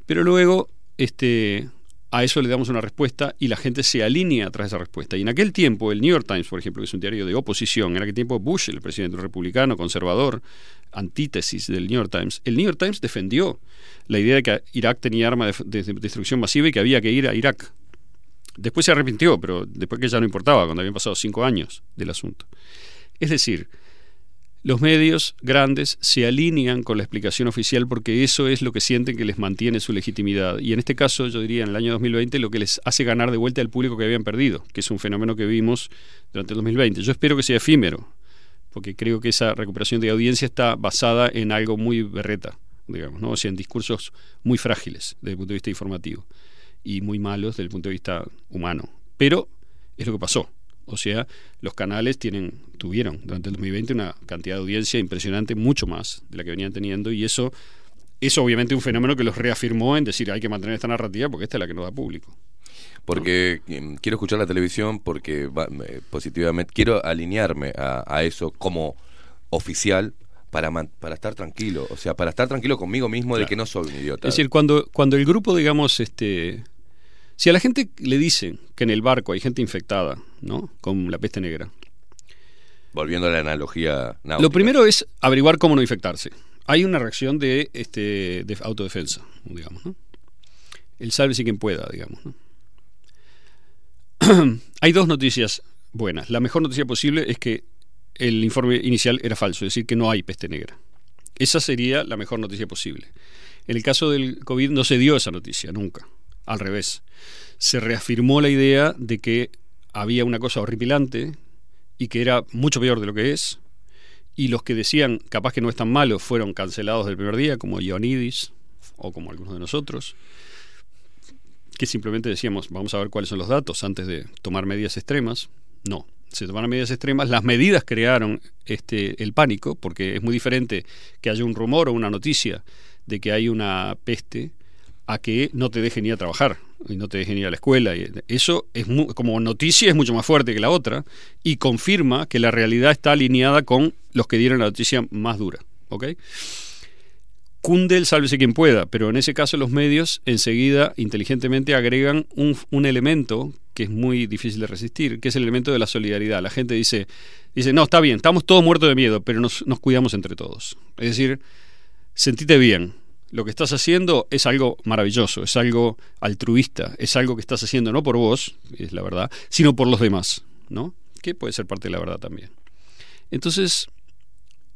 Pero luego, este, a eso le damos una respuesta y la gente se alinea tras esa respuesta. Y en aquel tiempo, el New York Times, por ejemplo, que es un diario de oposición, en aquel tiempo Bush, el presidente republicano, conservador, antítesis del New York Times, el New York Times defendió la idea de que Irak tenía arma de, de- de destrucción masiva y que había que ir a Irak. Después se arrepintió, pero después que ya no importaba, cuando habían pasado cinco años del asunto. Es decir, los medios grandes se alinean con la explicación oficial porque eso es lo que sienten que les mantiene su legitimidad. Y en este caso, yo diría, en el año 2020, lo que les hace ganar de vuelta al público que habían perdido, que es un fenómeno que vimos durante el 2020. Yo espero que sea efímero, porque creo que esa recuperación de audiencia está basada en algo muy berreta, digamos, ¿no? o sea, en discursos muy frágiles desde el punto de vista informativo y muy malos desde el punto de vista humano. Pero es lo que pasó. O sea, los canales tienen, tuvieron durante el 2020 una cantidad de audiencia impresionante, mucho más de la que venían teniendo, y eso es obviamente un fenómeno que los reafirmó en decir hay que mantener esta narrativa porque esta es la que nos da público. Porque mm, quiero escuchar la televisión porque va- me- positivamente quiero alinearme a, a eso como oficial para man- para estar tranquilo, o sea, para estar tranquilo conmigo mismo de que no soy un idiota. Es decir, cuando, cuando el grupo, digamos, este. Si a la gente le dicen que en el barco hay gente infectada, ¿no? Con la peste negra. Volviendo a la analogía náutica. Lo primero es averiguar cómo no infectarse. Hay una reacción de, este, de autodefensa, digamos, ¿no? El salve si quien pueda, digamos, ¿no? Hay dos noticias buenas. La mejor noticia posible es que el informe inicial era falso, es decir, que no hay peste negra. Esa sería la mejor noticia posible. En el caso del COVID no se dio esa noticia, nunca. Al revés. Se reafirmó la idea de que había una cosa horripilante y que era mucho peor de lo que es. Y los que decían, capaz que no es tan malo, fueron cancelados del primer día, como Ioannidis o como algunos de nosotros, que simplemente decíamos, vamos a ver cuáles son los datos antes de tomar medidas extremas. No, se tomaron medidas extremas, las medidas crearon este, el pánico, porque es muy diferente que haya un rumor o una noticia de que hay una peste a que no te dejen ir a trabajar y no te dejen ir a la escuela. Y eso es como noticia es mucho más fuerte que la otra y confirma que la realidad está alineada con los que dieron la noticia más dura. ¿ok? Cunde el sálvese quien pueda, pero en ese caso los medios enseguida inteligentemente agregan un, un elemento que es muy difícil de resistir, que es el elemento de la solidaridad. La gente dice, dice no, está bien, estamos todos muertos de miedo, pero nos, nos cuidamos entre todos. Es decir, sentite bien. Lo que estás haciendo es algo maravilloso, es algo altruista, es algo que estás haciendo no por vos, es la verdad, sino por los demás, ¿no? Que puede ser parte de la verdad también. Entonces,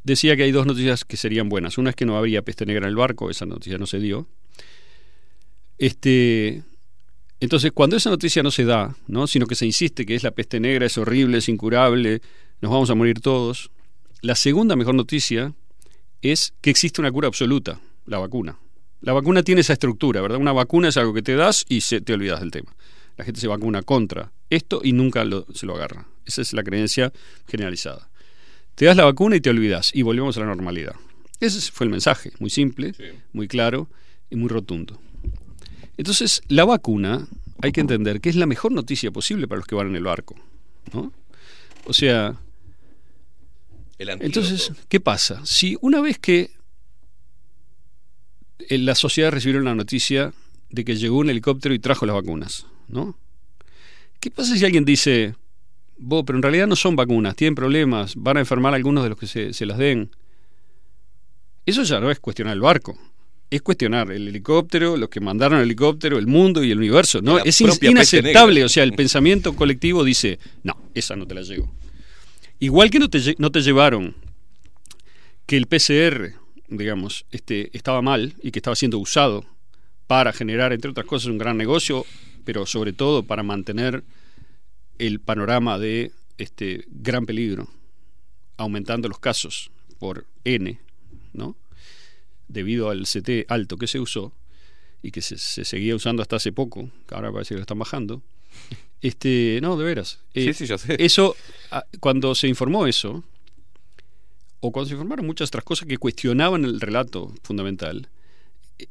decía que hay dos noticias que serían buenas. Una es que no habría peste negra en el barco, esa noticia no se dio. Este, entonces, cuando esa noticia no se da, ¿no? sino que se insiste que es la peste negra, es horrible, es incurable, nos vamos a morir todos, la segunda mejor noticia es que existe una cura absoluta, la vacuna. La vacuna tiene esa estructura, ¿verdad? Una vacuna es algo que te das y se, te olvidas del tema. La gente se vacuna contra esto y nunca se lo agarra. Esa es la creencia generalizada. Te das la vacuna y te olvidas y volvemos a la normalidad. Ese fue el mensaje, muy simple, muy claro y muy rotundo. Entonces, la vacuna hay que entender que es la mejor noticia posible para los que van en el barco. ¿no? O sea, El entonces, ¿qué pasa? Si una vez que en la sociedad recibieron la noticia de que llegó un helicóptero y trajo las vacunas, ¿no? ¿Qué pasa si alguien dice, vos, pero en realidad no son vacunas, tienen problemas, van a enfermar a algunos de los que se, se las den? Eso ya no es cuestionar el barco, es cuestionar el helicóptero, los que mandaron el helicóptero, el mundo y el universo. ¿no? La Es inaceptable, o sea, el pensamiento colectivo dice, no, esa no te la llevo. Igual que no te, no te llevaron que el PCR, digamos, este, estaba mal y que estaba siendo usado para generar, entre otras cosas, un gran negocio, pero sobre todo para mantener el panorama de este gran peligro, aumentando los casos por N, ¿no? Debido al CT alto que se usó y que se, se seguía usando hasta hace poco, que ahora parece que lo están bajando. Este, no, de veras. Sí, sí, ya sé. Eso, ah, cuando se informó eso, o cuando se informaron muchas otras cosas que cuestionaban el relato fundamental, eh,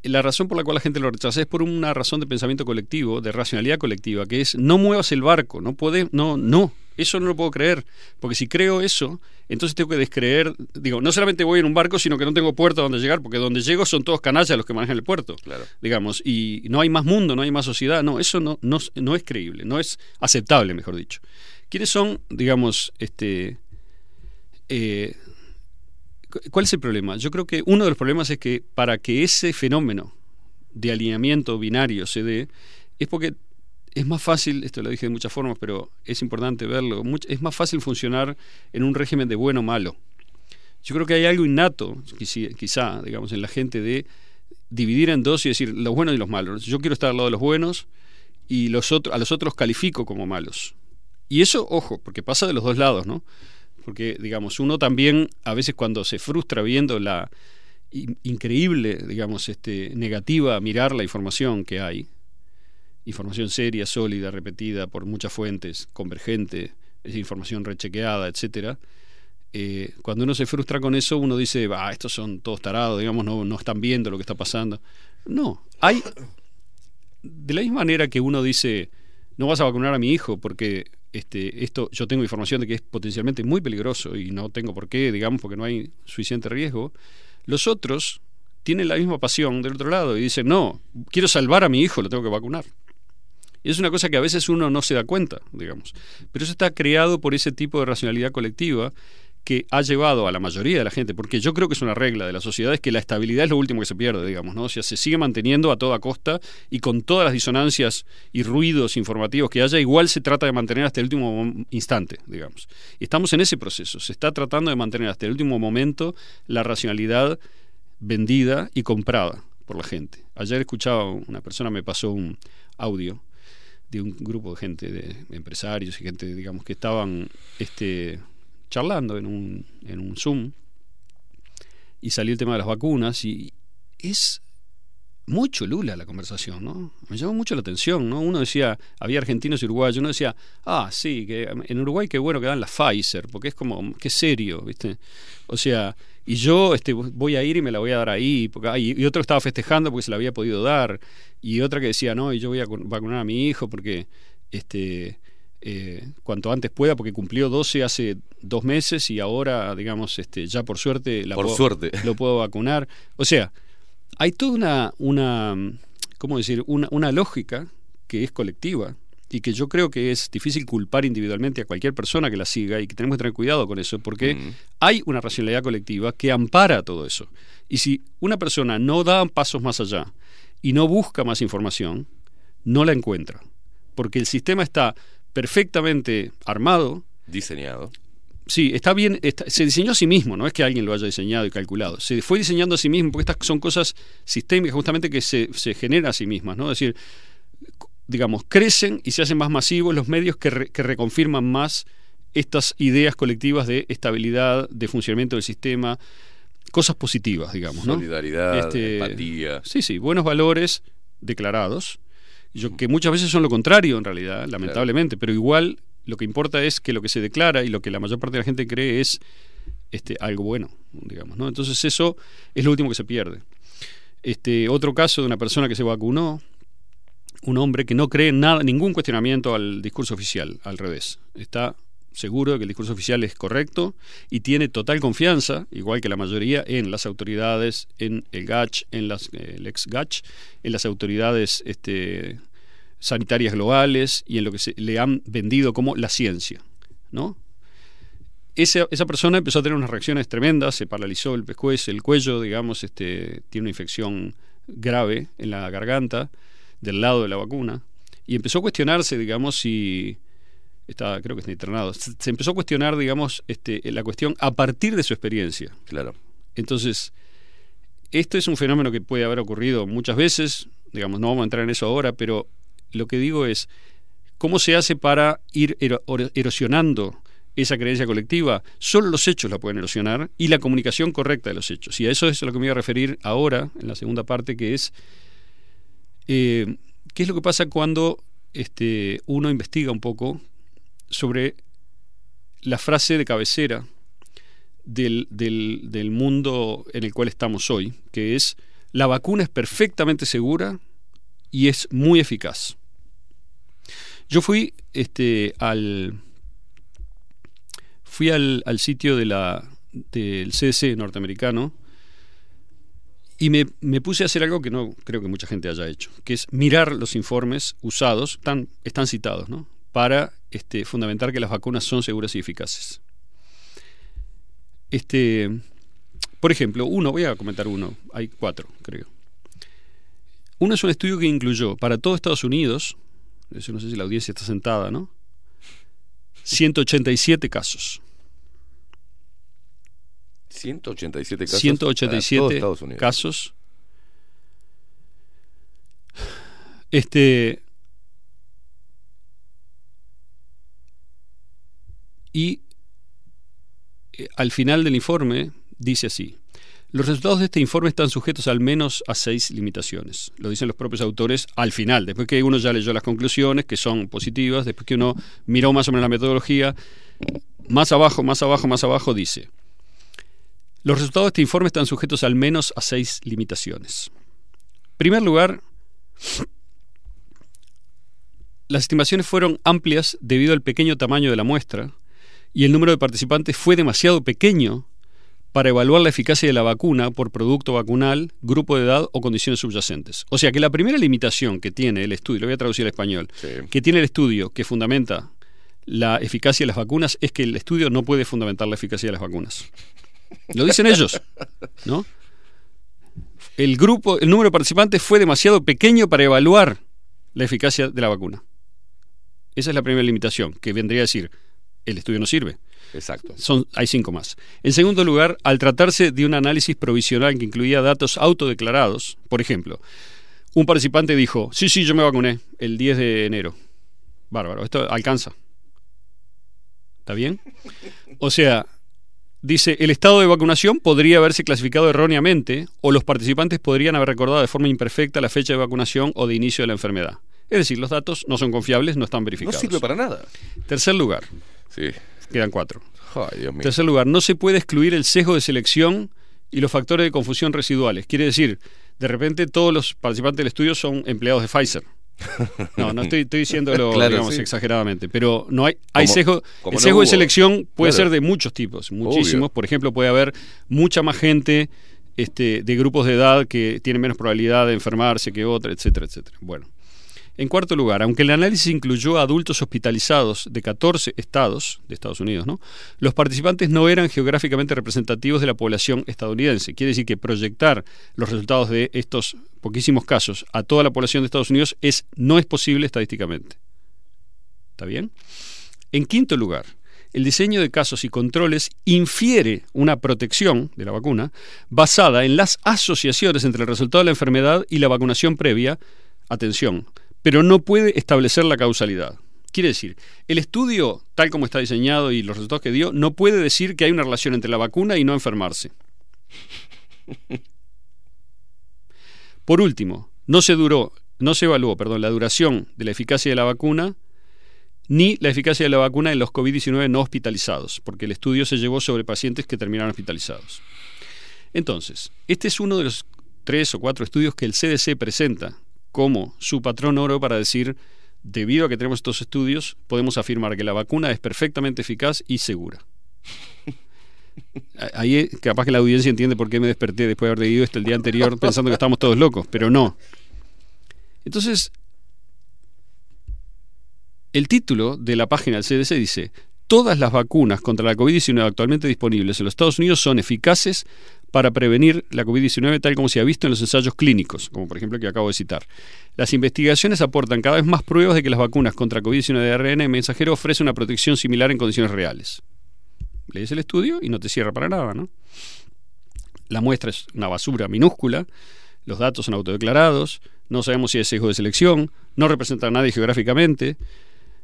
la razón por la cual la gente lo rechaza es por una razón de pensamiento colectivo, de racionalidad colectiva, que es no muevas el barco, no puedes, no, no, eso no lo puedo creer, porque si creo eso, entonces tengo que descreer, digo, no solamente voy en un barco, sino que no tengo puerto donde llegar, porque donde llego son todos canallas los que manejan el puerto, Claro. digamos, y no hay más mundo, no hay más sociedad, no, eso no, no, no es creíble, no es aceptable, mejor dicho. ¿Quiénes son, digamos, este... eh, ¿Cuál es el problema? Yo creo que uno de los problemas es que para que ese fenómeno de alineamiento binario se dé, es porque es más fácil, esto lo dije de muchas formas, pero es importante verlo, es más fácil funcionar en un régimen de bueno o malo. Yo creo que hay algo innato, quizá, digamos, en la gente de dividir en dos y decir los buenos y los malos. Yo quiero estar al lado de los buenos y los a los otros califico como malos. Y eso, ojo, porque pasa de los dos lados, ¿no? Porque, digamos, uno también a veces cuando se frustra viendo la in- increíble, digamos, este, negativa mirar la información que hay, información seria, sólida, repetida por muchas fuentes, convergente, es información rechequeada, etcétera. eh, cuando uno se frustra con eso, uno dice, ah, estos son todos tarados, digamos, no, no están viendo lo que está pasando. No, hay, de la misma manera que uno dice, no vas a vacunar a mi hijo porque este, esto yo tengo información de que es potencialmente muy peligroso y no tengo por qué, digamos, porque no hay suficiente riesgo. Los otros tienen la misma pasión del otro lado y dicen, no, quiero salvar a mi hijo, lo tengo que vacunar. Es una cosa que a veces uno no se da cuenta, digamos. Pero eso está creado por ese tipo de racionalidad colectiva que ha llevado a la mayoría de la gente, porque yo creo que es una regla de la sociedad, es que la estabilidad es lo último que se pierde, digamos, ¿no? O sea, se sigue manteniendo a toda costa y con todas las disonancias y ruidos informativos que haya, igual se trata de mantener hasta el último instante, digamos. Estamos en ese proceso, se está tratando de mantener hasta el último momento la racionalidad vendida y comprada por la gente. Ayer escuchaba una persona me pasó un audio de un grupo de gente, de empresarios y gente, digamos, que estaban este, charlando en un, en un Zoom y salió el tema de las vacunas y es muy cholula la conversación, ¿no? Me llamó mucho la atención, ¿no? Uno decía, había argentinos y uruguayos, uno decía, ah, sí, que en Uruguay qué bueno que dan la Pfizer, porque es como, qué serio, ¿viste? O sea, y yo este, voy a ir y me la voy a dar ahí, porque, y, y otro estaba festejando porque se la había podido dar, y otra que decía, no, y yo voy a cu- vacunar a mi hijo porque, este, eh, cuanto antes pueda, porque cumplió 12 hace dos meses y ahora, digamos, este, ya por suerte, la Por puedo- suerte. lo puedo vacunar. O sea, hay toda una, una ¿cómo decir? Una, una lógica que es colectiva y que yo creo que es difícil culpar individualmente a cualquier persona que la siga y que tenemos que tener cuidado con eso porque Mm. hay una racionalidad colectiva que ampara todo eso. Y si una persona no da pasos más allá y no busca más información, no la encuentra. Porque el sistema está perfectamente armado, Diseñado. Sí, está bien, está- se diseñó a sí mismo, no es que alguien lo haya diseñado y calculado. Se fue diseñando a sí mismo porque estas son cosas sistémicas justamente que se, se generan a sí mismas, ¿no? Es decir, digamos, crecen y se hacen más masivos los medios que, re- que reconfirman más estas ideas colectivas de estabilidad, de funcionamiento del sistema, cosas positivas, digamos, ¿no? Solidaridad, Este, empatía. Sí, sí, buenos valores declarados, yo, que muchas veces son lo contrario en realidad, lamentablemente, pero igual lo que importa es que lo que se declara y lo que la mayor parte de la gente cree es este, algo bueno, digamos, ¿no? Entonces eso es lo último que se pierde. Este, otro caso de una persona que se vacunó, un hombre que no cree en nada, ningún cuestionamiento al discurso oficial, al revés. Está seguro de que el discurso oficial es correcto y tiene total confianza, igual que la mayoría, en las autoridades, en el GACH, en las, eh, el ex GACH, en las autoridades este, sanitarias globales y en lo que se le han vendido como la ciencia, ¿no? Esa, esa persona empezó a tener unas reacciones tremendas, se paralizó el pescuezo, el cuello, digamos, este, tiene una infección grave en la garganta del lado de la vacuna y empezó a cuestionarse, digamos, si está, creo que está internado, se, se empezó a cuestionar, digamos, este, la cuestión a partir de su experiencia. Claro. Entonces, esto es un fenómeno que puede haber ocurrido muchas veces, digamos, no vamos a entrar en eso ahora, pero lo que digo es, ¿cómo se hace para ir erosionando esa creencia colectiva? Solo los hechos la pueden erosionar y la comunicación correcta de los hechos. Y a eso es a lo que me voy a referir ahora, en la segunda parte, que es, eh, ¿qué es lo que pasa cuando este, uno investiga un poco sobre la frase de cabecera del, del mundo en el cual estamos hoy, que es la vacuna es perfectamente segura y es muy eficaz. Yo fui este, al fui al, al sitio del CDC norteamericano y me, me puse a hacer algo que no creo que mucha gente haya hecho, que es mirar los informes usados, están, citados, para este, fundamentar que las vacunas son seguras y eficaces. Este, por ejemplo, uno, voy a comentar uno, hay cuatro, creo. Uno es un estudio que incluyó para todo Estados Unidos, eso no sé si la audiencia está sentada, ¿no? 187 casos. 187 casos. para todo 187 Estados Unidos. casos. Este. Y eh, al final del informe dice así. Los resultados de este informe están sujetos al menos a seis limitaciones. Lo dicen los propios autores al final, después que uno ya leyó las conclusiones, que son positivas, después que uno miró más o menos la metodología, más abajo, más abajo, más abajo dice, los resultados de este informe están sujetos al menos a seis limitaciones. En primer lugar, las estimaciones fueron amplias debido al pequeño tamaño de la muestra y el número de participantes fue demasiado pequeño para evaluar la eficacia de la vacuna por producto vacunal, grupo de edad o condiciones subyacentes. O sea que la primera limitación que tiene el estudio, lo voy a traducir al español, Sí. que tiene el estudio que fundamenta la eficacia de las vacunas es que el estudio no puede fundamentar la eficacia de las vacunas. Lo dicen ellos, ¿no? El grupo, el número de participantes fue demasiado pequeño para evaluar la eficacia de la vacuna. Esa es la primera limitación, que vendría a decir, el estudio no sirve. Exacto. Son, hay cinco más. En segundo lugar, al tratarse de un análisis provisional que incluía datos autodeclarados, por ejemplo, un participante dijo, sí, sí, yo me vacuné el 10 de enero. Bárbaro, esto alcanza. ¿Está bien? O sea, dice, el estado de vacunación podría haberse clasificado erróneamente o los participantes podrían haber recordado de forma imperfecta la fecha de vacunación o de inicio de la enfermedad. Es decir, los datos no son confiables, no están No verificados. sirve para nada. Tercer lugar, Sí. Quedan cuatro. Ay, Dios mío. Tercer lugar, no se puede excluir el sesgo de selección y los factores de confusión residuales. Quiere decir, de repente todos los participantes del estudio son empleados de Pfizer. No, no estoy, estoy diciéndolo Claro, digamos, sí. exageradamente, pero no hay, hay Como- sesgo. como El no sesgo de selección puede Claro. ser de muchos tipos, muchísimos. Obvio. Por ejemplo, puede haber mucha más gente este, de grupos de edad que tienen menos probabilidad de enfermarse que otra, etcétera, etcétera. Bueno. En cuarto lugar, aunque el análisis incluyó a adultos hospitalizados de 14 estados de Estados Unidos, ¿no? los participantes no eran geográficamente representativos de la población estadounidense. Quiere decir que proyectar los resultados de estos poquísimos casos a toda la población de Estados Unidos es, no es posible estadísticamente. ¿Está bien? En quinto lugar, el diseño de casos y controles infiere una protección de la vacuna basada en las asociaciones entre el resultado de la enfermedad y la vacunación previa, atención, pero no puede establecer la causalidad. Quiere decir, el estudio, tal como está diseñado y los resultados que dio, no puede decir que hay una relación entre la vacuna y no enfermarse. Por último, no se duró, no se evaluó, perdón, la duración de la eficacia de la vacuna ni la eficacia de la vacuna en los COVID-19 no hospitalizados, porque el estudio se llevó sobre pacientes que terminaron hospitalizados. Entonces, este es uno de los tres o cuatro estudios que el CDC presenta como su patrón oro para decir, debido a que tenemos estos estudios, podemos afirmar que la vacuna es perfectamente eficaz y segura. Ahí eh, capaz que la audiencia entiende por qué me desperté después de haber leído esto el día anterior pensando que estamos todos locos, pero no. Entonces, el título de la página del CDC dice, todas las vacunas contra la COVID-19 actualmente disponibles en los Estados Unidos son eficaces para prevenir la COVID-19 tal como se ha visto en los ensayos clínicos, como por ejemplo el que acabo de citar. Las investigaciones aportan cada vez más pruebas de que las vacunas contra COVID-19 de ARN mensajero ofrecen una protección similar en condiciones reales. Lees el estudio y no te cierra para nada, ¿no? La muestra es una basura minúscula, los datos son autodeclarados, no sabemos si es sesgo de selección, no representa a nadie geográficamente,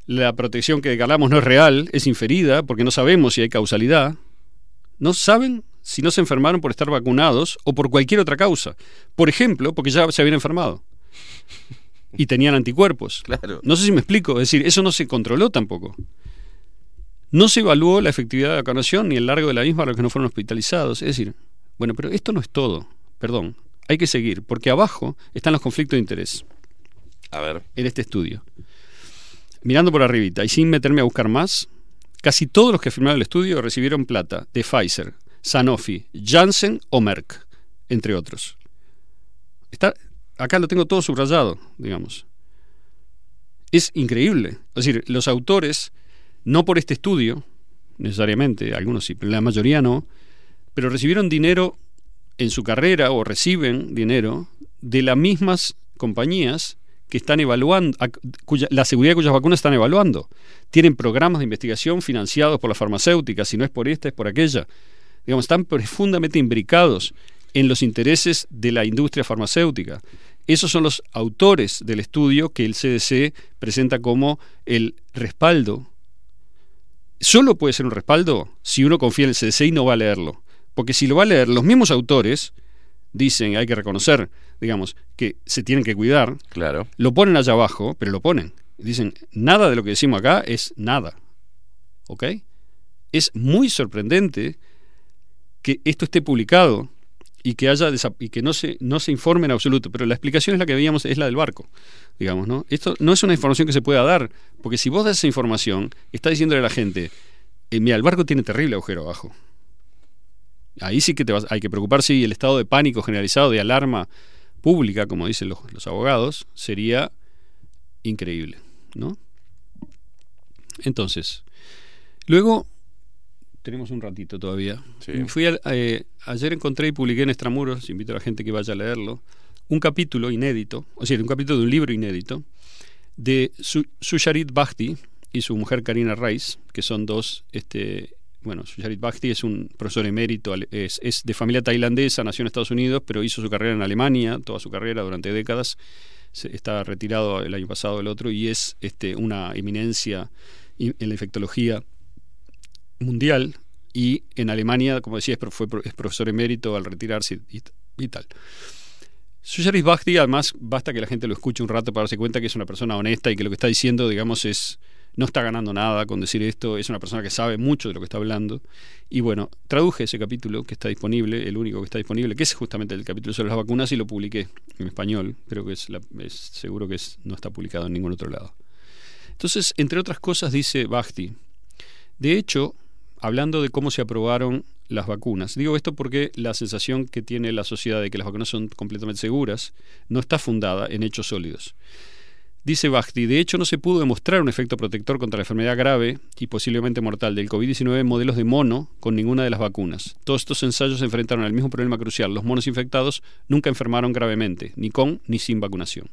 la protección que declaramos no es real, es inferida, porque no sabemos si hay causalidad. No saben si no se enfermaron por estar vacunados o por cualquier otra causa. Por ejemplo, porque ya se habían enfermado y tenían anticuerpos. Claro. No sé si me explico, es decir, eso no se controló tampoco. No se evaluó la efectividad de la vacunación ni el largo de la misma a los que no fueron hospitalizados. Es decir, bueno, pero esto no es todo. Perdón, hay que seguir, porque abajo están los conflictos de interés A ver. en este estudio. Mirando por arribita y sin meterme a buscar más, casi todos los que firmaron el estudio recibieron plata de Pfizer, Sanofi, Janssen o Merck, entre otros. Está, acá lo tengo todo subrayado, digamos. Es increíble. Es decir, los autores, no por este estudio, necesariamente, algunos sí, pero la mayoría no, pero recibieron dinero en su carrera o reciben dinero de las mismas compañías que están evaluando, cuya, la seguridad de cuyas vacunas están evaluando. Tienen programas de investigación financiados por las farmacéuticas, si no es por esta, es por aquella. Digamos, están profundamente imbricados en los intereses de la industria farmacéutica. Esos son los autores del estudio que el CDC presenta como el respaldo. Solo puede ser un respaldo si uno confía en el CDC y no va a leerlo. Porque si lo va a leer, los mismos autores dicen, hay que reconocer, digamos, que se tienen que cuidar, Claro. lo ponen allá abajo, pero lo ponen. Dicen, nada de lo que decimos acá es nada. ¿Ok? Es muy sorprendente que esto esté publicado y que haya y que no se no se informe en absoluto pero la explicación es la que veíamos es la del barco digamos no esto no es una información que se pueda dar porque si vos das esa información está diciéndole a la gente eh, mira el barco tiene terrible agujero abajo ahí sí que te vas, hay que preocuparse y el estado de pánico generalizado de alarma pública como dicen los, los abogados sería increíble no entonces luego tenemos un ratito todavía. Fui al- eh, ayer encontré y publiqué en Extramuros, invito a la gente que vaya a leerlo, un capítulo inédito, o sea, un capítulo de un libro inédito, de Su- Susharit Bhakti y su mujer Karina Rice, que son dos, este, bueno, Susharit Bhakti es un profesor emérito, es, es de familia tailandesa, nació en Estados Unidos, pero hizo su carrera en Alemania, toda su carrera durante décadas, Se- está retirado el año pasado el otro, y es este, una eminencia en la infectología mundial y en Alemania, como decía, es, profesor emérito al retirarse y, y tal. Susharit Bhakti, además, basta que la gente lo escuche un rato para darse cuenta que es una persona honesta y que lo que está diciendo, digamos, es no está ganando nada con decir esto, es una persona que sabe mucho de lo que está hablando. Y bueno, traduje ese capítulo que está disponible, el único que está disponible, que es justamente el capítulo sobre las vacunas, y lo publiqué en español. Creo que es, seguro que no está publicado en ningún otro lado. Entonces, entre otras cosas, dice Bhakti, de hecho, hablando de cómo se aprobaron las vacunas, digo esto porque la sensación que tiene la sociedad de que las vacunas son completamente seguras no está fundada en hechos sólidos. Dice Bhakti, de hecho no se pudo demostrar un efecto protector contra la enfermedad grave y posiblemente mortal del COVID-19 en modelos de mono con ninguna de las vacunas. Todos estos ensayos se enfrentaron al mismo problema crucial. Los monos infectados nunca enfermaron gravemente, ni con ni sin vacunación.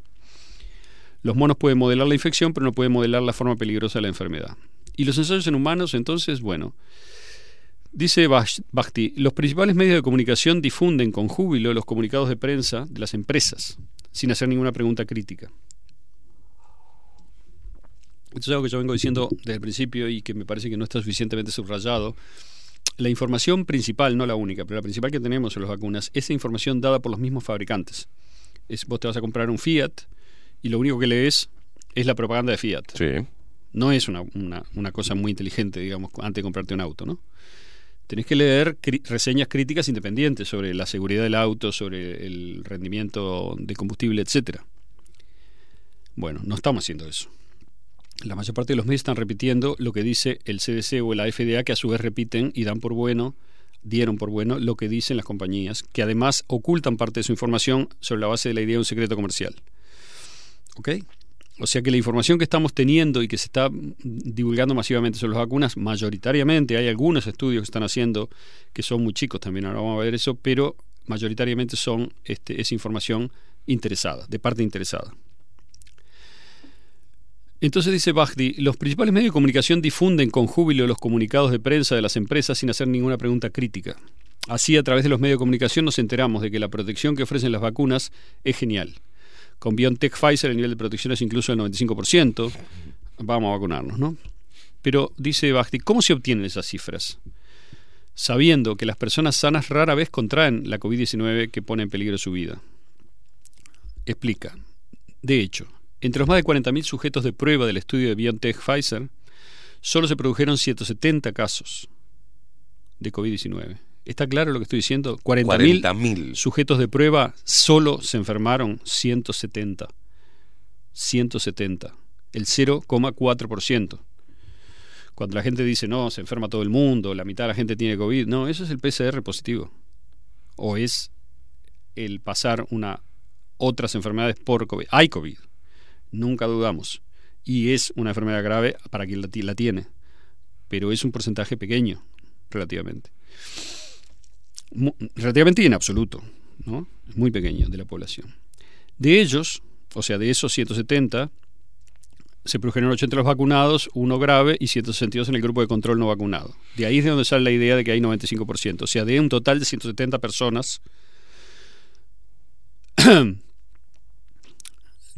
Los monos pueden modelar la infección, pero no pueden modelar la forma peligrosa de la enfermedad. Y los ensayos en humanos, entonces, bueno, dice Bhakti, los principales medios de comunicación difunden con júbilo los comunicados de prensa de las empresas, sin hacer ninguna pregunta crítica. Esto es algo que yo vengo diciendo desde el principio y que me parece que no está suficientemente subrayado. La información principal, no la única, pero la principal que tenemos en las vacunas, es información dada por los mismos fabricantes. Es, vos te vas a comprar un Fiat y lo único que lees es la propaganda de Fiat. No es una, una- una cosa muy inteligente, digamos, antes de comprarte un auto, ¿no? Tenés que leer reseñas críticas independientes sobre la seguridad del auto, sobre el rendimiento de combustible, etcétera. Bueno, no estamos haciendo eso. La mayor parte de los medios están repitiendo lo que dice el CDC o la FDA, que a su vez repiten y dan por bueno, dieron por bueno lo que dicen las compañías, que además ocultan parte de su información sobre la base de la idea de un secreto comercial. ¿Ok? O sea que la información que estamos teniendo y que se está divulgando masivamente sobre las vacunas, mayoritariamente, hay algunos estudios que están haciendo que son muy chicos también, ahora vamos a ver eso, pero mayoritariamente son este, es información interesada, de parte interesada. Entonces dice Bajdi, los principales medios de comunicación difunden con júbilo los comunicados de prensa de las empresas sin hacer ninguna pregunta crítica. Así, a través de los medios de comunicación nos enteramos de que la protección que ofrecen las vacunas es genial. Con BioNTech Pfizer el nivel de protección es incluso del 95%. Vamos a vacunarnos, ¿no? Pero dice Bajdi, ¿cómo se obtienen esas cifras? Sabiendo que las personas sanas rara vez contraen la COVID-19 que pone en peligro su vida. Explica. De hecho, entre los más de 40.000 sujetos de prueba del estudio de BioNTech Pfizer, solo se produjeron 170 casos de COVID-19. ¿Está claro lo que estoy diciendo? 40.000 40.000. sujetos de prueba, solo se enfermaron 170. 170. El 0,4%. Cuando la gente dice, no, se enferma todo el mundo, la mitad de la gente tiene COVID, no, eso es el PCR positivo. O es el pasar una otras enfermedades por COVID. Hay COVID, nunca dudamos. Y es una enfermedad grave para quien la tiene. Pero es un porcentaje pequeño, relativamente. Relativamente y en absoluto, ¿no? Muy pequeño de la población. De ellos, o sea, de esos 170, se produjeron 80 los vacunados, uno grave y 162 en el grupo de control no vacunado. De ahí es de donde sale la idea de que hay 95%. O sea, de un total de 170 personas,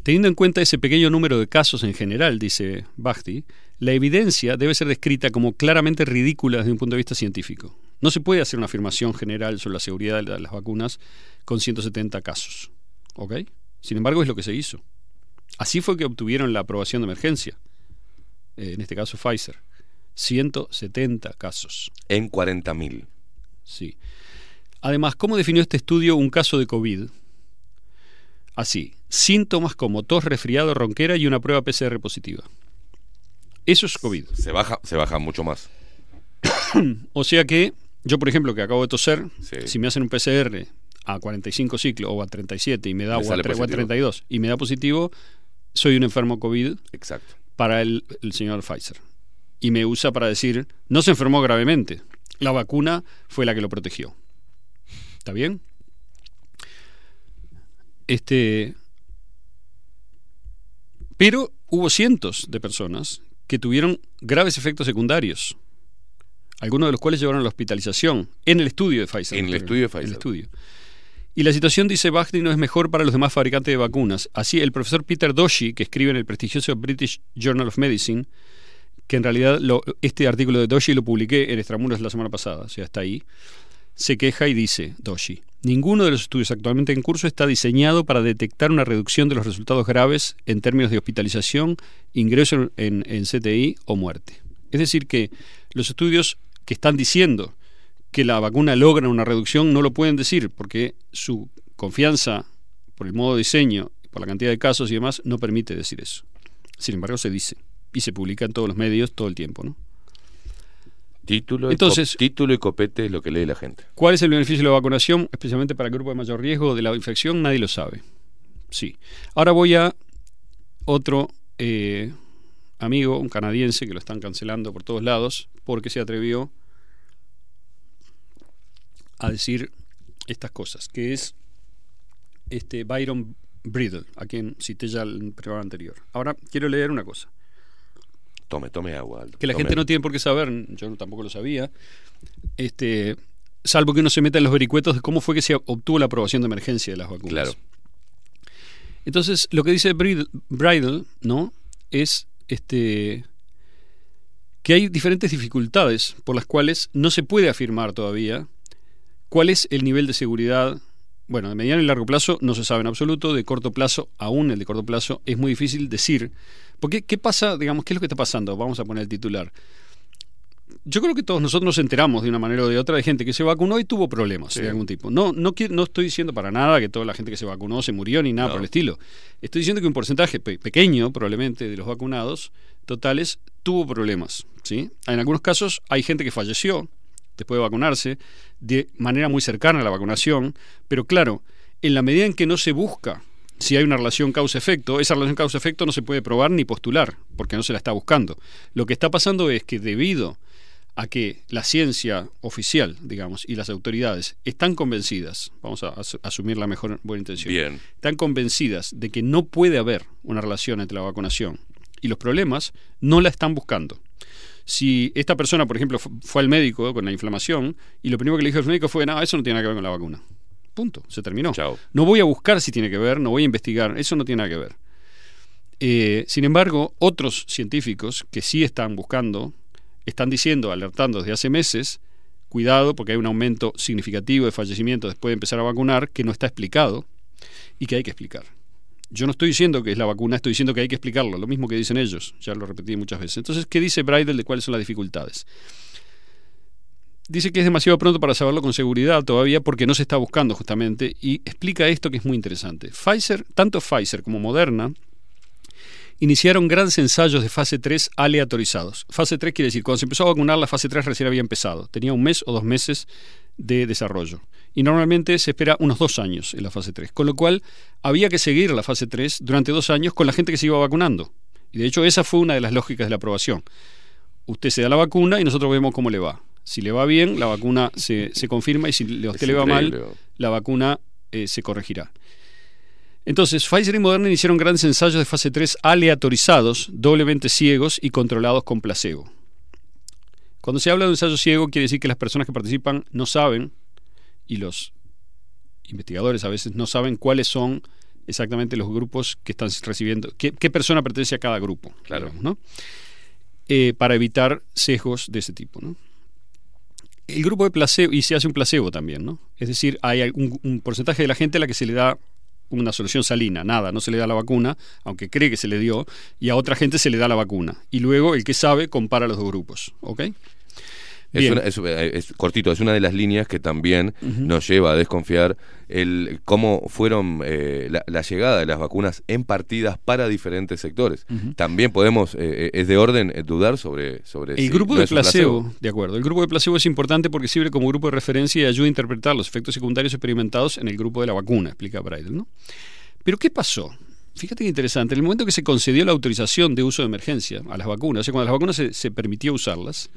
teniendo en cuenta ese pequeño número de casos en general, dice Bhakti, la evidencia debe ser descrita como claramente ridícula desde un punto de vista científico. No se puede hacer una afirmación general sobre la seguridad de la- las vacunas con 170 casos. ¿Ok? Sin embargo, es lo que se hizo. Así fue que obtuvieron la aprobación de emergencia. Eh, en este caso, Pfizer. 170 casos. En 40.000. Sí. Además, ¿cómo definió este estudio un caso de COVID? Así, síntomas como tos, resfriado, ronquera y una prueba PCR positiva. Eso es COVID. Se baja, se baja mucho más. O sea que yo, por ejemplo, que acabo de toser, Sí. si me hacen un PCR a 45 ciclos o a 37 y me da Me o a, sale tre- o a positivo. 32 y me da positivo, soy un enfermo COVID Exacto. para el, el señor Pfizer. Y me usa para decir, no se enfermó gravemente. La vacuna fue la que lo protegió. ¿Está bien? Este. Pero hubo cientos de personas que tuvieron graves efectos secundarios. Algunos de los cuales llevaron a la hospitalización en el estudio de Pfizer. En el estudio de en el Pfizer. estudio. Y la situación, dice Bagdi, no es mejor para los demás fabricantes de vacunas. Así, el profesor Peter Doshi, que escribe en el prestigioso British Journal of Medicine, que en realidad lo- este artículo de Doshi lo publiqué en Extramuros la semana pasada, o sea, está ahí, se queja y dice, Doshi, ninguno de los estudios actualmente en curso está diseñado para detectar una reducción de los resultados graves en términos de hospitalización, ingreso en, en CTI o muerte. Es decir, que los estudios que están diciendo que la vacuna logra una reducción no lo pueden decir porque su confianza por el modo de diseño, por la cantidad de casos y demás, no permite decir eso. Sin embargo, se dice y se publica en todos los medios todo el tiempo. ¿no? Título, y Entonces- co- título y copete es lo que lee la gente. ¿Cuál es el beneficio de la vacunación, especialmente para el grupo de mayor riesgo de la infección? Nadie lo sabe. Sí. Ahora voy a otro eh, amigo, un canadiense, que lo están cancelando por todos lados, porque se atrevió a decir estas cosas, que es este Byron Bridle, a quien cité ya el programa anterior. Ahora quiero leer una cosa Tome, tome agua. Aldo, que la tome. gente no tiene por qué saber, yo tampoco lo sabía, este, salvo que uno se meta en los vericuetos de cómo fue que se obtuvo la aprobación de emergencia de las vacunas. Claro. Entonces, lo que dice Bridle, Bridle, ¿no? Es este que hay diferentes dificultades por las cuales no se puede afirmar todavía cuál es el nivel de seguridad. Bueno, de mediano y largo plazo no se sabe en absoluto, de corto plazo, aún el de corto plazo, es muy difícil decir. Porque, ¿qué pasa? Digamos, ¿qué es lo que está pasando? Vamos a poner el titular. Yo creo que todos nosotros nos enteramos de una manera o de otra de gente que se vacunó y tuvo problemas Sí. de algún tipo. No, no, no estoy diciendo para nada que toda la gente que se vacunó se murió ni nada por el estilo. Estoy diciendo que un porcentaje pe- pequeño, probablemente, de los vacunados totales tuvo problemas. ¿sí? En algunos casos hay gente que falleció después de vacunarse de manera muy cercana a la vacunación, pero claro, en la medida en que no se busca si hay una relación causa-efecto, esa relación causa-efecto no se puede probar ni postular, porque no se la está buscando. Lo que está pasando es que debido a que la ciencia oficial, digamos, y las autoridades están convencidas, vamos a as- asumir la mejor buena intención, Bien. están convencidas de que no puede haber una relación entre la vacunación y los problemas, no la están buscando. Si esta persona, por ejemplo, fu- fue al médico con la inflamación y lo primero que le dijo el médico fue, no, eso no tiene nada que ver con la vacuna. Punto, se terminó. Chao. No voy a buscar si tiene que ver, no voy a investigar, eso no tiene nada que ver. Eh, sin embargo, otros científicos que sí están buscando, están diciendo, alertando desde hace meses, cuidado porque hay un aumento significativo de fallecimientos después de empezar a vacunar que no está explicado y que hay que explicar. Yo no estoy diciendo que es la vacuna, estoy diciendo que hay que explicarlo, lo mismo que dicen ellos, ya lo repetí muchas veces. Entonces, ¿qué dice Bridle de cuáles son las dificultades? Dice que es demasiado pronto para saberlo con seguridad todavía porque no se está buscando justamente y explica esto que es muy interesante. Pfizer, tanto Pfizer como Moderna, iniciaron grandes ensayos de fase 3 aleatorizados. Fase 3 quiere decir, cuando se empezó a vacunar, la fase 3 recién había empezado. Tenía un mes o dos meses de desarrollo. Y normalmente se espera unos dos años en la fase 3. Con lo cual, había que seguir la fase 3 durante dos años con la gente que se iba vacunando. Y de hecho, esa fue una de las lógicas de la aprobación. Usted se da la vacuna y nosotros vemos cómo le va. Si le va bien, la vacuna se, se confirma y si a usted le va mal, la vacuna eh, se corregirá. Entonces, Pfizer y Moderna iniciaron grandes ensayos de fase 3 aleatorizados, doblemente ciegos y controlados con placebo. Cuando se habla de un ensayo ciego, quiere decir que las personas que participan no saben, y los investigadores a veces no saben cuáles son exactamente los grupos que están recibiendo, qué, qué persona pertenece a cada grupo, Claro. digamos, ¿no? Eh, para evitar sesgos de ese tipo. ¿no? El grupo de placebo, y se hace un placebo también, ¿no? Es decir, hay un, un porcentaje de la gente a la que se le da una solución salina, nada, no se le da la vacuna, aunque cree que se le dio, y a otra gente se le da la vacuna. Y luego el que sabe compara los dos grupos, ¿ok? Es, una- es- eh, es cortito, es una de las líneas que también nos lleva a desconfiar el cómo fueron eh, la, la llegada de las vacunas en partidas para diferentes sectores. También podemos, eh, es de orden eh, dudar sobre, sobre El si grupo no de placebo, de acuerdo. El grupo de placebo es importante porque sirve como grupo de referencia y ayuda a interpretar los efectos secundarios experimentados en el grupo de la vacuna, explica Braidel, ¿no? Pero ¿qué pasó? Fíjate qué interesante. En el momento que se concedió la autorización de uso de emergencia a las vacunas, o sea, cuando las vacunas se, se permitió usarlas,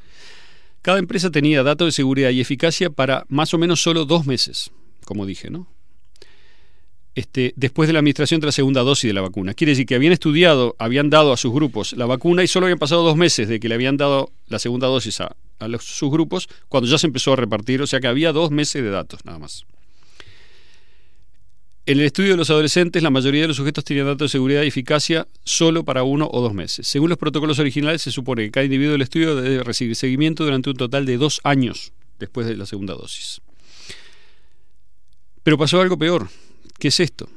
cada empresa tenía datos de seguridad y eficacia para más o menos solo dos meses, como dije, ¿no? Este, después de la administración de la segunda dosis de la vacuna. Quiere decir que habían estudiado, habían dado a sus grupos la vacuna y solo habían pasado dos meses de que le habían dado la segunda dosis a, los- sus grupos cuando ya se empezó a repartir, o sea que había dos meses de datos nada más. En el estudio de los adolescentes, la mayoría de los sujetos tenían datos de seguridad y eficacia solo para uno o dos meses. Según los protocolos originales, se supone que cada individuo del estudio debe recibir seguimiento durante un total de dos años después de la segunda dosis. Pero pasó algo peor. ¿Qué es esto?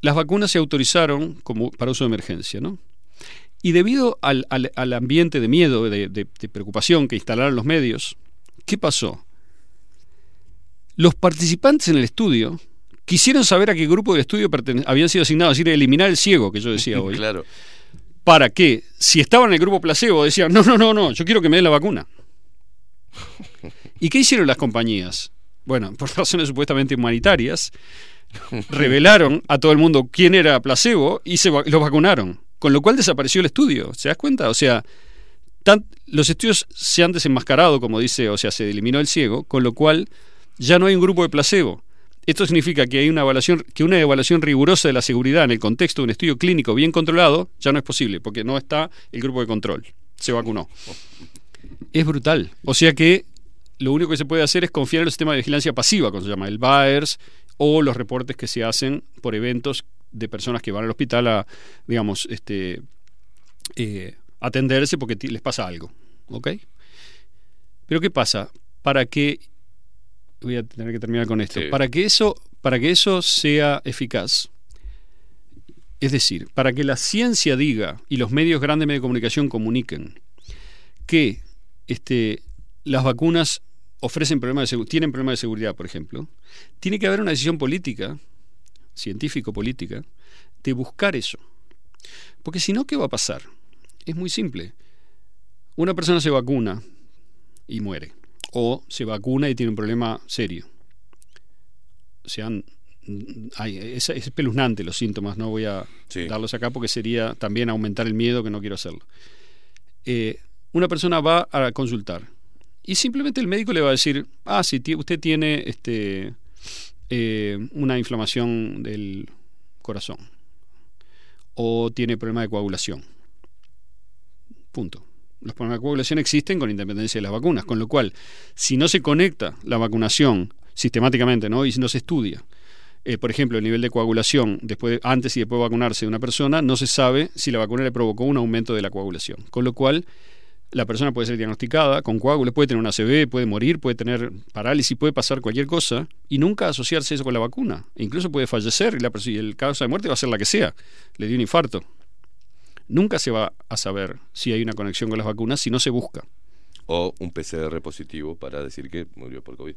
Las vacunas se autorizaron como para uso de emergencia, ¿no? Y debido al, ambiente de miedo, de- de preocupación que instalaron los medios, ¿qué pasó? Los participantes en el estudio quisieron saber a qué grupo del estudio habían sido asignados, es decir, eliminar el ciego, que yo decía hoy. Claro. Para que, si estaban en el grupo placebo, decían, no, no, no, no, yo quiero que me den la vacuna. ¿Y qué hicieron las compañías? Bueno, por razones supuestamente humanitarias, revelaron a todo el mundo quién era placebo y se va- los vacunaron. Con lo cual desapareció el estudio. ¿Se das cuenta? O sea, tan- los estudios se han desenmascarado, como dice, o sea, se eliminó el ciego, con lo cual ya no hay un grupo de placebo. Esto significa que hay una evaluación, que una evaluación rigurosa de la seguridad en el contexto de un estudio clínico bien controlado ya no es posible, porque no está el grupo de control. Se vacunó. Es brutal. O sea que lo único que se puede hacer es confiar en el sistema de vigilancia pasiva, como se llama, el BAERS, o los reportes que se hacen por eventos de personas que van al hospital a, digamos, este, eh, atenderse porque les pasa algo. ¿Ok? Pero ¿qué pasa? Para que. Voy a tener que terminar con esto. Sí. Para que eso, para que eso sea eficaz, es decir, para que la ciencia diga y los medios grandes de comunicación comuniquen que este, las vacunas ofrecen problemas de tienen problemas de seguridad, por ejemplo, tiene que haber una decisión política, científico-política, de buscar eso. Porque si no, ¿qué va a pasar? Es muy simple. Una persona se vacuna y muere. O se vacuna y tiene un problema serio. O sea, hay- es, es espeluznante los síntomas, no voy a Sí. darlos acá porque sería también aumentar el miedo que no quiero hacerlo. Eh, una persona va a consultar y simplemente el médico le va a decir, ah, sí, ti- usted tiene este, eh, una inflamación del corazón o tiene problema de coagulación. Punto. Los problemas de coagulación existen con independencia de las vacunas, con lo cual, si no se conecta la vacunación sistemáticamente ¿no? y si no se estudia, eh, por ejemplo, el nivel de coagulación después de- antes y después de vacunarse de una persona, no se sabe si la vacuna le provocó un aumento de la coagulación. Con lo cual, la persona puede ser diagnosticada con coágulos, puede tener una ACV, puede morir, puede tener parálisis, puede pasar cualquier cosa y nunca asociarse eso con la vacuna. E incluso puede fallecer y, la y el causa de muerte va a ser la que sea. Le dio un infarto. Nunca se va a saber si hay una conexión con las vacunas si no se busca. O un PCR positivo para decir que murió por COVID.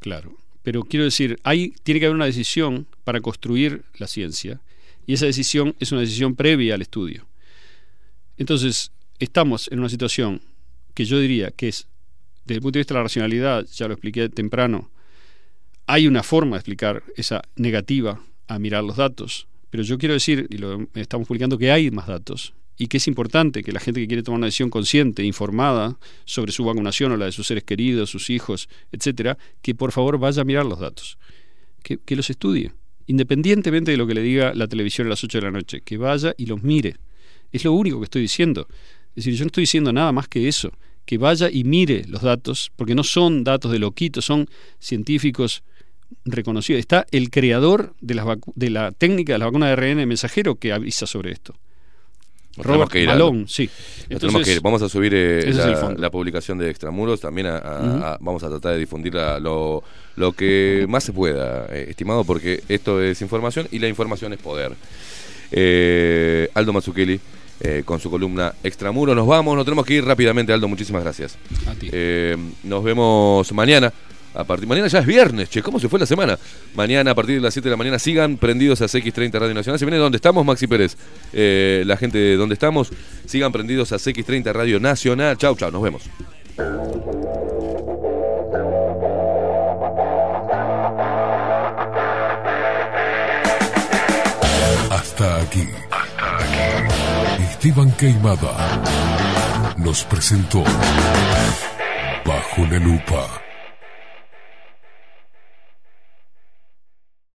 Claro. Pero quiero decir, hay, tiene que haber una decisión para construir la ciencia y esa decisión es una decisión previa al estudio. Entonces, estamos en una situación que yo diría que es, desde el punto de vista de la racionalidad, ya lo expliqué temprano, hay una forma de explicar esa negativa a mirar los datos, pero yo quiero decir, y lo estamos publicando, que hay más datos y que es importante que la gente que quiere tomar una decisión consciente, informada sobre su vacunación o la de sus seres queridos, sus hijos, etcétera, que por favor vaya a mirar los datos, que, los estudie, independientemente de lo que le diga la televisión a las 8 de la noche, que vaya y los mire. Es lo único que estoy diciendo. Es decir, yo no estoy diciendo nada más que eso, que vaya y mire los datos, porque no son datos de loquitos, son científicos reconocidos. Está el creador de, las de la técnica de la vacuna de ARN mensajero que avisa sobre esto. Nos Robert que ir a- sí. Tenemos que ir. Vamos a subir eh, la, publicación de Extramuros. También a- vamos a tratar de difundir la- lo, lo que más se pueda, eh, estimado, porque esto es información y la información es poder. Eh, Aldo Mazzucchelli, eh, con su columna Extramuro. Nos vamos, nos tenemos que ir rápidamente, Aldo. Muchísimas gracias. A ti. Nos vemos mañana. A partir, mañana ya es viernes, che, ¿cómo se fue la semana? Mañana a partir de las 7 de la mañana sigan prendidos a CX30 Radio Nacional. Se viene donde estamos, Maxi Pérez. Eh, la gente de donde estamos, sigan prendidos a CX30 Radio Nacional. Chau, chau, nos vemos. Hasta aquí. Hasta aquí. Esteban Queimada nos presentó Bajo la Lupa.